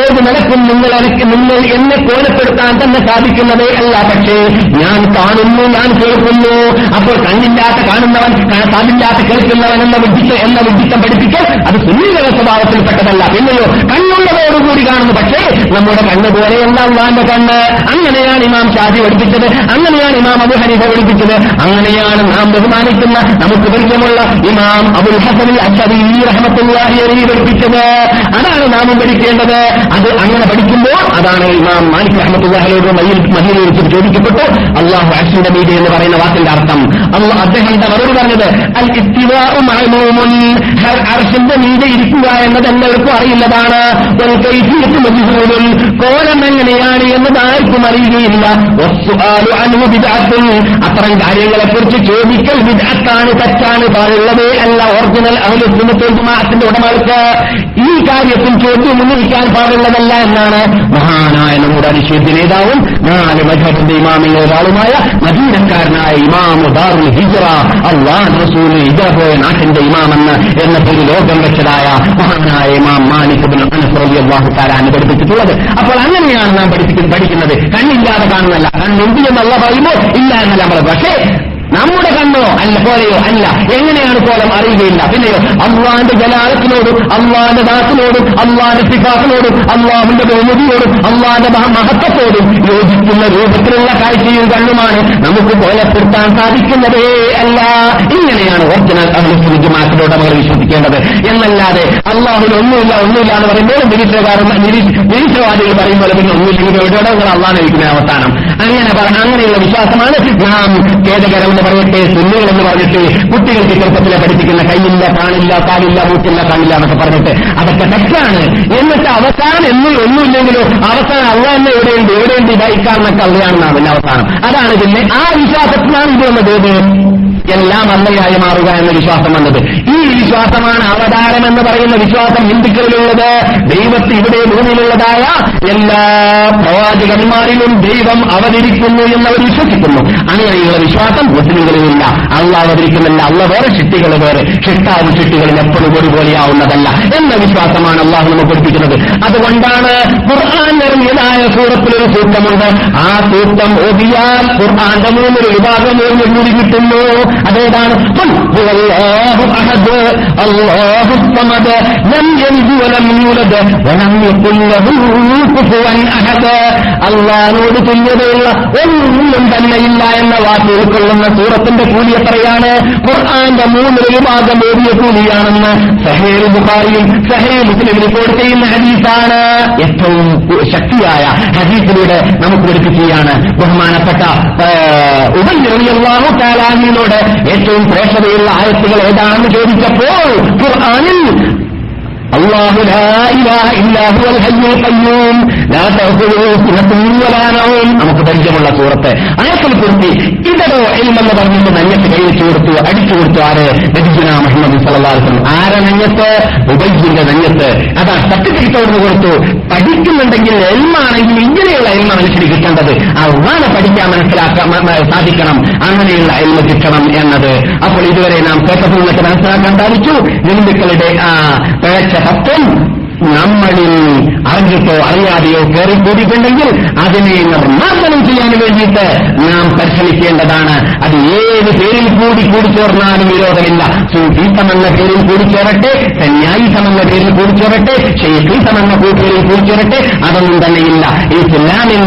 ഏത് നിലക്കും നിങ്ങൾ നിങ്ങൾ എന്നെ കോലപ്പെടുത്താൻ തന്നെ സാധിക്കുന്നതേ അല്ല. പക്ഷേ ഞാൻ കാണുന്നു ഞാൻ കേൾക്കുന്നു. അപ്പോൾ കണ്ണില്ലാത്ത കാണുന്നവൻ കാതില്ലാത്ത കേൾക്കുന്നവൻ എന്ന വിഡിച്ച എന്ന വിഡിത്തം പഠിപ്പിക്കൽ അത് സുന്ദര സ്വഭാവത്തിൽപ്പെട്ടതല്ല. പിന്നെയോ കണ്ണുള്ളതോടുകൂടി കാണുന്നു. പക്ഷേ നമ്മുടെ കണ്ണ് പോലെയല്ല അള്ളാന്റെ കണ്ണ്. അങ്ങനെയാണ് ഇമാം ഷാജി പഠിപ്പിച്ചത്. അങ്ങനെയാണ് ഇമാം അബു ഹനീഫ പഠിപ്പിച്ചത്. അങ്ങനെയാണ് നാം ബഹുമാനിക്കുന്ന നമുക്ക് പരിചയമുള്ള ഇമാം അബുൽ അഷബി റഹമത്തുല്ലാഹി അലി പഠിപ്പിച്ചത്. അതാണ് നാം പഠിക്കേണ്ടത്. അത് അങ്ങനെ പഠിക്കുമ്പോൾ അതാണ് ഇമാം മാലിക് റഹമത്തുല്ലാഹിയോട് മദീനയിൽ വെച്ച് ചോദിക്കപ്പെട്ടു. അള്ളാഹു അഷിന്റെ മീതി എന്ന് പറയുന്ന വാക്കിന്റെ അർത്ഥം. അള്ളാഹ് അദ്ദേഹം എന്താ മറുപടി പറഞ്ഞത്? അൽ ഇസ്തിവാഉ മഅ്ലൂമുൻ. അർഷിന്റെ മീതെ ഇരിക്കുക എന്നത് എല്ലാവർക്കും അറിയുന്നതാണ്. കോലം എങ്ങനെയാണ് എന്നത് ആർക്കും അറിയുകയില്ല. അത്തരം കാര്യങ്ങളെക്കുറിച്ച് ചോദിക്കൽ വിദാത്താണ് തെറ്റാണ് പറയുള്ളതേ അല്ല ഒറിജിനൽ അഹ്ലുസുന്നത്തുൽ ജമാഅത്തിന്റെ ഉടമകൾക്ക് ഈ കാര്യത്തിൽ ചോദ്യം ഉന്നയിക്കാൻ പാടുള്ളതല്ല എന്നാണ് മഹാനായ നമ്മുടെ അനുശേദ്യ നേതാവും നാല് മജഹബിന്റെ ഇമാമിൽ ഒരാളുമായ മദീനക്കാരനായ ഇമാമു ദാറുൽ ഹിജറ അള്ളാൻ റസൂൽ ഹിജറ പോയ നാട്ടിന്റെ ഇമാമെന്ന് എന്ന പേര് ലോകം വെച്ചതായ മഹാനായ ഇമാം മാലിക് തആല പഠിപ്പിച്ചിട്ടുള്ളത്. അപ്പോൾ അങ്ങനെയാണ് നാം പഠിപ്പിക്കുന്നത് പഠിക്കുന്നത്. കണ്ണില്ലാതെ കാണുന്നല്ല കണ്ണുണ്ട് എന്നല്ല പറയുമ്പോൾ ഇല്ല എന്നല്ല നമ്മൾ പക്ഷേ നമ്മുടെ കണ്ണോ അല്ല പോലെയോ? അല്ല. എങ്ങനെയാണ് കോലം അറിയുകയില്ല. പിന്നെയോ അള്ളാന്റെ ജലാലത്തിനോടും അള്ളാന്റെ ദാസിനോടും അള്ളാന്റെ സിഫാസിനോടും അള്ളാഹുന്റെ ബഹുമതിയോടും അള്ളാന്റെ മഹ- മഹത്വത്തോടും യോജിക്കുന്ന രൂപത്തിലുള്ള കാഴ്ചയും കണ്ണുമാണ് നമുക്ക് കൊലപ്പെടുത്താൻ സാധിക്കുന്നതേ. അല്ല. ഇങ്ങനെയാണ് ഒറിജിനൽ അനുസരിച്ച് ജമാഅത്തിന്റെ ഉടമകൾ വിശ്വസിക്കേണ്ടത്. എന്നല്ലാതെ അള്ളാഹുവിന് ഒന്നുമില്ല ഒന്നുമില്ല എന്ന് പറയുമ്പോൾ നിരീക്ഷകാരൻ നിരീക്ഷവാദികൾ പറയുമ്പോൾ പിന്നെ ഒന്നുമില്ലെങ്കിൽ എവിടെയോടെ അള്ളാഹ് നയിക്കുന്ന അവസാനം. അങ്ങനെ പറഞ്ഞ അങ്ങനെയുള്ള വിശ്വാസമാണ് നാം ഖേദകരം എന്ന് പറയട്ടെ സുന്നികൾ എന്ന് പറഞ്ഞിട്ട് കുട്ടികൾക്ക് ചെറുപ്പത്തിലെ പഠിപ്പിക്കുന്ന കൈയില്ല കാണില്ല കാലില്ല മൂക്കില്ല കാണില്ല എന്നൊക്കെ പറഞ്ഞിട്ട് അതൊക്കെ തെറ്റാണ്. എന്നിട്ട് അവസാനം എന്നും ഒന്നുമില്ലെങ്കിലോ അവസാനം അള്ള തന്നെ എവിടെയുണ്ട്? എവിടെയുണ്ട്? ഇതായിക്കാണെന്നൊക്കെ അള്ളയാണെന്നാണ് പിന്നെ അവസാനം. അതാണ് പിന്നെ ആ വിശ്വാസത്തിനാണ് ഇത് വന്നത് എല്ലാം അള്ളയായി മാറുക എന്ന വിശ്വാസം വന്നത്. ഈ വിശ്വാസമാണ് അവതാരം എന്ന് പറയുന്ന വിശ്വാസം ഹിന്ദുക്കളിലുള്ളത് ദൈവത്തെ ഇവിടെ ഭൂമിയിലുള്ളതായ എല്ലാ പ്രവാചകന്മാരിലും ദൈവം അവതരിക്കുന്നു എന്നവർ വിശ്വസിക്കുന്നു. അങ്ങനെയുള്ള വിശ്വാസം മുസ്ലിങ്ങളിലില്ല. അള്ള അവതരിക്കുന്നില്ല. അള്ള വേറെ ചിട്ടികൾ വേറെ. ഷിട്ടാവും ചിട്ടികളിൽ എപ്പോഴും ഒരുപോലെയാവുന്നതല്ല എന്ന വിശ്വാസമാണ് അള്ളാഹു നമ്മൾ പഠിപ്പിക്കുന്നത് അതുകൊണ്ടാണ് ഖുർആൻ നിർമ്മിതായ സൂറത്തിലൊരു സൂക്തമുണ്ട്. ആ സൂക്തം ഓതിയാൽ ഖുർആന്റെ മൂന്നൊരു വിഭാഗം ഓർമ്മ കൂടി കിട്ടുന്നു അതേതാണ്? അള്ളാഹിനോട് തുല്യതയുള്ള ഒന്നും തന്നെയില്ല എന്ന വാക്ക് ഉൾക്കൊള്ളുന്ന സൂറത്തിന്റെ കൂലി എത്രയാണ്? ഖുർആാന്റെ മൂന്നൊരു ഭാഗം ഓടിയ കൂലിയാണെന്ന് സഹേൽ ബുഖാരിയും സഹേൽ മുസ്ലിം റിപ്പോർട്ട് ചെയ്യുന്ന ഹദീസാണ്. ഏറ്റവും ശക്തിയായ ഹദീസിലൂടെ നമുക്ക് പഠിപ്പിക്കുകയാണ് ബഹുമാനപ്പെട്ട ഉപയോഗിയാഹു കാലാമിനോട് ഏറ്റവും പ്രേക്ഷതയുള്ള ആയത്തുകൾ ഏതാണെന്ന് ചോദിച്ചപ്പോൾ ഖുർആനിൽ الله لا إله إلا هو الحي القيوم لا تأخذه سنة ولا نوم നമുക്ക് പരിചയമുള്ള സൂറത്ത് ആയത്തിൽ കുറിച്ച് ഇതോ എൽമെന്ന് പറഞ്ഞിട്ട് നഞ്ഞത്ത് കൈവച്ചു കൊടുത്തു അടിച്ചു കൊടുത്തു ആര് നബിജുന മുഹമ്മദ് സല്ലാസ്ലം ആരെ നഞ്ഞത്ത് ഉബൈജിന്റെ നഞ്ഞത്ത് അതാ സർട്ടിഫിക്കറ്റ് കൊടുത്തു പഠിക്കുന്നുണ്ടെങ്കിൽ എൽമാണെങ്കിൽ ഇങ്ങനെയുള്ള എൽമ മനുഷ്യന് കിട്ടേണ്ടത് അള്ളാനെ പഠിക്കാൻ മനസ്സിലാക്കാൻ സാധിക്കണം അങ്ങനെയുള്ള എൽമ കിട്ടണം എന്നത് അപ്പോൾ ഇതുവരെ നാം കേട്ടപ്പോൾ നിന്നൊക്കെ മനസ്സിലാക്കാൻ സാധിച്ചു ഹിന്ദുക്കളുടെ ആ പിഴച്ച തത്വം നമ്മളിൽ അറിഞ്ഞിട്ടോ അറിയാതെയോ കയറി കൂടിയിട്ടുണ്ടെങ്കിൽ അതിനെ നിർമ്മാർജനം ചെയ്യാൻ വേണ്ടിയിട്ട് നാം പരിശ്രമിക്കേണ്ടതാണ്. അത് ഏത് പേരിൽ കൂടി കൂടിച്ചേർന്നാലും വിരോധമില്ല. സൂഫീസം പേരിൽ കൂടിച്ചേരട്ടെ സന്യായിസം എന്ന പേരിൽ കൂടിച്ചേരട്ടെ ഷെയ്ഖീസം എന്ന പേരിൽ കൂടിച്ചേരട്ടെ അതൊന്നും തന്നെയില്ല. ഇസ്ലാമിൽ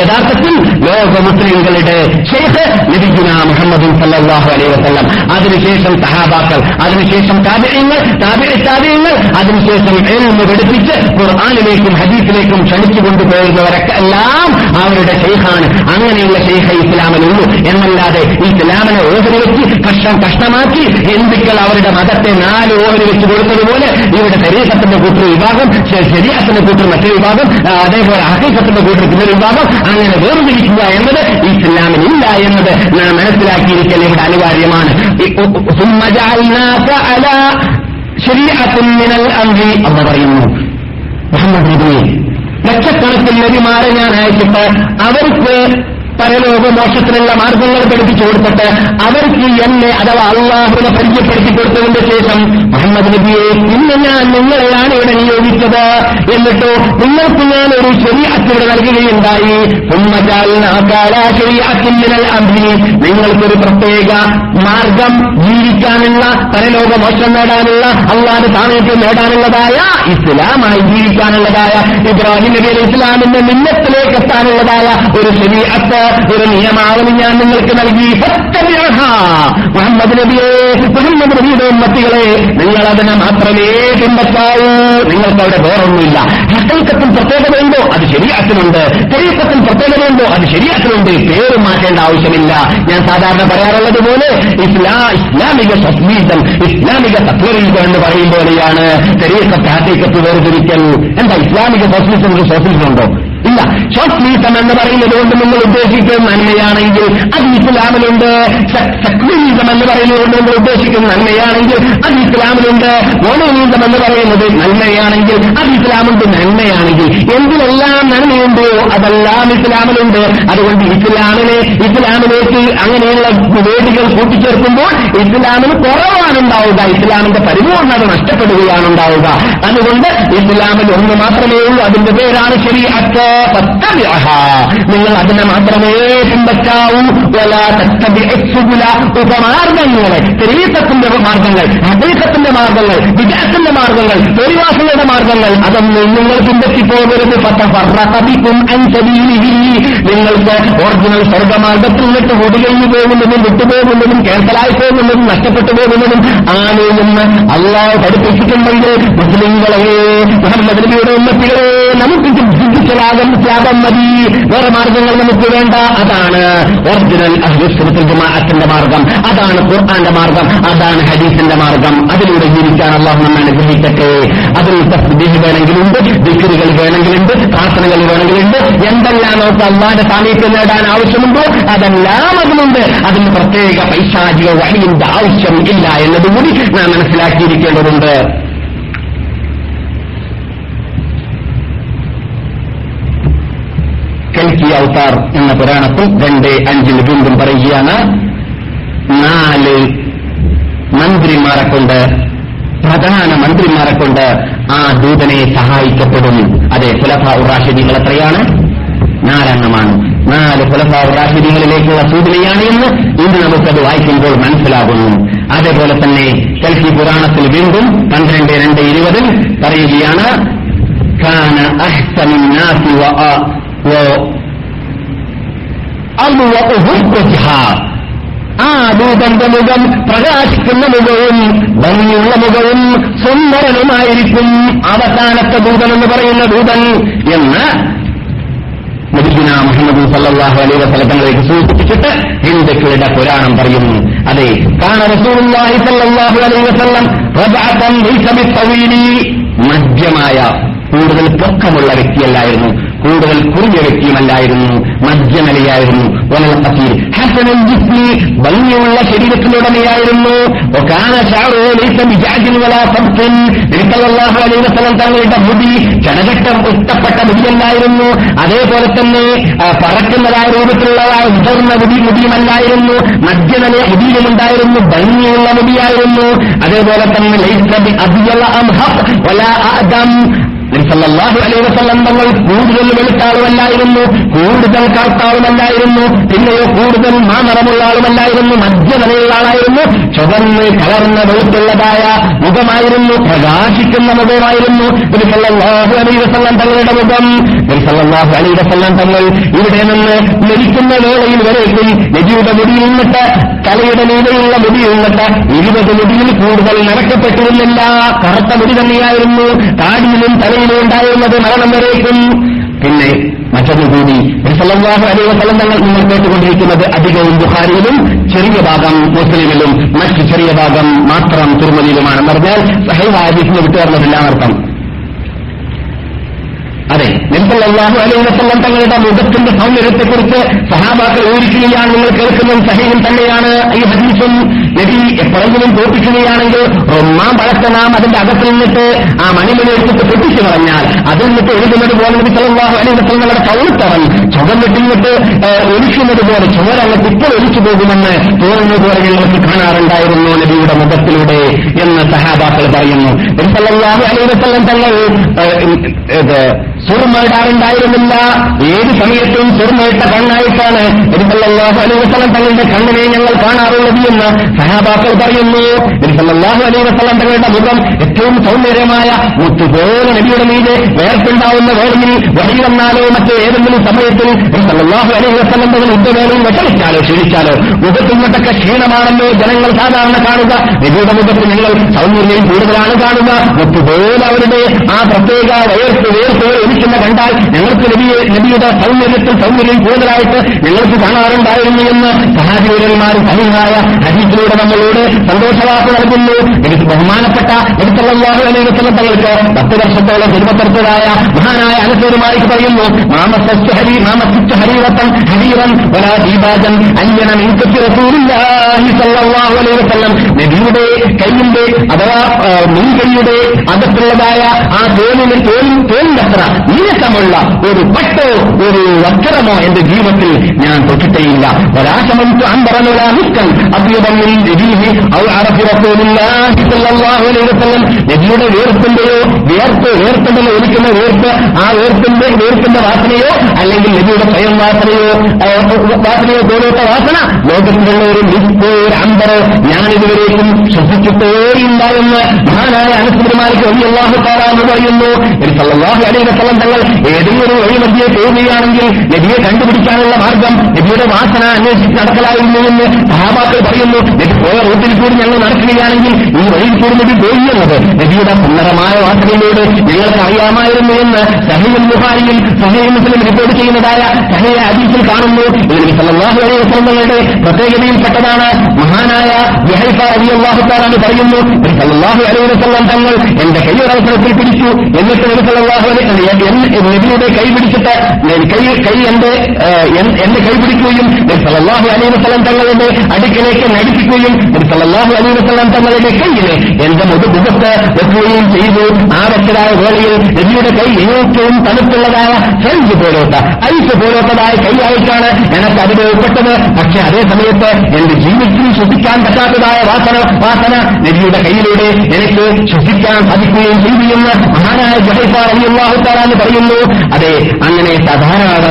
യഥാർത്ഥത്തിൽ ലോക മുസ്ലിങ്ങളുടെ ഷെയ്ഖ് ലഭിക്കുന്ന മുഹമ്മദ് സല്ലാഹു അലൈഹി വസ്ലം അതിനുശേഷം സഹാബാക്കൾ അതിനുശേഷം താപര്യങ്ങൾ താപിയ താപിയങ്ങൾ അതിനുശേഷം എൽമ പഠിപ്പിച്ച് ഖുർആാനിലേക്കും ഹദീസിലേക്കും ക്ഷണിച്ചു കൊണ്ടുപോകുന്നവരൊക്കെ എല്ലാം അവരുടെ ഷെയ്ഖാണ് അങ്ങനെയുള്ള ഷെയ്ഖ ഇസ്ലാമനുള്ളൂ എന്നല്ലാതെ ഇസ്ലാമിനെ ഓഹരി വെച്ച് കഷ്ടം കഷ്ടമാക്കി ഹിന്ദുക്കൾ അവരുടെ മതത്തെ നാല് ഓഹരി വെച്ച് കൊടുത്തതുപോലെ ഇവിടെ ശരീരത്തിന്റെ കൂട്ടർ വിഭാഗം ശരീരത്തിന്റെ കൂട്ടർ മറ്റൊരു വിഭാഗം അതേപോലെ അഹീസത്തിന്റെ കൂട്ടർ പിന്നൊരു വിഭാഗം. അങ്ങനെ വേർതിരിക്കുക എന്നത് ഇസ്ലാമിനില്ല എന്നത് നാം മനസ്സിലാക്കിയിരിക്കൽ ഇവിടെ അനിവാര്യമാണ്. ശരീരത്തിനൽ അന്തി എന്ന് പറയുന്നു. മുഹമ്മദ് നബിയെ. ലക്ഷക്കണക്കിന് നബിമാരെ ഞാൻ അയച്ചിട്ട് അവർക്ക് പരലോക മോശത്തിനുള്ള മാർഗങ്ങൾ പഠിപ്പിച്ചു കൊടുത്തിട്ട് അവർക്ക് എന്നെ അഥവാ അള്ളാഹുവിനെ പരിചയപ്പെടുത്തി കൊടുത്തതിന്റെ ശേഷം മുഹമ്മദ് നബിയെ ഇന്ന് ഞാൻ നിങ്ങളെയാണ് ഇവിടെ നിയോഗിച്ചത്. എന്നിട്ടോ നിങ്ങൾക്ക് ഞാൻ ഒരു ശരിയാത്തിവിടെ നൽകുകയുണ്ടായി. നിങ്ങൾക്കൊരു പ്രത്യേക മാർഗം ജീവിക്കാനുള്ള പരലോക മോക്ഷം നേടാനുള്ള അള്ളാഹ് സാമീപ്യം നേടാനുള്ളതായ ഇസ്ലാമായി ജീവിക്കാനുള്ളതായ ഇബ്രാഹിം നബി ഇസ്ലാമിന്റെ മിന്നത്തിലേക്ക് എത്താനുള്ളതായ ഒരു ശരീരത്ത് ഒരു നിയമാവലി ഞാൻ നിങ്ങൾക്ക് നൽകി. മുഹമ്മദ് നബിയെ മുഹമ്മദ് നബിയുടെ ഉമ്മത്തികളെ നിങ്ങൾ അതിനെ മാത്രമേ പിൻപറ്റാവൂ. നിങ്ങൾക്ക് അവിടെ വേറൊന്നുമില്ല. ഹക്കൽക്കത്തിൽ പ്രത്യേകതയുണ്ടോ? അത് ശരിയാക്കുന്നുണ്ട് ശരീരത്തിൽ പ്രത്യേകതയുണ്ടോ? അത് ശരിയാക്കുന്നുണ്ട് പേര് മാറ്റേണ്ട ആവശ്യമില്ല. ഞാൻ സാധാരണ പറയാറുള്ളത് പോലെ ഇസ്ലാ ഇസ്ലാമിക സസ്മീതം ഇസ്ലാമിക തത്വരീതം എന്ന് പറയും പോലെയാണ് ഹക്കൈക്കത്ത് വേർതിരിക്കൽ. എന്താ ഇസ്ലാമിക സോഷ്യലിസം ഒരു സോഷ്യലിസം ഉണ്ടോ? ഇല്ല. സോഷ്യലിസം എന്ന് പറയുന്നത് കൊണ്ട് നിങ്ങൾ ഉദ്ദേശിക്കുന്ന നന്മയാണെങ്കിൽ അത് ഇസ്ലാമിലുണ്ട്. സെക്യുലറിസം എന്ന് പറയുന്നത് കൊണ്ട് നിങ്ങൾ ഉദ്ദേശിക്കുന്ന നന്മയാണെങ്കിൽ അത് ഇസ്ലാമിലുണ്ട്. മോണോണിസം എന്ന് പറയുന്നത് നന്മയാണെങ്കിൽ അത് ഇസ്ലാമുണ്ട് നന്മയാണെങ്കിൽ. എന്തിലെല്ലാം നന്മയുണ്ടോ അതെല്ലാം ഇസ്ലാമിലുണ്ട്. അതുകൊണ്ട് ഇസ്ലാമിനെ ഇസ്ലാമിലേക്ക് അങ്ങനെയുള്ള വേദികൾ കൂട്ടിച്ചേർക്കുമ്പോൾ ഇസ്ലാമിന് കുറവാണ് ഉണ്ടാവുക ഇസ്ലാമിന്റെ പരിപൂർണത നഷ്ടപ്പെടുകയാണ് ഉണ്ടാവുക അതുകൊണ്ട് ഇസ്ലാമിൽ ഒന്ന് മാത്രമേ ഉള്ളൂ. അതിന്റെ പേരാണ് ശരി നിങ്ങൾ അതിനെ മാത്രമേ പിൻപറ്റാവൂ ഉപമാർഗങ്ങളെ ശരീരത്തിന്റെ മാർഗങ്ങൾ അദ്ദേഹത്തിന്റെ മാർഗങ്ങൾ വിജയത്തിന്റെ മാർഗങ്ങൾ പരിവാസങ്ങളുടെ മാർഗങ്ങൾ അതൊന്നും നിങ്ങൾ പിൻപറ്റിപ്പോകരുത് പത്തഫറക്കതിക്കും നിങ്ങൾക്ക് ഒറിജിനൽ സ്വർഗമാർഗത്തിൽ നിന്നിട്ട് ഒടുകഴിഞ്ഞു പോകുന്നതും വിട്ടുപോകുന്നതും ക്യാൻസലായി പോകുന്നതും നഷ്ടപ്പെട്ടു പോകുന്നതും ആണെന്ന് അള്ളാഹ് പഠിപ്പിച്ചിട്ടുണ്ടെങ്കിൽ മുസ്ലിങ്ങളെ മുഹമ്മദ് നബിയുടെ ഉന്നത്തികളെ നമുക്ക് മനസ്സിലാകും ത്യാഗം മതി. വേറെ മാർഗങ്ങൾ നമുക്ക് വേണ്ട. അതാണ് ഒറിജിനൽ അഹ്ലുസുന്നത്തുൽ ജമാഅത്തിന്റെ മാർഗം. അതാണ് ഖുർആന്റെ മാർഗം. അതാണ് ഹദീസിന്റെ മാർഗം. അതിലൂടെ ജീവിക്കാൻ അള്ളാഹു നമ്മൾ അനുഗ്രഹിക്കട്ടെ. അതിൽ തസ്ബീഹ് വേണമെങ്കിലുണ്ട് ദിക്കറുകൾ വേണമെങ്കിലുണ്ട് പ്രാർത്ഥനകൾ വേണമെങ്കിലുണ്ട്. എന്തെല്ലാം നമുക്ക് അള്ളാന്റെ സാമീപ്യം നേടാൻ ആവശ്യമുണ്ടോ? അതെല്ലാം അതിലുണ്ട്. അതിന് പ്രത്യേക പൈശാചിക വഴിയുടെ ആവശ്യം ഇല്ല എന്നതുകൂടി നാം മനസ്സിലാക്കിയിരിക്കേണ്ടതുണ്ട്. വലിയ ഔത്താർ എന്ന പുരാണത്തിൽ രണ്ട് അഞ്ചിൽ വീണ്ടും പറയുകയാണ് നാല് മന്ത്രിമാരെ കൊണ്ട് പ്രധാന മന്ത്രിമാരെ കൊണ്ട് ആ ദൂതനെ സഹായിക്കപ്പെടും. അതെ ഫുലഫ ഉറാഷിദികൾ എത്രയാണ്? നാലെണ്ണമാണ്. നാല് ഫുലഫ ഉറാഷിദികളിലേക്കുള്ള സൂചനയാണ് എന്ന് ഇന്ന് നമുക്കത് വായിക്കുമ്പോൾ മനസ്സിലാകുന്നു. അതേപോലെ തന്നെ സെൽഫി പുരാണത്തിൽ വീണ്ടും പന്ത്രണ്ട് രണ്ട് ഇരുപതിൽ പറയുകയാണ് ആ ദൂതന്റെ മുഖം പ്രകാശിക്കുന്ന മുഖവും ഭംഗിയുള്ള മുഖവും സുന്ദരനുമായിരിക്കും അവസാനത്തെ ഭൂതൻ എന്ന് പറയുന്ന ദൂതൻ എന്ന് നബിഗുന മുഹമ്മദ് സല്ലാഹു അലൈഹി വസലത്തങ്ങളിലേക്ക് സൂചിപ്പിച്ചിട്ട് ഹിന്ദുക്കളുടെ പുരാണം പറയുന്നു അതെ കാണ റസൂലുള്ളാഹി സല്ലല്ലാഹു അലൈഹി വസല്ലം റബഅതൻ മധ്യമായ കൂടുതൽ പൊക്കമുള്ള വ്യക്തിയല്ലായിരുന്നു. കൂടുതൽ കുറിയ വ്യക്തിയുമല്ലായിരുന്നു മധ്യമലയായിരുന്നു ഭംഗിയുള്ള വസല്ലം തങ്ങളുടെ മുടി ചടകട്ടം ഇഷ്ടപ്പെട്ട മുടിയല്ലായിരുന്നു അതേപോലെ തന്നെ പറക്കുന്നതായ രൂപത്തിലുള്ളതായ ഉതർന്ന മുടി മുടിയുമല്ലായിരുന്നു മധ്യനില മുടിയിലുണ്ടായിരുന്നു ഭംഗിയുള്ള മുടിയായിരുന്നു അതേപോലെ തന്നെ വസല്ലം തങ്ങൾ കൂടുതൽ വെളുത്താളുമല്ലായിരുന്നു കൂടുതൽ കറുത്താളുമല്ലായിരുന്നു പിന്നെയോ കൂടുതൽ മാമറമുള്ള ആളുമല്ലായിരുന്നു മധ്യനിലയുള്ള ആളായിരുന്നു ചുവന്ന് കലർന്ന വെളുത്തുള്ളതായ മുഖമായിരുന്നു പ്രകാശിക്കുന്ന മുഖമായിരുന്നു വസല്ലം തങ്ങളുടെ മുഖം. വസല്ലം തങ്ങൾ ഇവിടെ നിന്ന് മരിക്കുന്ന വേളയിൽ വരേക്കും നബിയുടെ മുടിയിൽ നിന്നിട്ട് തലയുടെ മീതെയുള്ള മുടിയുള്ളത് ഇരുപത് മുടിയിൽ കൂടുതൽ നടക്കപ്പെട്ടിരുന്നില്ല കറുത്ത മുടി തന്നെയായിരുന്നു താടിയിലും തലയിലും ഉണ്ടായിരുന്നത് മരണം വരേക്കും. പിന്നെ മറ്റൊന്നു കൂടി സല്ലല്ലാഹു അലൈഹി വസല്ലം തങ്ങൾ നിങ്ങൾ കേട്ടുകൊണ്ടിരിക്കുന്നത് അധികവും ബുഹാരിയിലും ചെറിയ ഭാഗം മുസ്ലിമിലും മറ്റ് ചെറിയ ഭാഗം മാത്രം തിരുമതിയിലുമാണ് പറഞ്ഞാൽ സഹൈവ ഹദീസിന് വിട്ടുവരുന്നതില്ല എന്നർത്ഥം അതെ നിർസല്ലാഹു അലൈവസം തങ്ങളുടെ മുഖത്തിന്റെ സൗന്ദര്യത്തെക്കുറിച്ച് സഹാബാക്കൾ ഊരിക്കുകയാണ് നിങ്ങൾ കേൾക്കുന്ന സഹീം തന്നെയാണ് ഈ ഹദീസും. നബി എപ്പോഴെങ്കിലും തോപ്പിക്കുകയാണെങ്കിൽ റൊമ്മാൻ പഴക്ക നാം അതിന്റെ അകത്ത് നിന്നിട്ട് ആ മണിമണി എടുത്തിട്ട് പൊട്ടിച്ചു കളഞ്ഞാൽ അതിൽ നിന്നിട്ട് എഴുതുന്നത് പോലെ നബി സല്ലല്ലാഹു അലൈഹി വസല്ലങ്ങളുടെ ചുവം ചുവന്നിട്ടിങ്ങോട്ട് ഒലിക്കുന്നത് പോലെ ചുവരങ്ങ് ഇപ്പോൾ ഒലിച്ചു പോകുമെന്ന് തോന്നുന്നത് പോലെ ഞങ്ങൾക്ക് കാണാറുണ്ടായിരുന്നു നബിയുടെ മുഖത്തിലൂടെ എന്ന് സഹാബാക്കൾ പറയുന്നു. നബി സല്ലാഹു അലൈവസം തങ്ങൾ സുർമയിടാറുണ്ടായിരുന്നില്ല ഏത് സമയത്തും സുർമയിട്ട കണ്ണായിട്ടാണ് നബി സല്ലല്ലാഹു അലൈഹി വസല്ലം തങ്ങളുടെ കണ്ണിനെ ഞങ്ങൾ കാണാറുള്ളത് എന്ന് സഹാബാക്കൾ പറയുന്നു. നബി സല്ലല്ലാഹു അലൈഹി വസല്ലം തങ്ങളുടെ മുഖം ഏറ്റവും സൗന്ദര്യമായ മുത്തുപോലെ നബിയുടെ മീതെ വേർപ്പുണ്ടാവുന്ന വേളയിൽ വഴി വന്നാലോ മറ്റോ ഏതെങ്കിലും സമയത്തിൽ നബി സല്ലല്ലാഹു അലൈഹി വസല്ലം തങ്ങൾ യുദ്ധവേളയിൽ വിഷമിച്ചാലോ ക്ഷീണിച്ചാലോ? മുഖത്തിൽ നിന്നൊക്കെ ക്ഷീണമാണല്ലോ ജനങ്ങൾ സാധാരണ കാണുക. നബിയുടെ മുഖത്ത് ഞങ്ങൾ സൗന്ദര്യം കൂടുതലാണ് കാണുക. മുത്തുപോലെ അവരുടെ ആ പ്രത്യേക വേർപ്പ് വേർത്ത് ഒലിക്കുന്ന കണ്ടാൽ ഞങ്ങൾക്ക് നബിയുടെ സൗന്ദര്യത്തിൽ സൗന്ദര്യം കൂടുതലായിട്ട് ഞങ്ങൾക്ക് കാണാറുണ്ടായിരുന്നു എന്ന് സഹാബിവരന്മാർ സഹിഹായ ഹദീസിലൂടെ നമ്മളോട് സന്തോഷവാർത്ത നൽകുന്നു. എനിക്ക് ബഹുമാനപ്പെട്ട എടുത്തുള്ളവർക്ക് പത്ത് വർഷത്തോളം ജന്മപ്പെടുത്തതായ മഹാനായ അനുസരുമായി പറയുന്നു മാമസ്വസ്ഥ ഹരി മാമസ്വച്ഛ ഹരീറത്തൻ ഹരീറൻ വലാ ദീപാജൻ അഞ്ജനം നബിയുടെ കൈയിന്റെ അഥവാ മുൻകൈയുടെ അകത്തുള്ളതായ ആ തോലിന് തോലിൻ തോലിനത്ര നീട്ടമുള്ള ഒരു പട്ടോ ഒരു വസ്ത്രമോ എന്റെ ജീവിതത്തിൽ ഞാൻ തൊട്ടിട്ടേയില്ല റസൂലുള്ളാഹി സല്ലല്ലാഹു അലൈഹി വസല്ലം നബിയുടെ വേർപ്പിന്റെയോ വേർപ്പ് വേർപ്പിന്റെ ഒലിക്കുന്ന വേർപ്പ് ആ വേർപ്പിന്റെ വേർപ്പിന്റെ വാസനയോ അല്ലെങ്കിൽ നബിയുടെ സ്വയം വാസനയോ വാസനയോ പോലത്തെ വാസന ലോകത്തിലുള്ള ഒരു മിസ്കോ ഒരു അമ്പറോ ഞാനിതുവരേക്കും ശ്വസിച്ചിട്ടേയില്ല എന്ന് മഹാനായ അനുസ്മൃതിമാർക്ക് വലിയ അള്ളാഹു താറാന്ന് പറയുന്നു. നബി സല്ലല്ലാഹു അലൈഹി വസല്ലം തങ്ങൾ ഏതെങ്കിലും ഒരു വഴിമധ്യേ പോവുകയാണെങ്കിൽ നബിയെ കണ്ടുപിടിക്കാനുള്ള മാർഗം നബിയുടെ വാസന അന്വേഷിച്ച് നടക്കലായിരുന്നു എന്ന് സഹാബാക്കൾ പറയുന്നു. നബി പോയ റൂട്ടിൽ കൂടി ഞങ്ങൾ നടക്കുകയാണെങ്കിൽ ഈ വഴിയിൽ കൂടി നബി പോയിരുന്നത് നബിയുടെ സുന്ദരമായ വാർത്തകളിലൂടെ ഞങ്ങൾക്ക് അറിയാമായിരുന്നു എന്ന് സഹീൽ ബുഹാരിയിൽ സഹീൽ മുസ്ലിം റിപ്പോർട്ട് ചെയ്യുന്നതായ സഹീൽ ഹദീസിൽ കാണുന്നു. നബി വസല്ലമയുടെ പ്രത്യേകതയിൽപ്പെട്ടതാണ് മഹാനായ യഹൈഫ റളിയല്ലാഹു തആല പറയുന്നു. നബി സല്ലല്ലാഹു അലൈഹി വസല്ലം തങ്ങൾ എന്റെ കൈയൊരവസരത്തിൽ പിടിച്ചു എന്നിട്ട് നബി സല്ലല്ലാഹു അലൈഹി നബിയുടെ കൈ പിടിച്ചിട്ട് കൈ കൈ എന്റെ എന്റെ കൈ പിടിക്കുകയും അലൈഹി വസല്ലം തങ്ങളുടെ അടുക്കിലേക്ക് നടിപ്പിക്കുകയും അലൈഹി വസല്ലം തങ്ങളുടെ കൈയിലെ എന്റെ മുതുമുഖത്ത് വെക്കുകയും ചെയ്തു. ആ വെച്ചതായ വേളയിൽ നബിയുടെ കൈ ഏറ്റവും തണുപ്പുള്ളതായ ഫ്രഞ്ച് പോലോത്ത ഐസ് പോലോത്തതായ കൈയായിട്ടാണ് എനിക്ക് അനുഭവപ്പെട്ടത്. പക്ഷെ അതേ സമയത്ത് എന്റെ ജീവിതത്തിൽ ശ്വസിക്കാൻ പറ്റാത്തതായ വാസന വാസന നബിയുടെ കയ്യിലൂടെ എനിക്ക് ശ്വസിക്കാൻ സാധിക്കുകയും ചെയ്തു എന്ന് മഹാനായ ജഹൈഫാറിയാഹുത്താറാന്ന് പറയുന്നു. അതെ അങ്ങനെ സാധാരണ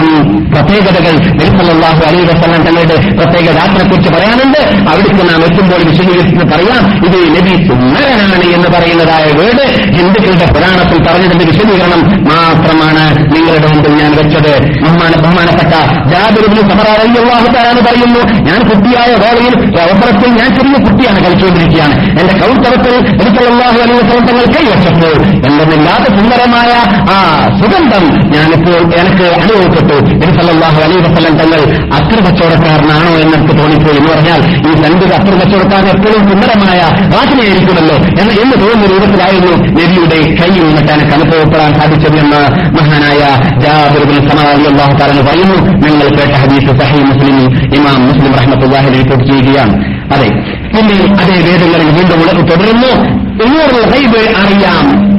പ്രത്യേകതകൾ നിർമ്മലാഹു അലി വസ്ലാം തങ്ങളുടെ പ്രത്യേക കുറിച്ച് പറയാനുണ്ട് അവിടേക്ക് നാം എത്തുമ്പോൾ വിശദീകരിച്ച് പറയാം ഇത് നബി സുന്ദരനാണ് എന്ന് പറയുന്നതായ വീട് ഹിന്ദുക്കളുടെ പുരാണത്തിൽ പറഞ്ഞതിന്റെ വിശദീകരണം മാത്രമാണ് നിങ്ങളുടെ മുമ്പിൽ ഞാൻ വെച്ചത്. ബഹുമാന ബഹുമാനപ്പെട്ട ജാബിറിന് സമറാഹുത്താരാണ് പറയുന്നു ഞാൻ കുട്ടിയായ വേളയിൽ അവസരത്തിൽ ഞാൻ ചെറിയ കുട്ടിയാണ് കളിച്ചുകൊണ്ടിരിക്കുകയാണ്. എന്റെ കൗത്തരത്തിൽ എനിക്കുള്ള വസല്ലം തങ്ങൾ കൈവച്ചപ്പോൾ എന്തെന്നില്ലാത്ത സുന്ദരമായ ആ സുഗന്ധം. ഞാനിപ്പോൾ എനിക്ക് അനുഭവപ്പെട്ടു എനിക്കല്ലാഹു അലൈഹി വസ്ലം തങ്ങൾ അത്ര കച്ചവടക്കാരനാണോ എന്നെനിക്ക് തോന്നിപ്പോയി എന്ന് പറഞ്ഞാൽ ഈ രണ്ട് അത്ര കച്ചവടക്കാരൻ എപ്പോഴും സുന്ദരമായ വാസനയായിരിക്കുമല്ലോ എന്ന് എന്ന് തോന്നുന്ന രൂപത്തിലായിരുന്നു നബിയുടെ കൈ എന്നിട്ട് എനിക്ക് അനുഭവപ്പെടാൻ സാധിച്ചത് എന്ന് മഹാനായ അള്ളാഹു താരന് പറയുന്നു. നിങ്ങൾ കേട്ട ഹദീസ് സഹി മുസ്ലിം ഇമാം മുസ്ലിം റഹ്മത്തുല്ലാഹി റിപ്പോർട്ട് ചെയ്യുകയാണ്. അതെ പിന്നെ അതേ വേദങ്ങളിൽ വീണ്ടും ഉള്ളത് തുടരുന്നു. ഗൈബ് അറിയാം.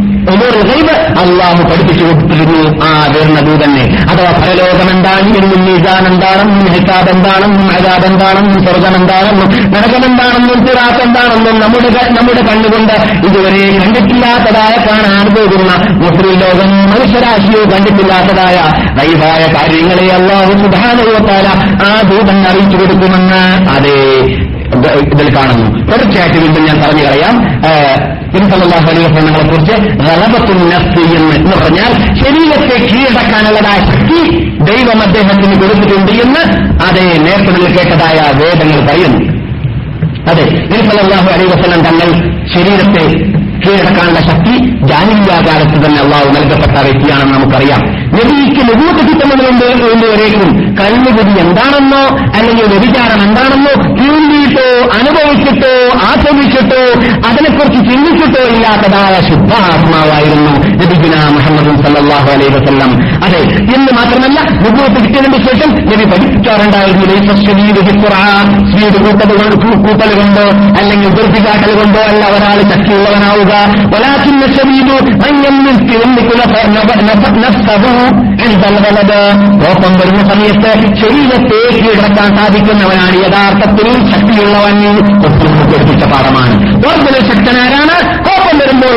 അള്ളാഹു പഠിപ്പിച്ചു കൊടുത്തിരുന്നു. ആ വരുന്ന ദൂതന്നെ അഥവാ പരലോകം എന്താണ് എന്നും മീസാൻ എന്താണെന്നും ഹിസാബ് എന്താണെന്നും അജാബ് എന്താണെന്നും സ്വർഗം എന്താണെന്നും നരകം എന്താണെന്നും സിറാത്ത് എന്താണെന്നും നമ്മുടെ നമ്മുടെ കണ്ണുകൊണ്ട് ഇതുവരെ കണ്ടിട്ടില്ലാത്തതായ കാണാൻ പോകുന്ന മുസ്ലിം ലോകം മനുഷ്യരാശിയോ കണ്ടിട്ടില്ലാത്തതായ ദൈവായ കാര്യങ്ങളെ അള്ളാഹു സുധാനയോത്താല ആ ദൂതൻ അറിയിച്ചു കൊടുക്കുമെന്ന്. അതേ. ഇതിൽ കാണുന്നു. തീർച്ചയായിട്ടും വീണ്ടും ഞാൻ പറഞ്ഞു കളയാം. ഇൻസലാഹു അലൈഹി കുറിച്ച് റലബത്തും നഫ്സ് എന്ന് എന്ന് പറഞ്ഞാൽ ശരീരത്തെ കീഴടക്കാനുള്ളതായ ശക്തി ദൈവം അദ്ദേഹത്തിന് കൊടുത്തിട്ടുണ്ട് എന്ന് അതേ നേരത്തെ നിങ്ങൾ കേട്ടതായ വേദങ്ങൾ പറയുന്നു. അതെ ഇൻസലാഹു അലൈഹി വസല്ലം തങ്ങൾ ശരീരത്തെ കീഴടക്കാനുള്ള ശക്തി ജാനിയ കാലത്ത് തന്നെ അള്ളാഹു നൽകപ്പെട്ട വ്യക്തിയാണെന്ന് നമുക്കറിയാം. നബിക്ക് നുകൂട്ട് കിട്ടുന്നതിനുണ്ട് വരേക്കും ഗതി എന്താണെന്നോ അല്ലെങ്കിൽ വ്യഭിചാരം എന്താണെന്നോ കേൾവിയിട്ടോ അനുഭവിച്ചിട്ടോ ആസ്വദിച്ചിട്ടോ അതിനെക്കുറിച്ച് ചിന്തിച്ചിട്ടോ ഇല്ലാത്തതായ ശുദ്ധാത്മാവായിരുന്നു നബിഗുന മുഹമ്മദ് സല്ലാഹു അലൈഹി വസ്ലം അതെ എന്ന് മാത്രമല്ല നുകൂട്ട് കിട്ടിയതിന് ശേഷം നബി പഠിപ്പിക്കാറുണ്ടായിരുന്നു സ്പീഡ് കൂട്ടത് കൂട്ടൽ കൊണ്ടോ അല്ലെങ്കിൽ ദുർഭികാട്ടൽ കൊണ്ടോ അല്ല ഒരാൾ ശക്തിയുള്ളവനാവുക വലാക്കുന്ന ശരീരു കോപ്പം വരുന്ന സമയത്ത് ശരീരത്തെ കീഴടക്കാൻ സാധിക്കുന്നവനാണ് യഥാർത്ഥത്തിൽ ശക്തിയുള്ളവൻ പഠിപ്പിച്ച പാഠമാണ്. ശക്തനാരാണ് കോപ്പം വരുമ്പോൾ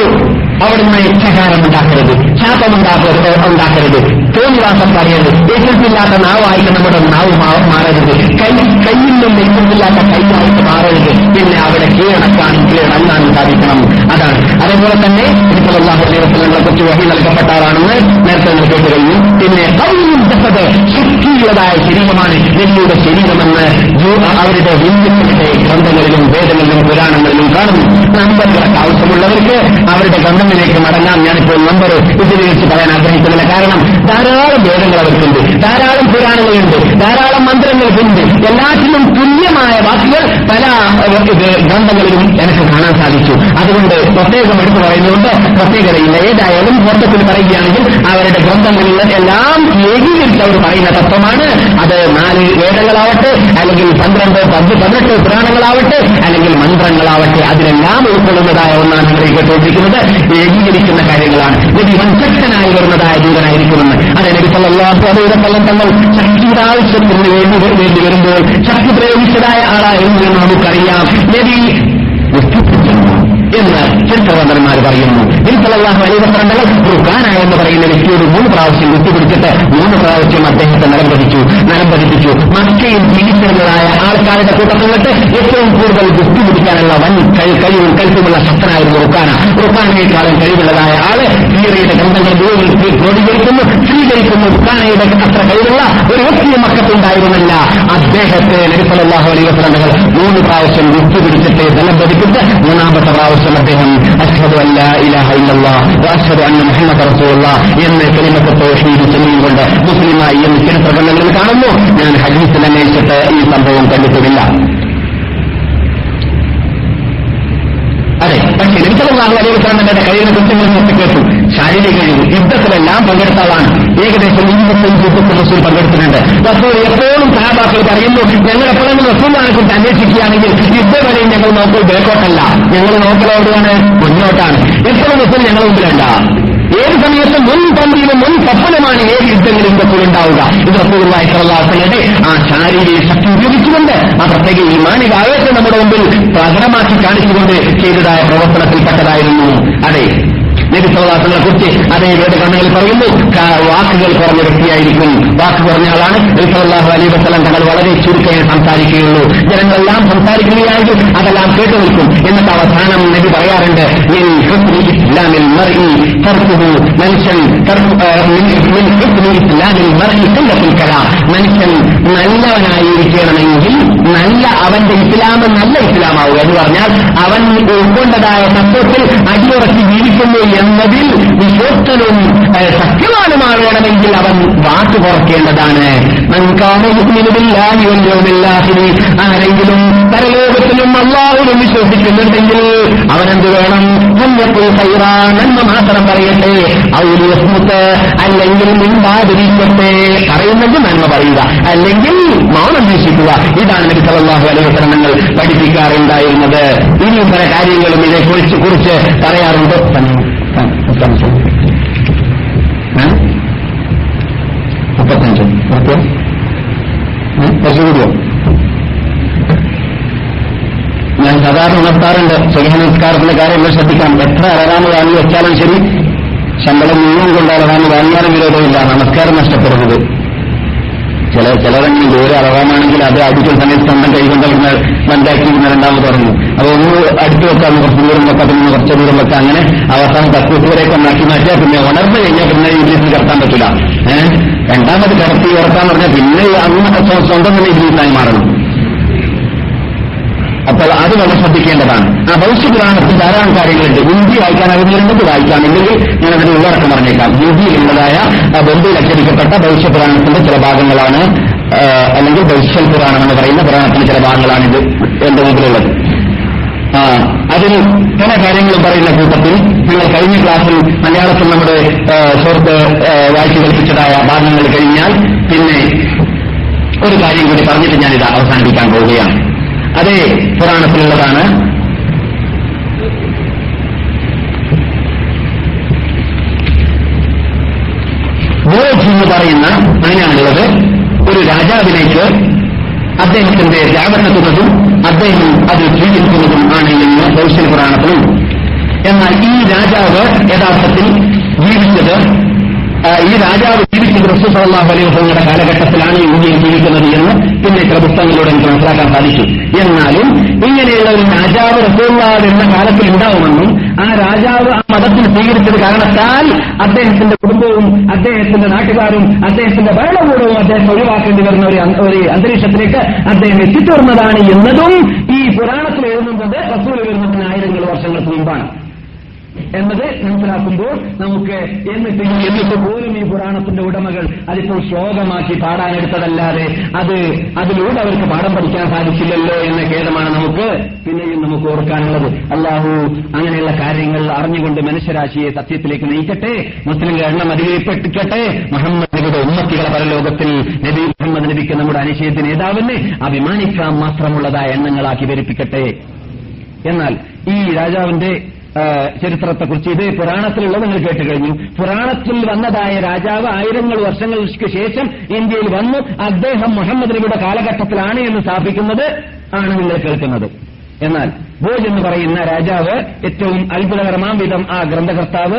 അവിടുന്ന് യക്ഷകാരം ഉണ്ടാക്കരുത് ശാപം ഉണ്ടാക്കരുത് തോന്നിവാസം പറയരുത്. യശസ്സില്ലാത്ത നാവായിട്ട് നമ്മുടെ നാവ് മാറരുത്. കൈ കയ്യിൽ നിന്ന് യശസ്സില്ലാത്ത കൈയായിട്ട് മാറരുത്. പിന്നെ അവിടെ കീഴടക്കാനും കീഴടങ്ങാനും സാധിക്കണം. അതാണ്. അതേപോലെ തന്നെ തിരുപ്പല്ലാഹുലങ്ങളെ കുറിച്ച് വഴി നൽകപ്പെട്ട ആളാണെന്ന് നേരത്തെ നമ്മൾ കേട്ട് കഴിഞ്ഞു പിന്നെ കൗലിപ്പെട്ടത് ശുദ്ധിയുള്ളതായ ശരീരമാണ് നബിയുടെ ശരീരമെന്ന് അവരുടെ ഹിന്ദുക്കളുടെ ഗ്രന്ഥങ്ങളിലും വേദങ്ങളിലും പുരാണങ്ങളിലും കാണുന്നു. നമ്പറുകളൊക്കെ ആവശ്യമുള്ളവർക്ക് അവരുടെ ഗ്രന്ഥങ്ങളിലേക്ക് മടങ്ങാം. ഞാനിപ്പോൾ നമ്പർ വിശദീകരിച്ച് പറയാൻ ആഗ്രഹിക്കുന്നില്ല. കാരണം ധാരാളം വേദങ്ങൾ അവർക്കുണ്ട്. ധാരാളം പുരാണങ്ങളുണ്ട്. ധാരാളം മന്ത്രങ്ങൾക്കുണ്ട്. എല്ലാറ്റിലും തുല്യമായ വാക്കുകൾ പല ഗ്രന്ഥങ്ങളിലും എനിക്ക് കാണാൻ സാധിച്ചു. അതുകൊണ്ട് പ്രത്യേകം എടുത്തു പറയുന്നുണ്ട്. പ്രത്യേകതയില്ല. ഏതായാലും മൊത്തത്തിൽ പറയുകയാണെങ്കിൽ അവരുടെ ഗ്രന്ഥങ്ങളിൽ എല്ലാം ഏകീകരിച്ച് അവർ പറയുന്ന തത്വമാണ്. അത് നാല് വേദങ്ങളാവട്ടെ അല്ലെങ്കിൽ പന്ത്രണ്ട് പത്ത് പതിനെട്ട് പുരാണങ്ങളാവട്ടെ അല്ലെങ്കിൽ മന്ത്രങ്ങളാവട്ടെ അതിനെല്ലാം ഉൾക്കൊള്ളുന്നതായ ഒന്നാണ് നിങ്ങൾ കേട്ടുകൊണ്ടിരിക്കുന്നത് ഏകീകരിക്കുന്ന കാര്യങ്ങളാണ്. നബി വൻശക്തനായി വരുന്നതായ ദൂതനായിരിക്കുമെന്ന്. അതെ നബി സല്ലാഹു അലൈഹി വസല്ലം തങ്ങൾ ശക്തിയുടെ ആവശ്യത്തിന് വേണ്ടി വരുമ്പോൾ ശക്തി പ്രയോഗിച്ചതായ ആളായിരുന്നു എന്ന് നമുക്കറിയാം. നബി ദുഃഖിപ്പിച്ചിരുന്നു എന്ന് ചരിത്രബന്ധനം പറയുന്നു. നിരുസലാഹു അലൈവസ്രണ്ടകൾ റുക്കാന എന്ന് പറയുന്ന വ്യക്തിയോട് മൂന്ന് പ്രാവശ്യം കുത്തിപിടിച്ചിട്ട് മൂന്ന് പ്രാവശ്യം അദ്ദേഹത്തെ നിലം പതിച്ചു നിലം പതിപ്പിച്ചു മക്കയിൽ ജീവിച്ചിരുന്നതായ ആൾക്കാരുടെ കൂട്ടത്തിൽ നിന്നിട്ട് ഏറ്റവും കൂടുതൽ ഗുസ്തി പിടിക്കാനുള്ള വൻ കഴി- കഴിവും കരുത്തുമുള്ള ശക്തനായിരുന്നു റുക്കാന റുക്കാനയെക്കാളും കഴിവുള്ളതായ ആൾ സീറയുടെ ഗ്രന്ഥങ്ങൾ ക്രോഡീകരിക്കുന്നു സ്വീകരിക്കുന്നു. റുക്കാനയുടെ അത്ര കഴിവുള്ള ഒരു വ്യക്തിയും മക്കത്തുണ്ടായിരുന്നില്ല. അദ്ദേഹത്തെ നബിസലാഹു അലൈഹി വസ്ലമകൾ മൂന്ന് പ്രാവശ്യം ഗുസ്തി പിടിച്ചിട്ട് പതിപ്പിച്ച് മൂന്നാമത്തെ പ്രാവശ്യം അദ്ദേഹം അഷ്ഹദു അല്ല ഇലാഹ ഇല്ലല്ലാഹ് വഅഷ്ഹദു അന്ന മുഹമ്മദ് റസൂലുള്ളാഹ് എന്ന് കലിമത്ത് തൗഹീദ് ചൊല്ലിക്കൊണ്ട് മുസ്ലിമായി എന്ന് ചരിത്ര ഗ്രന്ഥങ്ങളിൽ കാണുന്നു ഞാൻ ഹദീസിൽ അന്വേഷിച്ചിട്ട് ഈ സംഭവം കണ്ടിട്ടുമില്ല പക്ഷേ നബിസലാഹു അലൈഹി വസ്ലമയുടെ കഴിയുന്ന നമുക്ക് കേട്ടു ശാരീരിക കഴിവ് യുദ്ധത്തിലെല്ലാം പങ്കെടുത്ത ആളാണ് ഏകദേശം ഇരുപത്തഞ്ച് യുദ്ധത്തിൽ റസൂൽ പങ്കെടുത്തിട്ടുണ്ട്. റസൂൽ എപ്പോഴും സഹാബാക്കൾ അറിയുന്നു ഞങ്ങൾ എപ്പോഴും റസൂലിനെ കുറിച്ച് അന്വേഷിക്കുകയാണെങ്കിൽ യുദ്ധവരെയും ഞങ്ങൾ നോക്കൽ ബേക്കോട്ടല്ല. ഞങ്ങൾ നോക്കൽ മുന്നോട്ടാണ്. എപ്പോഴും റസൂൽ ഞങ്ങൾ മുമ്പിലുണ്ട? ഏത് സമയത്തും മുൻ പന്തിയിലും മുൻ സഫലമാണ് ഏത് യുദ്ധങ്ങളും റസൂൽ ഉണ്ടാവുക ഇത് റസൂലുള്ളാഹി സ്വല്ലല്ലാഹു ആ ശാരീരിക ശക്തി ഉപയോഗിച്ചുകൊണ്ട് ആ പ്രത്യേക ഈ മാനിക ആവേശം നമ്മുടെ മുമ്പിൽ പ്രകടമാക്കി കാണിച്ചുകൊണ്ട് ചെയ്തതായ പ്രവർത്തനത്തിൽപ്പെട്ടതായിരുന്നു. അതെ നബി സഹോദാസങ്ങളെ കുറിച്ച് അതേ വേദ കണ്ണുകളിൽ പറയുന്നു. വാക്കുകൾ കുറഞ്ഞ വ്യക്തിയായിരിക്കും. വാക്ക് കുറഞ്ഞ ആളാണ് നബിസല്ലാഹു അലൈ വസ്ലം തങ്ങൾ വളരെ ചുരുക്കമേ സംസാരിക്കുകയുള്ളൂ. ജനങ്ങളെല്ലാം സംസാരിക്കുകയാണെങ്കിൽ അതെല്ലാം കേട്ടു നിൽക്കും. എന്നിട്ട് അവസാനം നബി പറയാറുണ്ട് ഇസ്ലാമിൽ മർഇ തർക്കുഹു മനുഷ്യൻ ഇസ്ലാമിൽ മറി കലാം. മനുഷ്യൻ നല്ലവനായിരിക്കണമെങ്കിൽ നല്ല അവന്റെ ഇസ്ലാം നല്ല ഇസ്ലാമാവുക എന്ന് പറഞ്ഞാൽ അവൻ ഉൾക്കൊണ്ടതായ തത്വത്തിൽ അടിയുറച്ച് ജീവിക്കുന്നു എന്നതിൽ വിശ്വസ്തനും ഏഹ്, സത്യവാനുമാകണമെങ്കിൽ അവൻ വാക്ക് മനക്കാമില്ലാഹിരി ആരെങ്കിലും പരലോകത്തിലും അള്ളാഹുലും വിശ്വസിക്കുന്നുണ്ടെങ്കിൽ അവനെന്ത് വേണം നന്മ മാത്രം പറയട്ടെ. ഔലിയസ്മുത്ത് അല്ലെങ്കിൽ മുൻപാതിരിക്കട്ടെ പറയുന്നെങ്കിൽ നന്മ പറയുക. അല്ലെങ്കിൽ മൗനം വീക്ഷിക്കുക. ഇതാണ് നബി സല്ലല്ലാഹു അലൈഹി പഠിപ്പിക്കാറുണ്ടായിരുന്നത്. ഇനിയും പല കാര്യങ്ങളും ഇതേക്കുറിച്ച് കുറിച്ച് പറയാറുണ്ട്. മുപ്പത്തഞ്ച്? മുപ്പത്തഞ്ച് ഓക്കെ കുറച്ച് കൂടിയോ ഞാൻ സാധാരണ ഉണർത്താറുണ്ട് സ്വഹ നമസ്കാരത്തിന്റെ കാര്യങ്ങൾ ശ്രദ്ധിക്കാം. എത്ര അലറാമ് വാങ്ങി വെച്ചാലും ശരി ശമ്പളം മുഴുവൻ കൊണ്ട് അലറാമ് വാങ്ങിയാലും വിരോധമില്ല. നമസ്കാരം നഷ്ടപ്പെടുന്നത് ചില ചിലരെങ്കിലും ദൂരെ അളവാണെങ്കിൽ അത് അടിക്കുന്ന സമയത്ത് സ്വന്തം കൈകൊണ്ടിരുന്ന മനസ്സിലാക്കിയിരുന്ന രണ്ടാമത് പറഞ്ഞു അപ്പൊ ഒന്ന് അടുത്ത് വെക്കാം കുറച്ച് ദൂരം വെക്കാം പിന്നെ കുറച്ച് ദൂരം വെക്കാം. അങ്ങനെ അവസാനം തത്വത്തിലേക്ക് ഒന്നാക്കി മാറ്റിയാൽ പിന്നെ ഉണർന്നു കഴിഞ്ഞാൽ പിന്നെ ഇംഗ്ലീഷിൽ കിടത്താൻ പറ്റില്ല. ഏഹ് രണ്ടാമത് കിടത്തി ഉറക്കാൻ പറഞ്ഞാൽ പിന്നെ അന്ന് സ്വ- സ്വന്തം തന്നെ ഇംഗ്ലീഷായി മാറണം. അപ്പോൾ അത് നമ്മൾ ശ്രദ്ധിക്കേണ്ടതാണ്. ആ ഭവിഷ്യ പുരാണത്തിൽ ധാരാളം കാര്യങ്ങളുണ്ട്. ഹിന്ദി വായിക്കാൻ അറിഞ്ഞിരുന്നത് വായിക്കാം? ഇല്ലെങ്കിൽ ഞാൻ അതിന് ഉള്ളടക്കം പറഞ്ഞേക്കാം. ഹിന്ദിയിലുള്ളതായ ആ ബന്ധുവിൽ അച്ചടിക്കപ്പെട്ട ഭവിഷ്യ പുരാണത്തിന്റെ ചില ഭാഗങ്ങളാണ് അല്ലെങ്കിൽ ഭവിഷ്യൽ പുരാണം എന്ന് പറയുന്ന പുരാണത്തിന്റെ ചില ഭാഗങ്ങളാണ് ഇത് എന്റെ മുമ്പിലുള്ളത്. ആ, അതിൽ പല കാര്യങ്ങളും പറയുന്ന കൂട്ടത്തിൽ നിങ്ങൾ കഴിഞ്ഞ ക്ലാസ്സിൽ മലയാളത്തിൽ നമ്മുടെ സുഹൃത്ത് വായിച്ചു കൽപ്പിച്ചതായ ഭാഗങ്ങൾ കഴിഞ്ഞാൽ പിന്നെ ഒരു കാര്യം കൂടി പറഞ്ഞിട്ട് ഞാനിത് അവസാനിപ്പിക്കാൻ പോവുകയാണ്. അതേ പുരാണത്തിലുള്ളതാണ്. ബോധ് എന്ന് പറയുന്ന അങ്ങനെയാണുള്ളത് ഒരു രാജാവിലേക്ക് അദ്ദേഹത്തിന്റെ വ്യാപനത്തുന്നതും അദ്ദേഹം അത് സ്വീകരിക്കുന്നതും ആണ് എന്ന് ഭവിഷ്യ പുരാണത്തിലും. എന്നാൽ ഈ രാജാവ് യഥാർത്ഥത്തിൽ ജീവിച്ചത് ഈ രാജാവ് ജീവിച്ചത് റസൂസലാഹു അലൈഹി വസല്ലമയുടെ കാലഘട്ടത്തിലാണ് ഇന്ത്യയിൽ ജീവിക്കുന്നത് എന്ന് പിന്നെ ചില പുസ്തകങ്ങളിലൂടെ എനിക്ക് മനസ്സിലാക്കാൻ സാധിച്ചു. എന്നാലും ഇങ്ങനെയുള്ള ഒരു രാജാവ് റസൂല്ലാവ് എന്ന കാലത്തിൽ ഉണ്ടാവുമെന്നും ആ രാജാവ് ആ മതത്തിൽ സ്വീകരിച്ചത് കാരണത്താൽ അദ്ദേഹത്തിന്റെ കുടുംബവും അദ്ദേഹത്തിന്റെ നാട്ടുകാരും അദ്ദേഹത്തിന്റെ ഭരണകൂടവും അദ്ദേഹം ഒഴിവാക്കേണ്ടി വരുന്ന ഒരു ഒരു അന്തരീക്ഷത്തിലേക്ക് അദ്ദേഹം എത്തിച്ചേർന്നതാണ് എന്നതും ഈ പുരാണത്തിൽ എഴുതുന്നത് റസൂൽ വരുന്നതിന് ആയിരങ്ങൾ വർഷങ്ങൾക്ക് മുമ്പാണ്. എന്നത് മനസ്സിലാക്കുമ്പോൾ നമുക്ക് എന്നിട്ട് എന്നിട്ട് പോലും ഈ പുരാണത്തിന്റെ ഉടമകൾ അതിപ്പോൾ ശ്ലോകമാക്കി പാടാനെടുത്തതല്ലാതെ അത് അതിലൂടെ അവർക്ക് പാഠം പഠിക്കാൻ സാധിച്ചില്ലല്ലോ എന്ന ഖേദമാണ് നമുക്ക് പിന്നെയും നമുക്ക് ഓർക്കാനുള്ളത്. അള്ളാഹു അങ്ങനെയുള്ള കാര്യങ്ങൾ അറിഞ്ഞുകൊണ്ട് മനുഷ്യരാശിയെ സത്യത്തിലേക്ക് നയിക്കട്ടെ മുസ്ലിംകളുടെ എണ്ണം അധികരിപ്പിക്കട്ടെ മുഹമ്മദ് നബിയുടെ ഉമ്മത്തികളെ പരലോകത്തിൽ നബി മുഹമ്മദ് നബിക്ക് നമ്മുടെ അനിശ്ചയത്തിന് നേതാവിനെ അഭിമാനിക്കാൻ മാത്രമുള്ളതായ എണ്ണങ്ങളാക്കി ധരിപ്പിക്കട്ടെ എന്നാൽ ഈ രാജാവിന്റെ ചരിത്രത്തെക്കുറിച്ച് ഇത് പുരാണത്തിലുള്ളത് നിങ്ങൾ കേട്ട് കഴിഞ്ഞു പുരാണത്തിൽ വന്നതായ രാജാവ് ആയിരങ്ങൾ വർഷങ്ങൾക്ക് ശേഷം ഇന്ത്യയിൽ വന്നു. അദ്ദേഹം മുഹമ്മദ് നബിയുടെ കാലഘട്ടത്തിലാണ് എന്ന് സ്ഥാപിക്കുന്നത് ആണ് നിങ്ങൾ കേൾക്കുന്നത്. എന്നാൽ ബോജ് എന്ന് പറയുന്ന രാജാവ് ഏറ്റവും അത്ഭുതകരമാം വിധം ആ ഗ്രന്ഥകർത്താവ്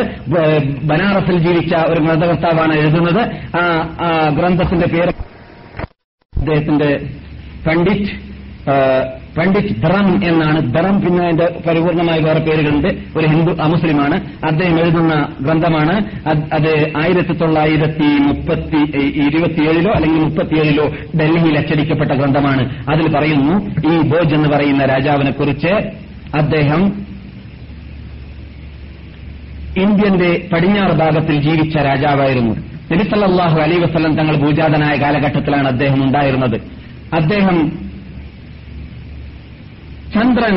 ബനാറസിൽ ജീവിച്ച ഒരു ഗ്രന്ഥകർത്താവാണ് എഴുതുന്നത്. ആ ഗ്രന്ഥത്തിന്റെ പേര് അദ്ദേഹത്തിന്റെ പണ്ഡിറ്റ് പണ്ഡിറ്റ് ധറം എന്നാണ്. ധറം പിന്നെ അതിന്റെ പരിപൂർണമായ വേറെ പേരുകളുണ്ട്. ഒരു ഹിന്ദു അമുസ്ലിമാണ് അദ്ദേഹം എഴുതുന്ന ഗ്രന്ഥമാണ്. അത്- ആയിരത്തി തൊള്ളായിരത്തി മുപ്പത്തി ഇരുപത്തിയേഴിലോ അല്ലെങ്കിൽ മുപ്പത്തിയേഴിലോ ഡൽഹിയിൽ അച്ചടിക്കപ്പെട്ട ഗ്രന്ഥമാണ്. അതിൽ പറയുന്നു ഈ ബോജ് എന്ന് പറയുന്ന രാജാവിനെ കുറിച്ച് അദ്ദേഹം ഇന്ത്യന്റെ പടിഞ്ഞാറ് ഭാഗത്തിൽ ജീവിച്ച രാജാവായിരുന്നു. നബിസല്ലാഹു അലൈ വസ്ലം തങ്ങൾ ഭൂജാതനായ കാലഘട്ടത്തിലാണ് അദ്ദേഹം ഉണ്ടായിരുന്നത്. അദ്ദേഹം ചന്ദ്രൻ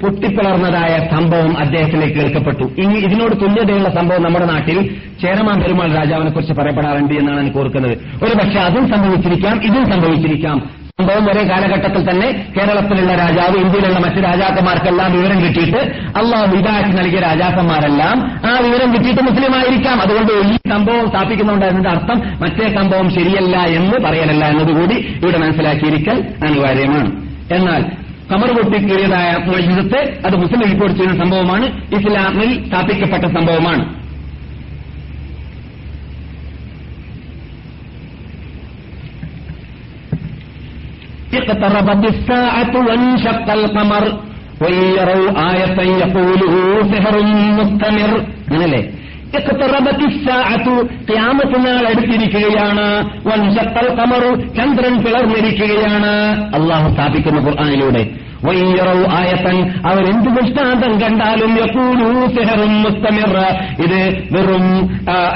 പൊട്ടിപ്പിളർന്നതായ സംഭവം അദ്ദേഹത്തിലേക്ക് കേൾക്കപ്പെട്ടു. ഇനി ഇതിനോട് തുല്യതയുള്ള സംഭവം നമ്മുടെ നാട്ടിൽ ചേരമാൻ പെരുമാൾ രാജാവിനെ കുറിച്ച് പറയപ്പെടാറുണ്ട് എന്നാണ് എനിക്ക് ഓർക്കുന്നത്. ഒരു പക്ഷേ അതും സംഭവിച്ചിരിക്കാം ഇതും സംഭവിച്ചിരിക്കാം. സംഭവം ഒരേ കാലഘട്ടത്തിൽ തന്നെ കേരളത്തിലുള്ള രാജാവ് ഇന്ത്യയിലുള്ള മറ്റ് രാജാക്കന്മാർക്കെല്ലാം വിവരം കിട്ടിയിട്ട് അള്ളാഹു ഹിദായത്ത് നൽകിയ രാജാക്കന്മാരെല്ലാം ആ വിവരം കിട്ടിയിട്ട് മുസ്ലിമായിരിക്കാം. അതുകൊണ്ട് ഈ സംഭവം സ്ഥാപിക്കുന്നുണ്ട് എന്നതിന്റെ അർത്ഥം മറ്റേ സംഭവം ശരിയല്ല എന്ന് പറയലല്ല എന്നതുകൂടി ഇവിടെ മനസ്സിലാക്കിയിരിക്കൽ അനിവാര്യമാണ്. എന്നാൽ കമർ പൊട്ടി കീറിയതായ മൊഴിജിതത്തെ അത് മുസ്ലിം റിപ്പോർട്ട് ചെയ്യുന്ന സംഭവമാണ് ഇസ്ലാമിൽ സ്ഥാപിക്കപ്പെട്ട സംഭവമാണ് اقتربت الساعة وانشق القمر وإن يروا آية يقولوا سحر مستمر അങ്ങനല്ലേ اقتربت ക്യാമത്തിനാൾ എടുത്തിരിക്കുകയാണ്. വൻശക്തൽ കമറു ചന്ദ്രൻ പിളർന്നിരിക്കുകയാണ്. അള്ളാഹു സ്ഥാപിക്കുന്ന ഖുർആാനിലൂടെ ആയത്തൻ അവരെന്ത് ദൃഷ്ടാന്തം കണ്ടാലും ഇത് വെറും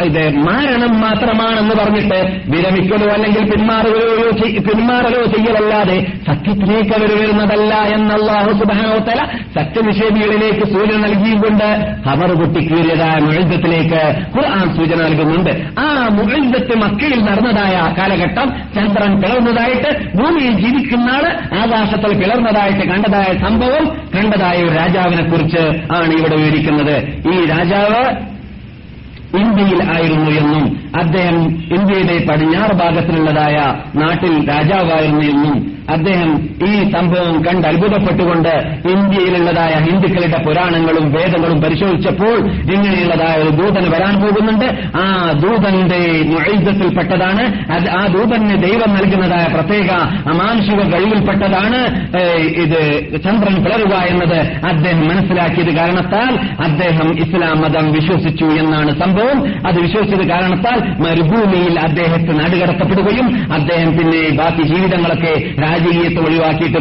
ഇത് മാരണം മാത്രമാണെന്ന് പറഞ്ഞിട്ട് വിരമിക്കലോ അല്ലെങ്കിൽ പിന്മാറുകയോ പിന്മാറലോ ചെയ്യലല്ലാതെ സത്യത്തിലേക്ക് അവർ വരുന്നതല്ല എന്നല്ലാഹു സുബാനോത്തല സത്യനിഷേധികളിലേക്ക് സൂചന നൽകിയുകൊണ്ട് അവർ കുട്ടിക്കീറിയതായ മുഴുദ്ധത്തിലേക്ക് ഖുർആൻ സൂചന നൽകുന്നുണ്ട്. ആ മുഴുദ്ധത്ത് മക്കയിൽ നടന്നതായ ആ കാലഘട്ടം ചന്ദ്രൻ പിളർന്നതായിട്ട് ഭൂമിയിൽ ജീവിക്കുന്ന ആകാശത്തിൽ പിളർന്നതായിട്ട് കണ്ടതായ സംഭവം കണ്ടതായ ഒരു രാജാവിനെ കുറിച്ച് ആണ് ഇവിടെ വിവരിക്കുന്നത്. ഈ രാജാവ് ഇന്ത്യയിൽ ആയിരുന്നു എന്നും അദ്ദേഹം ഇന്ത്യയുടെ പടിഞ്ഞാറ് ഭാഗത്തിലുള്ളതായ നാട്ടിൽ രാജാവായിരുന്നു എന്നും അദ്ദേഹം ഈ സംഭവം കണ്ട് അത്ഭുതപ്പെട്ടുകൊണ്ട് ഇന്ത്യയിലുള്ളതായ ഹിന്ദുക്കളുടെ പുരാണങ്ങളും വേദങ്ങളും പരിശോധിച്ചപ്പോൾ ഇങ്ങനെയുള്ളതായ ഒരു ദൂതന് വരാൻ പോകുന്നുണ്ട്. ആ ദൂതന്റെ ആയുധത്തിൽപ്പെട്ടതാണ് ആ ദൂതന് ദൈവം നൽകുന്നതായ പ്രത്യേക അമാനുഷിക കഴിവിൽപ്പെട്ടതാണ്. ഇത് ചന്ദ്രൻ പിളരുക എന്നത് അദ്ദേഹം മനസ്സിലാക്കിയത് കാരണത്താൽ അദ്ദേഹം ഇസ്ലാം മതം വിശ്വസിച്ചു എന്നാണ് സംഭവം. അത് വിശ്വസിച്ചത് കാരണത്താൽ മരുഭൂമിയിൽ അദ്ദേഹത്തെ നാടുകടത്തപ്പെടുകയും അദ്ദേഹം പിന്നെ ബാക്കി ജീവിതങ്ങളൊക്കെ രാജകീയത്തെ ഒഴിവാക്കിയിട്ട്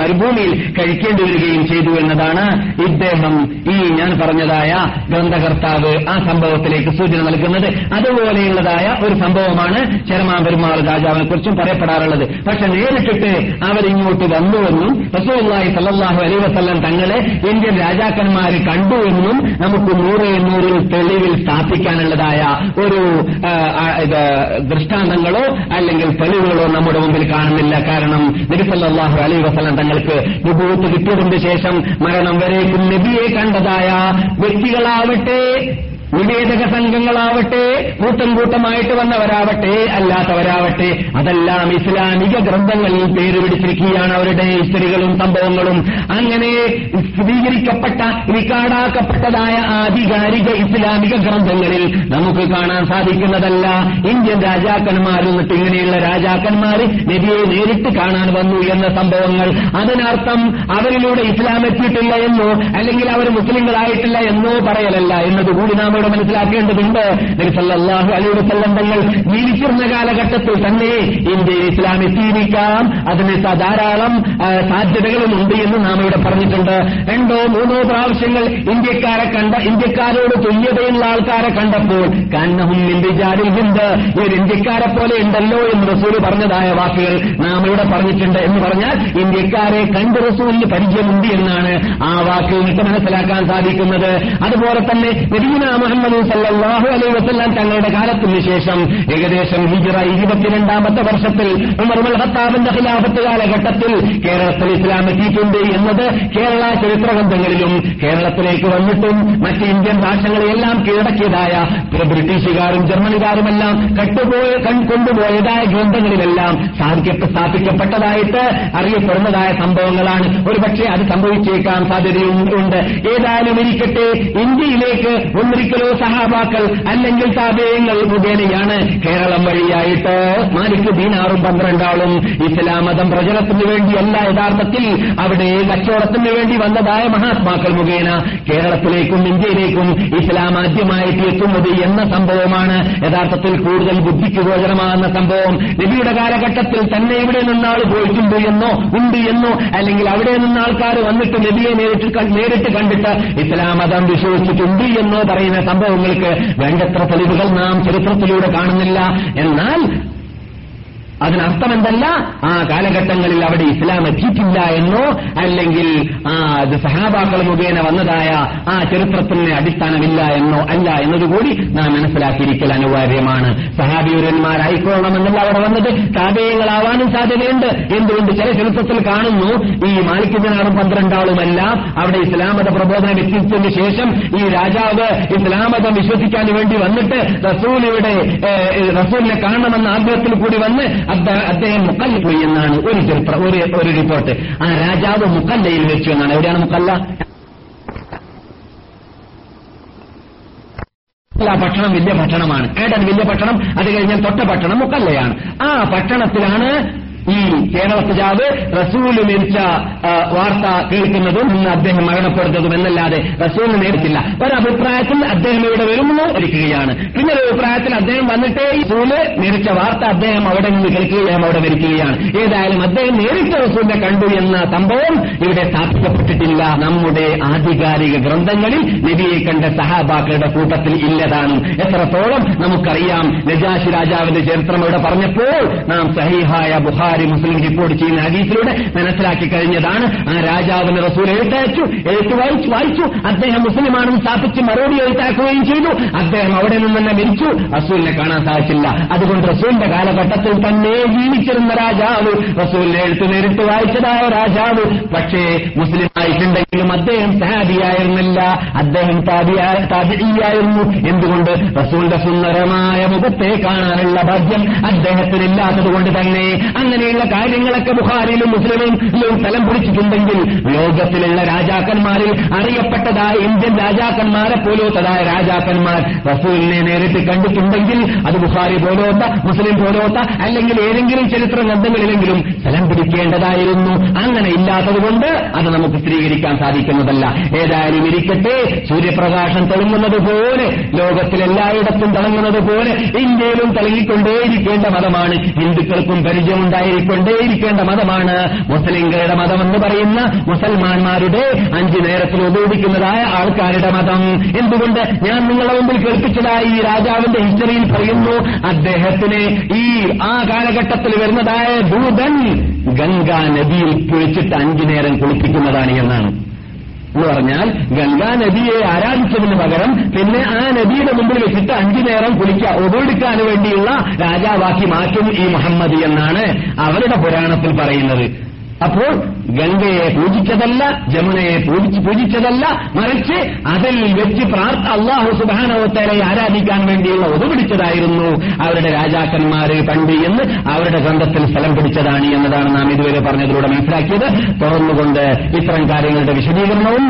മരുഭൂമിയിൽ കഴിക്കേണ്ടി വരികയും ചെയ്തു എന്നതാണ് ഇദ്ദേഹം ഈ ഞാൻ പറഞ്ഞതായ ഗ്രന്ഥകർത്താവ് ആ സംഭവത്തിലേക്ക് സൂചന നൽകുന്നത്. അതുപോലെയുള്ളതായ ഒരു സംഭവമാണ് ചരമാ പെരുമാൾ രാജാവിനെ കുറിച്ചും പറയപ്പെടാറുള്ളത്. പക്ഷെ നേരിട്ടിട്ട് അവരിങ്ങോട്ട് വന്നുവെന്നും റസൂല്ലായി സല്ലാഹു അലൈ വസ്ലം തങ്ങളെ ഇന്ത്യൻ രാജാക്കന്മാർ കണ്ടുവെന്നും നമുക്ക് നൂറ് നൂറിൽ തെളിവിൽ സ്ഥാപിക്കാനുള്ളതായ ഒരു ദൃഷ്ടാന്തങ്ങളോ അല്ലെങ്കിൽ തെളിവുകളോ നമ്മുടെ മുമ്പിൽ കാണുന്നില്ല. കാരണം നബിസല്ലാഹു അലൈ വസല്ലം തങ്ങൾക്ക് വിഭവത്ത് കിട്ടിയതിന് ശേഷം മരണം വരേക്കും നബിയെ കണ്ടതായ വ്യക്തികളാവട്ടെ നിവേദക സംഘങ്ങളാവട്ടെ കൂട്ടം കൂട്ടമായിട്ട് വന്നവരാവട്ടെ അല്ലാത്തവരാവട്ടെ അതെല്ലാം ഇസ്ലാമിക ഗ്രന്ഥങ്ങളിൽ പേര് പിടിച്ചിരിക്കുകയാണ് അവരുടെ ഹിസ്റ്ററികളും സംഭവങ്ങളും. അങ്ങനെ സ്ഥിരീകരിക്കപ്പെട്ട റിക്കാർഡാക്കപ്പെട്ടതായ ആധികാരിക ഇസ്ലാമിക ഗ്രന്ഥങ്ങളിൽ നമുക്ക് കാണാൻ സാധിക്കുന്നതല്ല. ഇന്ത്യൻ രാജാക്കന്മാർ എന്നിട്ട് ഇങ്ങനെയുള്ള രാജാക്കന്മാർ നബിയെ നേരിട്ട് കാണാൻ വന്നു എന്ന സംഭവങ്ങൾ. അതിനർത്ഥം അവരിലൂടെ ഇസ്ലാം എത്തിയിട്ടില്ല എന്നോ അല്ലെങ്കിൽ അവർ മുസ്ലിങ്ങളായിട്ടില്ല എന്നോ പറയലല്ല. എന്നതുകൂടി നാം ഇവിടെ മനസ്സിലാക്കേണ്ടതുണ്ട്. നബി സല്ലല്ലാഹു അലൈഹി വസല്ലം തങ്ങൾ ജീവിച്ചിരുന്ന കാലഘട്ടത്തിൽ തന്നെ ഇന്ത്യയിൽ ഇസ്ലാം എത്തിയിരിക്കാം. അതിന് ധാരാളം ആ, സാധ്യതകളും ഉണ്ട് എന്ന് നാം ഇവിടെ പറഞ്ഞിട്ടുണ്ട്. രണ്ടോ മൂന്നോ പ്രാവശ്യങ്ങൾ ഇന്ത്യക്കാരെ കണ്ട ഇന്ത്യക്കാരോട് തുല്യതയുള്ള ആൾക്കാരെ കണ്ടപ്പോൾ കന്നഹും ഇന്ത്യജാരിൽ ഹിന്ദ്. ഇവർ ഇന്ത്യക്കാരെ പോലെ ഉണ്ടല്ലോ എന്ന് റസൂൽ പറഞ്ഞതായ വാക്കുകൾ നാം ഇവിടെ പറഞ്ഞിട്ടുണ്ട് എന്ന് പറഞ്ഞാൽ ഇന്ത്യക്കാരെ കണ്ട് റസൂലിന് പരിചയമുണ്ട് എന്നാണ് ആ വാക്ക് നിന്ന് മനസ്സിലാക്കാൻ സാധിക്കുന്നത്. അതുപോലെ തന്നെ നബീന മുഹമ്മദ് സല്ലാഹു അലൈ വസ്ലാം തങ്ങളുടെ കാലത്തിന് ശേഷം ഏകദേശം ഹിജറ ഇരുപത്തിരണ്ടാമത്തെ വർഷത്തിൽ ഉമർമൽ ഹത്താബിന്റെ ഖിലാഫത്ത് കാലഘട്ടത്തിൽ കേരളത്തിൽ ഇസ്ലാം എത്തിയിട്ടുണ്ട് എന്നത് കേരള ചരിത്ര ഗ്രന്ഥങ്ങളിലും കേരളത്തിലേക്ക് വന്നിട്ടും മറ്റ് ഇന്ത്യൻ ഭാഷകളെയെല്ലാം കീഴടക്കിയതായ ബ്രിട്ടീഷുകാരും ജർമ്മനികാരുമെല്ലാം കട്ടുപോയ കൊണ്ടുപോയതായ ഗ്രന്ഥങ്ങളിലെല്ലാം സ്ഥാപിക്ക സ്ഥാപിക്കപ്പെട്ടതായിട്ട് അറിയപ്പെടുന്നതായ സംഭവങ്ങളാണ്. ഒരുപക്ഷെ അത് സംഭവിച്ചേക്കാൻ സാധ്യതയുണ്ട്. ഏതായാലും ഇരിക്കട്ടെ. ഇന്ത്യയിലേക്ക് ഒന്നിരിക്കലോ സഹാബാക്കൾ അല്ലെങ്കിൽ താപേയങ്ങൾ മുഖേനയാണ് കേരളം വഴിയായിട്ട്. മാലിക് ദീനാറും പന്ത്രണ്ടാളും ഇസ്ലാം മതം പ്രചരണത്തിന് വേണ്ടിയല്ല യഥാർത്ഥത്തിൽ അവിടെ കച്ചവടത്തിന് വേണ്ടി വന്നതായ മഹാത്മാക്കൾ മുഖേന കേരളത്തിലേക്കും ഇന്ത്യയിലേക്കും ഇസ്ലാം ആദ്യമായിട്ട് എത്തുന്നത് എന്ന സംഭവമാണ്. യഥാർത്ഥത്തിൽ കൂടുതൽ ബുദ്ധിക്ക് ഗോചരമാകുന്ന സംഭവം. നബിയുടെ കാലഘട്ടത്തിൽ തന്നെ ഇവിടെ നിന്നാൾ പോയിട്ടുണ്ട് എന്നോ ഉണ്ട് എന്നോ അല്ലെങ്കിൽ അവിടെ നിന്ന് ആൾക്കാർ വന്നിട്ട് നബിയെ നേരിട്ട് നേരിട്ട് കണ്ടിട്ട് ഇസ്ലാം മതം വിശ്വസിച്ചിട്ടുണ്ട് എന്നോ പറയുന്ന സംഭവങ്ങൾക്ക് വേണ്ടത്ര തെളിവുകൾ നാം ചരിത്രത്തിലൂടെ കാണുന്നില്ല. എന്നാൽ അതിനർത്ഥം എന്തല്ല? ആ കാലഘട്ടങ്ങളിൽ അവിടെ ഇസ്ലാം എത്തിയിട്ടില്ല എന്നോ അല്ലെങ്കിൽ ആ സഹാബാക്കൾ മുഖേന വന്നതായ ആ ചരിത്രത്തിന് അടിസ്ഥാനമില്ല എന്നോ അല്ല എന്നതുകൂടി നാം മനസ്സിലാക്കിയിരിക്കൽ അനിവാര്യമാണ്. സഹാബിയുരന്മാരായിക്കോണമെന്നല്ല അവിടെ വന്നത്. താപേയങ്ങളാവാനും സാധ്യതയുണ്ട്. എന്തുകൊണ്ട് ചില ചരിത്രത്തിൽ കാണുന്നു ഈ മാലിക്കുജനാളും പന്ത്രണ്ടാളുമെല്ലാം അവിടെ ഇസ്ലാമത പ്രബോധനം എത്തിച്ചതിന് ശേഷം ഈ രാജാവ് ഇസ്ലാമതം വിശ്വസിക്കാൻ വേണ്ടി വന്നിട്ട് റസൂലിയുടെ ഇവിടെ റസൂലിനെ കാണണമെന്ന ആഗ്രഹത്തിൽ കൂടി വന്ന് അദ്ദേഹം മുക്കല്ല പോയി എന്നാണ് ഒരു ഒരു റിപ്പോർട്ട് ആ രാജാവ് മുക്കല്ലയിൽ വെച്ചു എന്നാണ്. എവിടെയാണ് മുക്കല്ല ആ പട്ടണം വലിയ പട്ടണമാണ്. ഏതാണ് വലിയ പട്ടണം അത് കഴിഞ്ഞാൽ തൊട്ട പട്ടണം മുക്കല്ലയാണ് ആ പട്ടണത്തിലാണ് ഈ കേരള സജാവ് റസൂൽ മരിച്ച വാർത്ത കേൾക്കുന്നതും ഇന്ന് അദ്ദേഹം മരണപ്പെടുന്നതും എന്നല്ലാതെ റസൂലിന് നേരിട്ടില്ല. ഒരഭിപ്രായത്തിൽ അദ്ദേഹം ഇവിടെ വരുമെന്ന് ഇരിക്കുകയാണ് പിന്നെ ഒരു അഭിപ്രായത്തിൽ അദ്ദേഹം വന്നിട്ട് ഈ റസൂൽ മരിച്ച വാർത്ത അദ്ദേഹം അവിടെ നിന്ന് കേൾക്കുകയും അവിടെ മരിക്കുകയാണ് ഏതായാലും അദ്ദേഹം നേരിട്ട് റസൂലിനെ കണ്ടു എന്ന സംഭവം ഇവിടെ സ്ഥാപിക്കപ്പെട്ടിട്ടില്ല. നമ്മുടെ ആധികാരിക ഗ്രന്ഥങ്ങളിൽ നബിയെ കണ്ട സഹാബാക്കളുടെ കൂട്ടത്തിൽ ഇല്ലതാണ് എത്രത്തോളം നമുക്കറിയാം. നജാഷി രാജാവിന്റെ ചരിത്രം ഇവിടെ പറഞ്ഞപ്പോൾ നാം സഹിഹായ സഹീഹായ ബുഹാരി മുസ്ലിം റിപ്പോർട്ട് ചെയ്യുന്ന ഹദീസിലൂടെ മനസ്സിലാക്കി കഴിഞ്ഞതാണ്. ആ രാജാവിന് റസൂൽ എഴുത്തയച്ചു എഴുത്ത് വായിച്ചു വായിച്ചു. അദ്ദേഹം മുസ്ലിമാണെന്ന് സ്ഥാപിച്ച് മറുപടി എഴുത്താക്കുകയും ചെയ്തു. അദ്ദേഹം അവിടെ നിന്ന് തന്നെ മരിച്ചു. റസൂലിനെ കാണാൻ സാധിച്ചില്ല. അതുകൊണ്ട് റസൂലിന്റെ കാലഘട്ടത്തിൽ തന്നെ ജീവിച്ചിരുന്ന രാജാവ് റസൂലിനെ എഴുത്ത് നേരിട്ട് വായിച്ചതായ രാജാവ്. പക്ഷേ മുസ്ലിം ആയിട്ടുണ്ടെങ്കിലും അദ്ദേഹം സഹാബിയായിരുന്നില്ല. അദ്ദേഹം താബിയായിരുന്നു എന്തുകൊണ്ട്? റസൂലിന്റെ സുന്ദരമായ മുഖത്തെ കാണാനുള്ള ഭാഗ്യം അദ്ദേഹത്തിനില്ലാത്തത് കൊണ്ട് തന്നെ അങ്ങനെയുള്ള കാര്യങ്ങളൊക്കെ ബുഹാരിയിലും മുസ്ലിമിലും സ്ഥലം പിടിച്ചിട്ടുണ്ടെങ്കിൽ ലോകത്തിലുള്ള രാജാക്കന്മാരിൽ അറിയപ്പെട്ടതായ ഇന്ത്യൻ രാജാക്കന്മാരെ പോലോത്തതായ രാജാക്കന്മാർ റസൂലിനെ നേരിട്ട് കണ്ടിട്ടുണ്ടെങ്കിൽ അത് ബുഹാരി പോലോത്ത മുസ്ലിം പോലോത്ത അല്ലെങ്കിൽ ഏതെങ്കിലും ചരിത്ര ഗ്രന്ഥങ്ങളിലെങ്കിലും സ്ഥലം പിടിക്കേണ്ടതായിരുന്നു. അങ്ങനെ ഇല്ലാത്തതുകൊണ്ട് അത് നമുക്ക് സ്ഥിരീകരിക്കാൻ സാധിക്കുന്നതല്ല. ഏതായാലും ഇരിക്കട്ടെ സൂര്യപ്രകാശം തെളിങ്ങുന്നത് പോലെ ലോകത്തിലെല്ലായിടത്തും തിളങ്ങുന്നത് പോലെ ഇന്ത്യയിലും തിളങ്ങിക്കൊണ്ടേയിരിക്കേണ്ട മതമാണ് ഹിന്ദുക്കൾക്കും പരിചയമുണ്ടായിരിക്കൊണ്ടേയിരിക്കേണ്ട മതമാണ്. മുസ്ലിങ്ങളുടെ മതമെന്ന് പറയുന്ന മുസൽമാന്മാരുടെ അഞ്ചു നേരത്തിൽ ഉപയോഗിക്കുന്നതായ ആൾക്കാരുടെ മതം. എന്തുകൊണ്ട് ഞാൻ നിങ്ങളെ മുമ്പിൽ കേൾപ്പിച്ചതായി ഈ രാജാവിന്റെ ഹിസ്റ്ററിയിൽ പറയുന്നു? അദ്ദേഹത്തിന് ഈ ആ കാലഘട്ടത്തിൽ വരുന്നതായ ദൂതൻ ഗംഗാ നദിയിൽ കുളിച്ചിട്ട് അഞ്ചു നേരം കുളിപ്പിക്കുന്നതാണ് എന്നാണ്. എന്ന് പറഞ്ഞാൽ ഗംഗാ നദിയെ ആരാധിച്ചതിന് പകരം പിന്നെ ആ നദിയുടെ മുമ്പിൽ വെച്ചിട്ട് അഞ്ചു നേരം കുളിക്കുക ഒതെടുക്കാൻ വേണ്ടിയുള്ള രാജാവാക്കി മാറ്റും ഈ മുഹമ്മദി എന്നാണ് അവരുടെ പുരാണത്തിൽ പറയുന്നത്. അപ്പോൾ ഗംഗയെ പൂജിച്ചതല്ല ജമുനയെ പൂജിച്ച് പൂജിച്ചതല്ല മറിച്ച് അതിൽ വെച്ച് പ്രാർത്ഥ അള്ളാഹു സുബാനവത്തരെ ആരാധിക്കാൻ വേണ്ടിയുള്ള ഒതുപിടിച്ചതായിരുന്നു അവരുടെ രാജാക്കന്മാര് പണ്ട് എന്ന് അവരുടെ ഗ്രന്ഥത്തിൽ സ്ഥലം പിടിച്ചതാണ് എന്നതാണ് നാം ഇതുവരെ പറഞ്ഞതിലൂടെ മനസ്സിലാക്കിയത്. തുറന്നുകൊണ്ട് ഇത്തരം കാര്യങ്ങളുടെ വിശദീകരണവും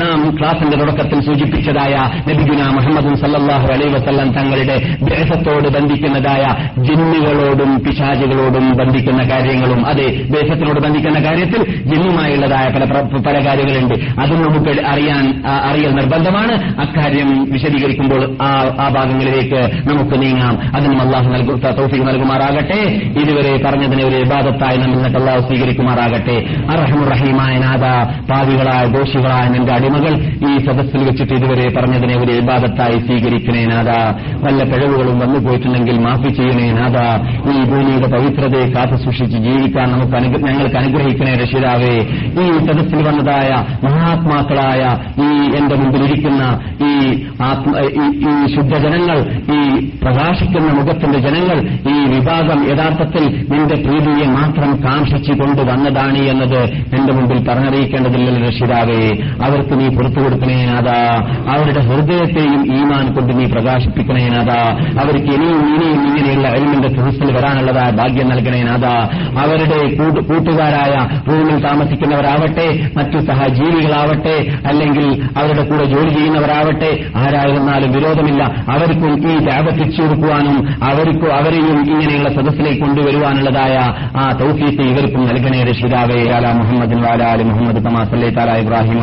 നാം ക്ലാസിന്റെ തുടക്കത്തിൽ സൂചിപ്പിച്ചതായ നബിഗുന മുഹമ്മദ് സല്ലാഹു അലൈ വസല്ലം തങ്ങളുടെ ദേശത്തോട് ബന്ധിക്കുന്നതായ ജിന്നുകളോടും പിശാചുകളോടും ബന്ധിക്കുന്ന കാര്യങ്ങളും അതെ ദേശത്തിനോട് ബന്ധിക്കുന്ന കാര്യത്തിൽ ജിന്നുമായുള്ളതായ പല പല കാര്യങ്ങളുണ്ട്. അത് നമുക്ക് അറിയാൻ അറിയൽ നിർബന്ധമാണ്. അക്കാര്യം വിശദീകരിക്കുമ്പോൾ ആ ആ ഭാഗങ്ങളിലേക്ക് നമുക്ക് നീങ്ങാം. അതിന് അള്ളാഹു നൽകു തൗഫീഖ് നൽകുമാറാകട്ടെ. ഇതുവരെ പറഞ്ഞതിനെ ഒരു വിവാദത്തായി നമ്മൾ അള്ളാഹു സ്വീകരിക്കുമാറാകട്ടെ. അറഹമുറഹീമായ നാഥ പാവികളായ ദോഷികളായ നിന്റെ അടിമകൾ ഈ സദസ്സിൽ വെച്ചിട്ട് ഇതുവരെ പറഞ്ഞതിനെ ഒരു വിവാദത്തായി സ്വീകരിക്കണേ നാഥ. വല്ല പിഴവുകളും വന്നു പോയിട്ടുണ്ടെങ്കിൽ മാഫി ചെയ്യണേ നാഥ. ഈ ഭൂമിയുടെ പവിത്രതയെ കാത്തു സൂക്ഷിച്ച് ജീവിക്കാൻ നമുക്ക് അനുഗ്ര- ഞങ്ങൾക്ക് അനുഗ്രഹിക്കണേ രക്ഷിതാവേ. ഈ സദസ്സിൽ വന്നതായ മഹാത്മാക്കളായ ഈ എന്റെ മുമ്പിലിരിക്കുന്ന ഈ ഈ- ശുദ്ധ ശുദ്ധജനങ്ങൾ ഈ പ്രകാശിക്കുന്ന മുഖത്തിന്റെ ജനങ്ങൾ ഈ വിഭാഗം യഥാർത്ഥത്തിൽ നിന്റെ പ്രീതിയെ മാത്രം കാംക്ഷിച്ചു കൊണ്ടുവന്നതാണ് എന്നത് എന്റെ മുമ്പിൽ പറഞ്ഞറിയിക്കേണ്ടതില്ലല്ലോ രക്ഷിതാവേ. അവർക്ക് നീ പുറത്തു കൊടുക്കണേനാഥാ അവരുടെ ഹൃദയത്തെയും ഈമാൻ കൊണ്ട് നീ പ്രകാശിപ്പിക്കണേനാഥാ അവർക്ക് ഇനിയും ഇനിയും ഇങ്ങനെയുള്ള എൽമിന്റെ സുഹൃത്തിൽ വരാനുള്ളതായ ഭാഗ്യം നൽകണേനാഥാ അവരുടെ കൂട്ട്- കൂട്ടുകാരായ റൂമിൽ താമസിക്കുന്നവരാവട്ടെ മറ്റു സഹജീവികളാവട്ടെ അല്ലെങ്കിൽ അവരുടെ കൂടെ ജോലി ചെയ്യുന്നവരാവട്ടെ ആരായിരുന്നാലും വിരോധമില്ല. അവർക്കും ഈ തിരിച്ചു കൊടുക്കുവാനും അവർക്കും അവരെയും ഇങ്ങനെയുള്ള സദസ്സിലേക്ക് കൊണ്ടുവരുവാനുള്ളതായ ആ തൗഫീത്ത് ഇവർക്കും നൽകണേ രക്ഷിതാവേ. മുഹമ്മദ് വാലാലി മുഹമ്മദ് തമാ സല്ലേ താല ഇബ്രാഹിം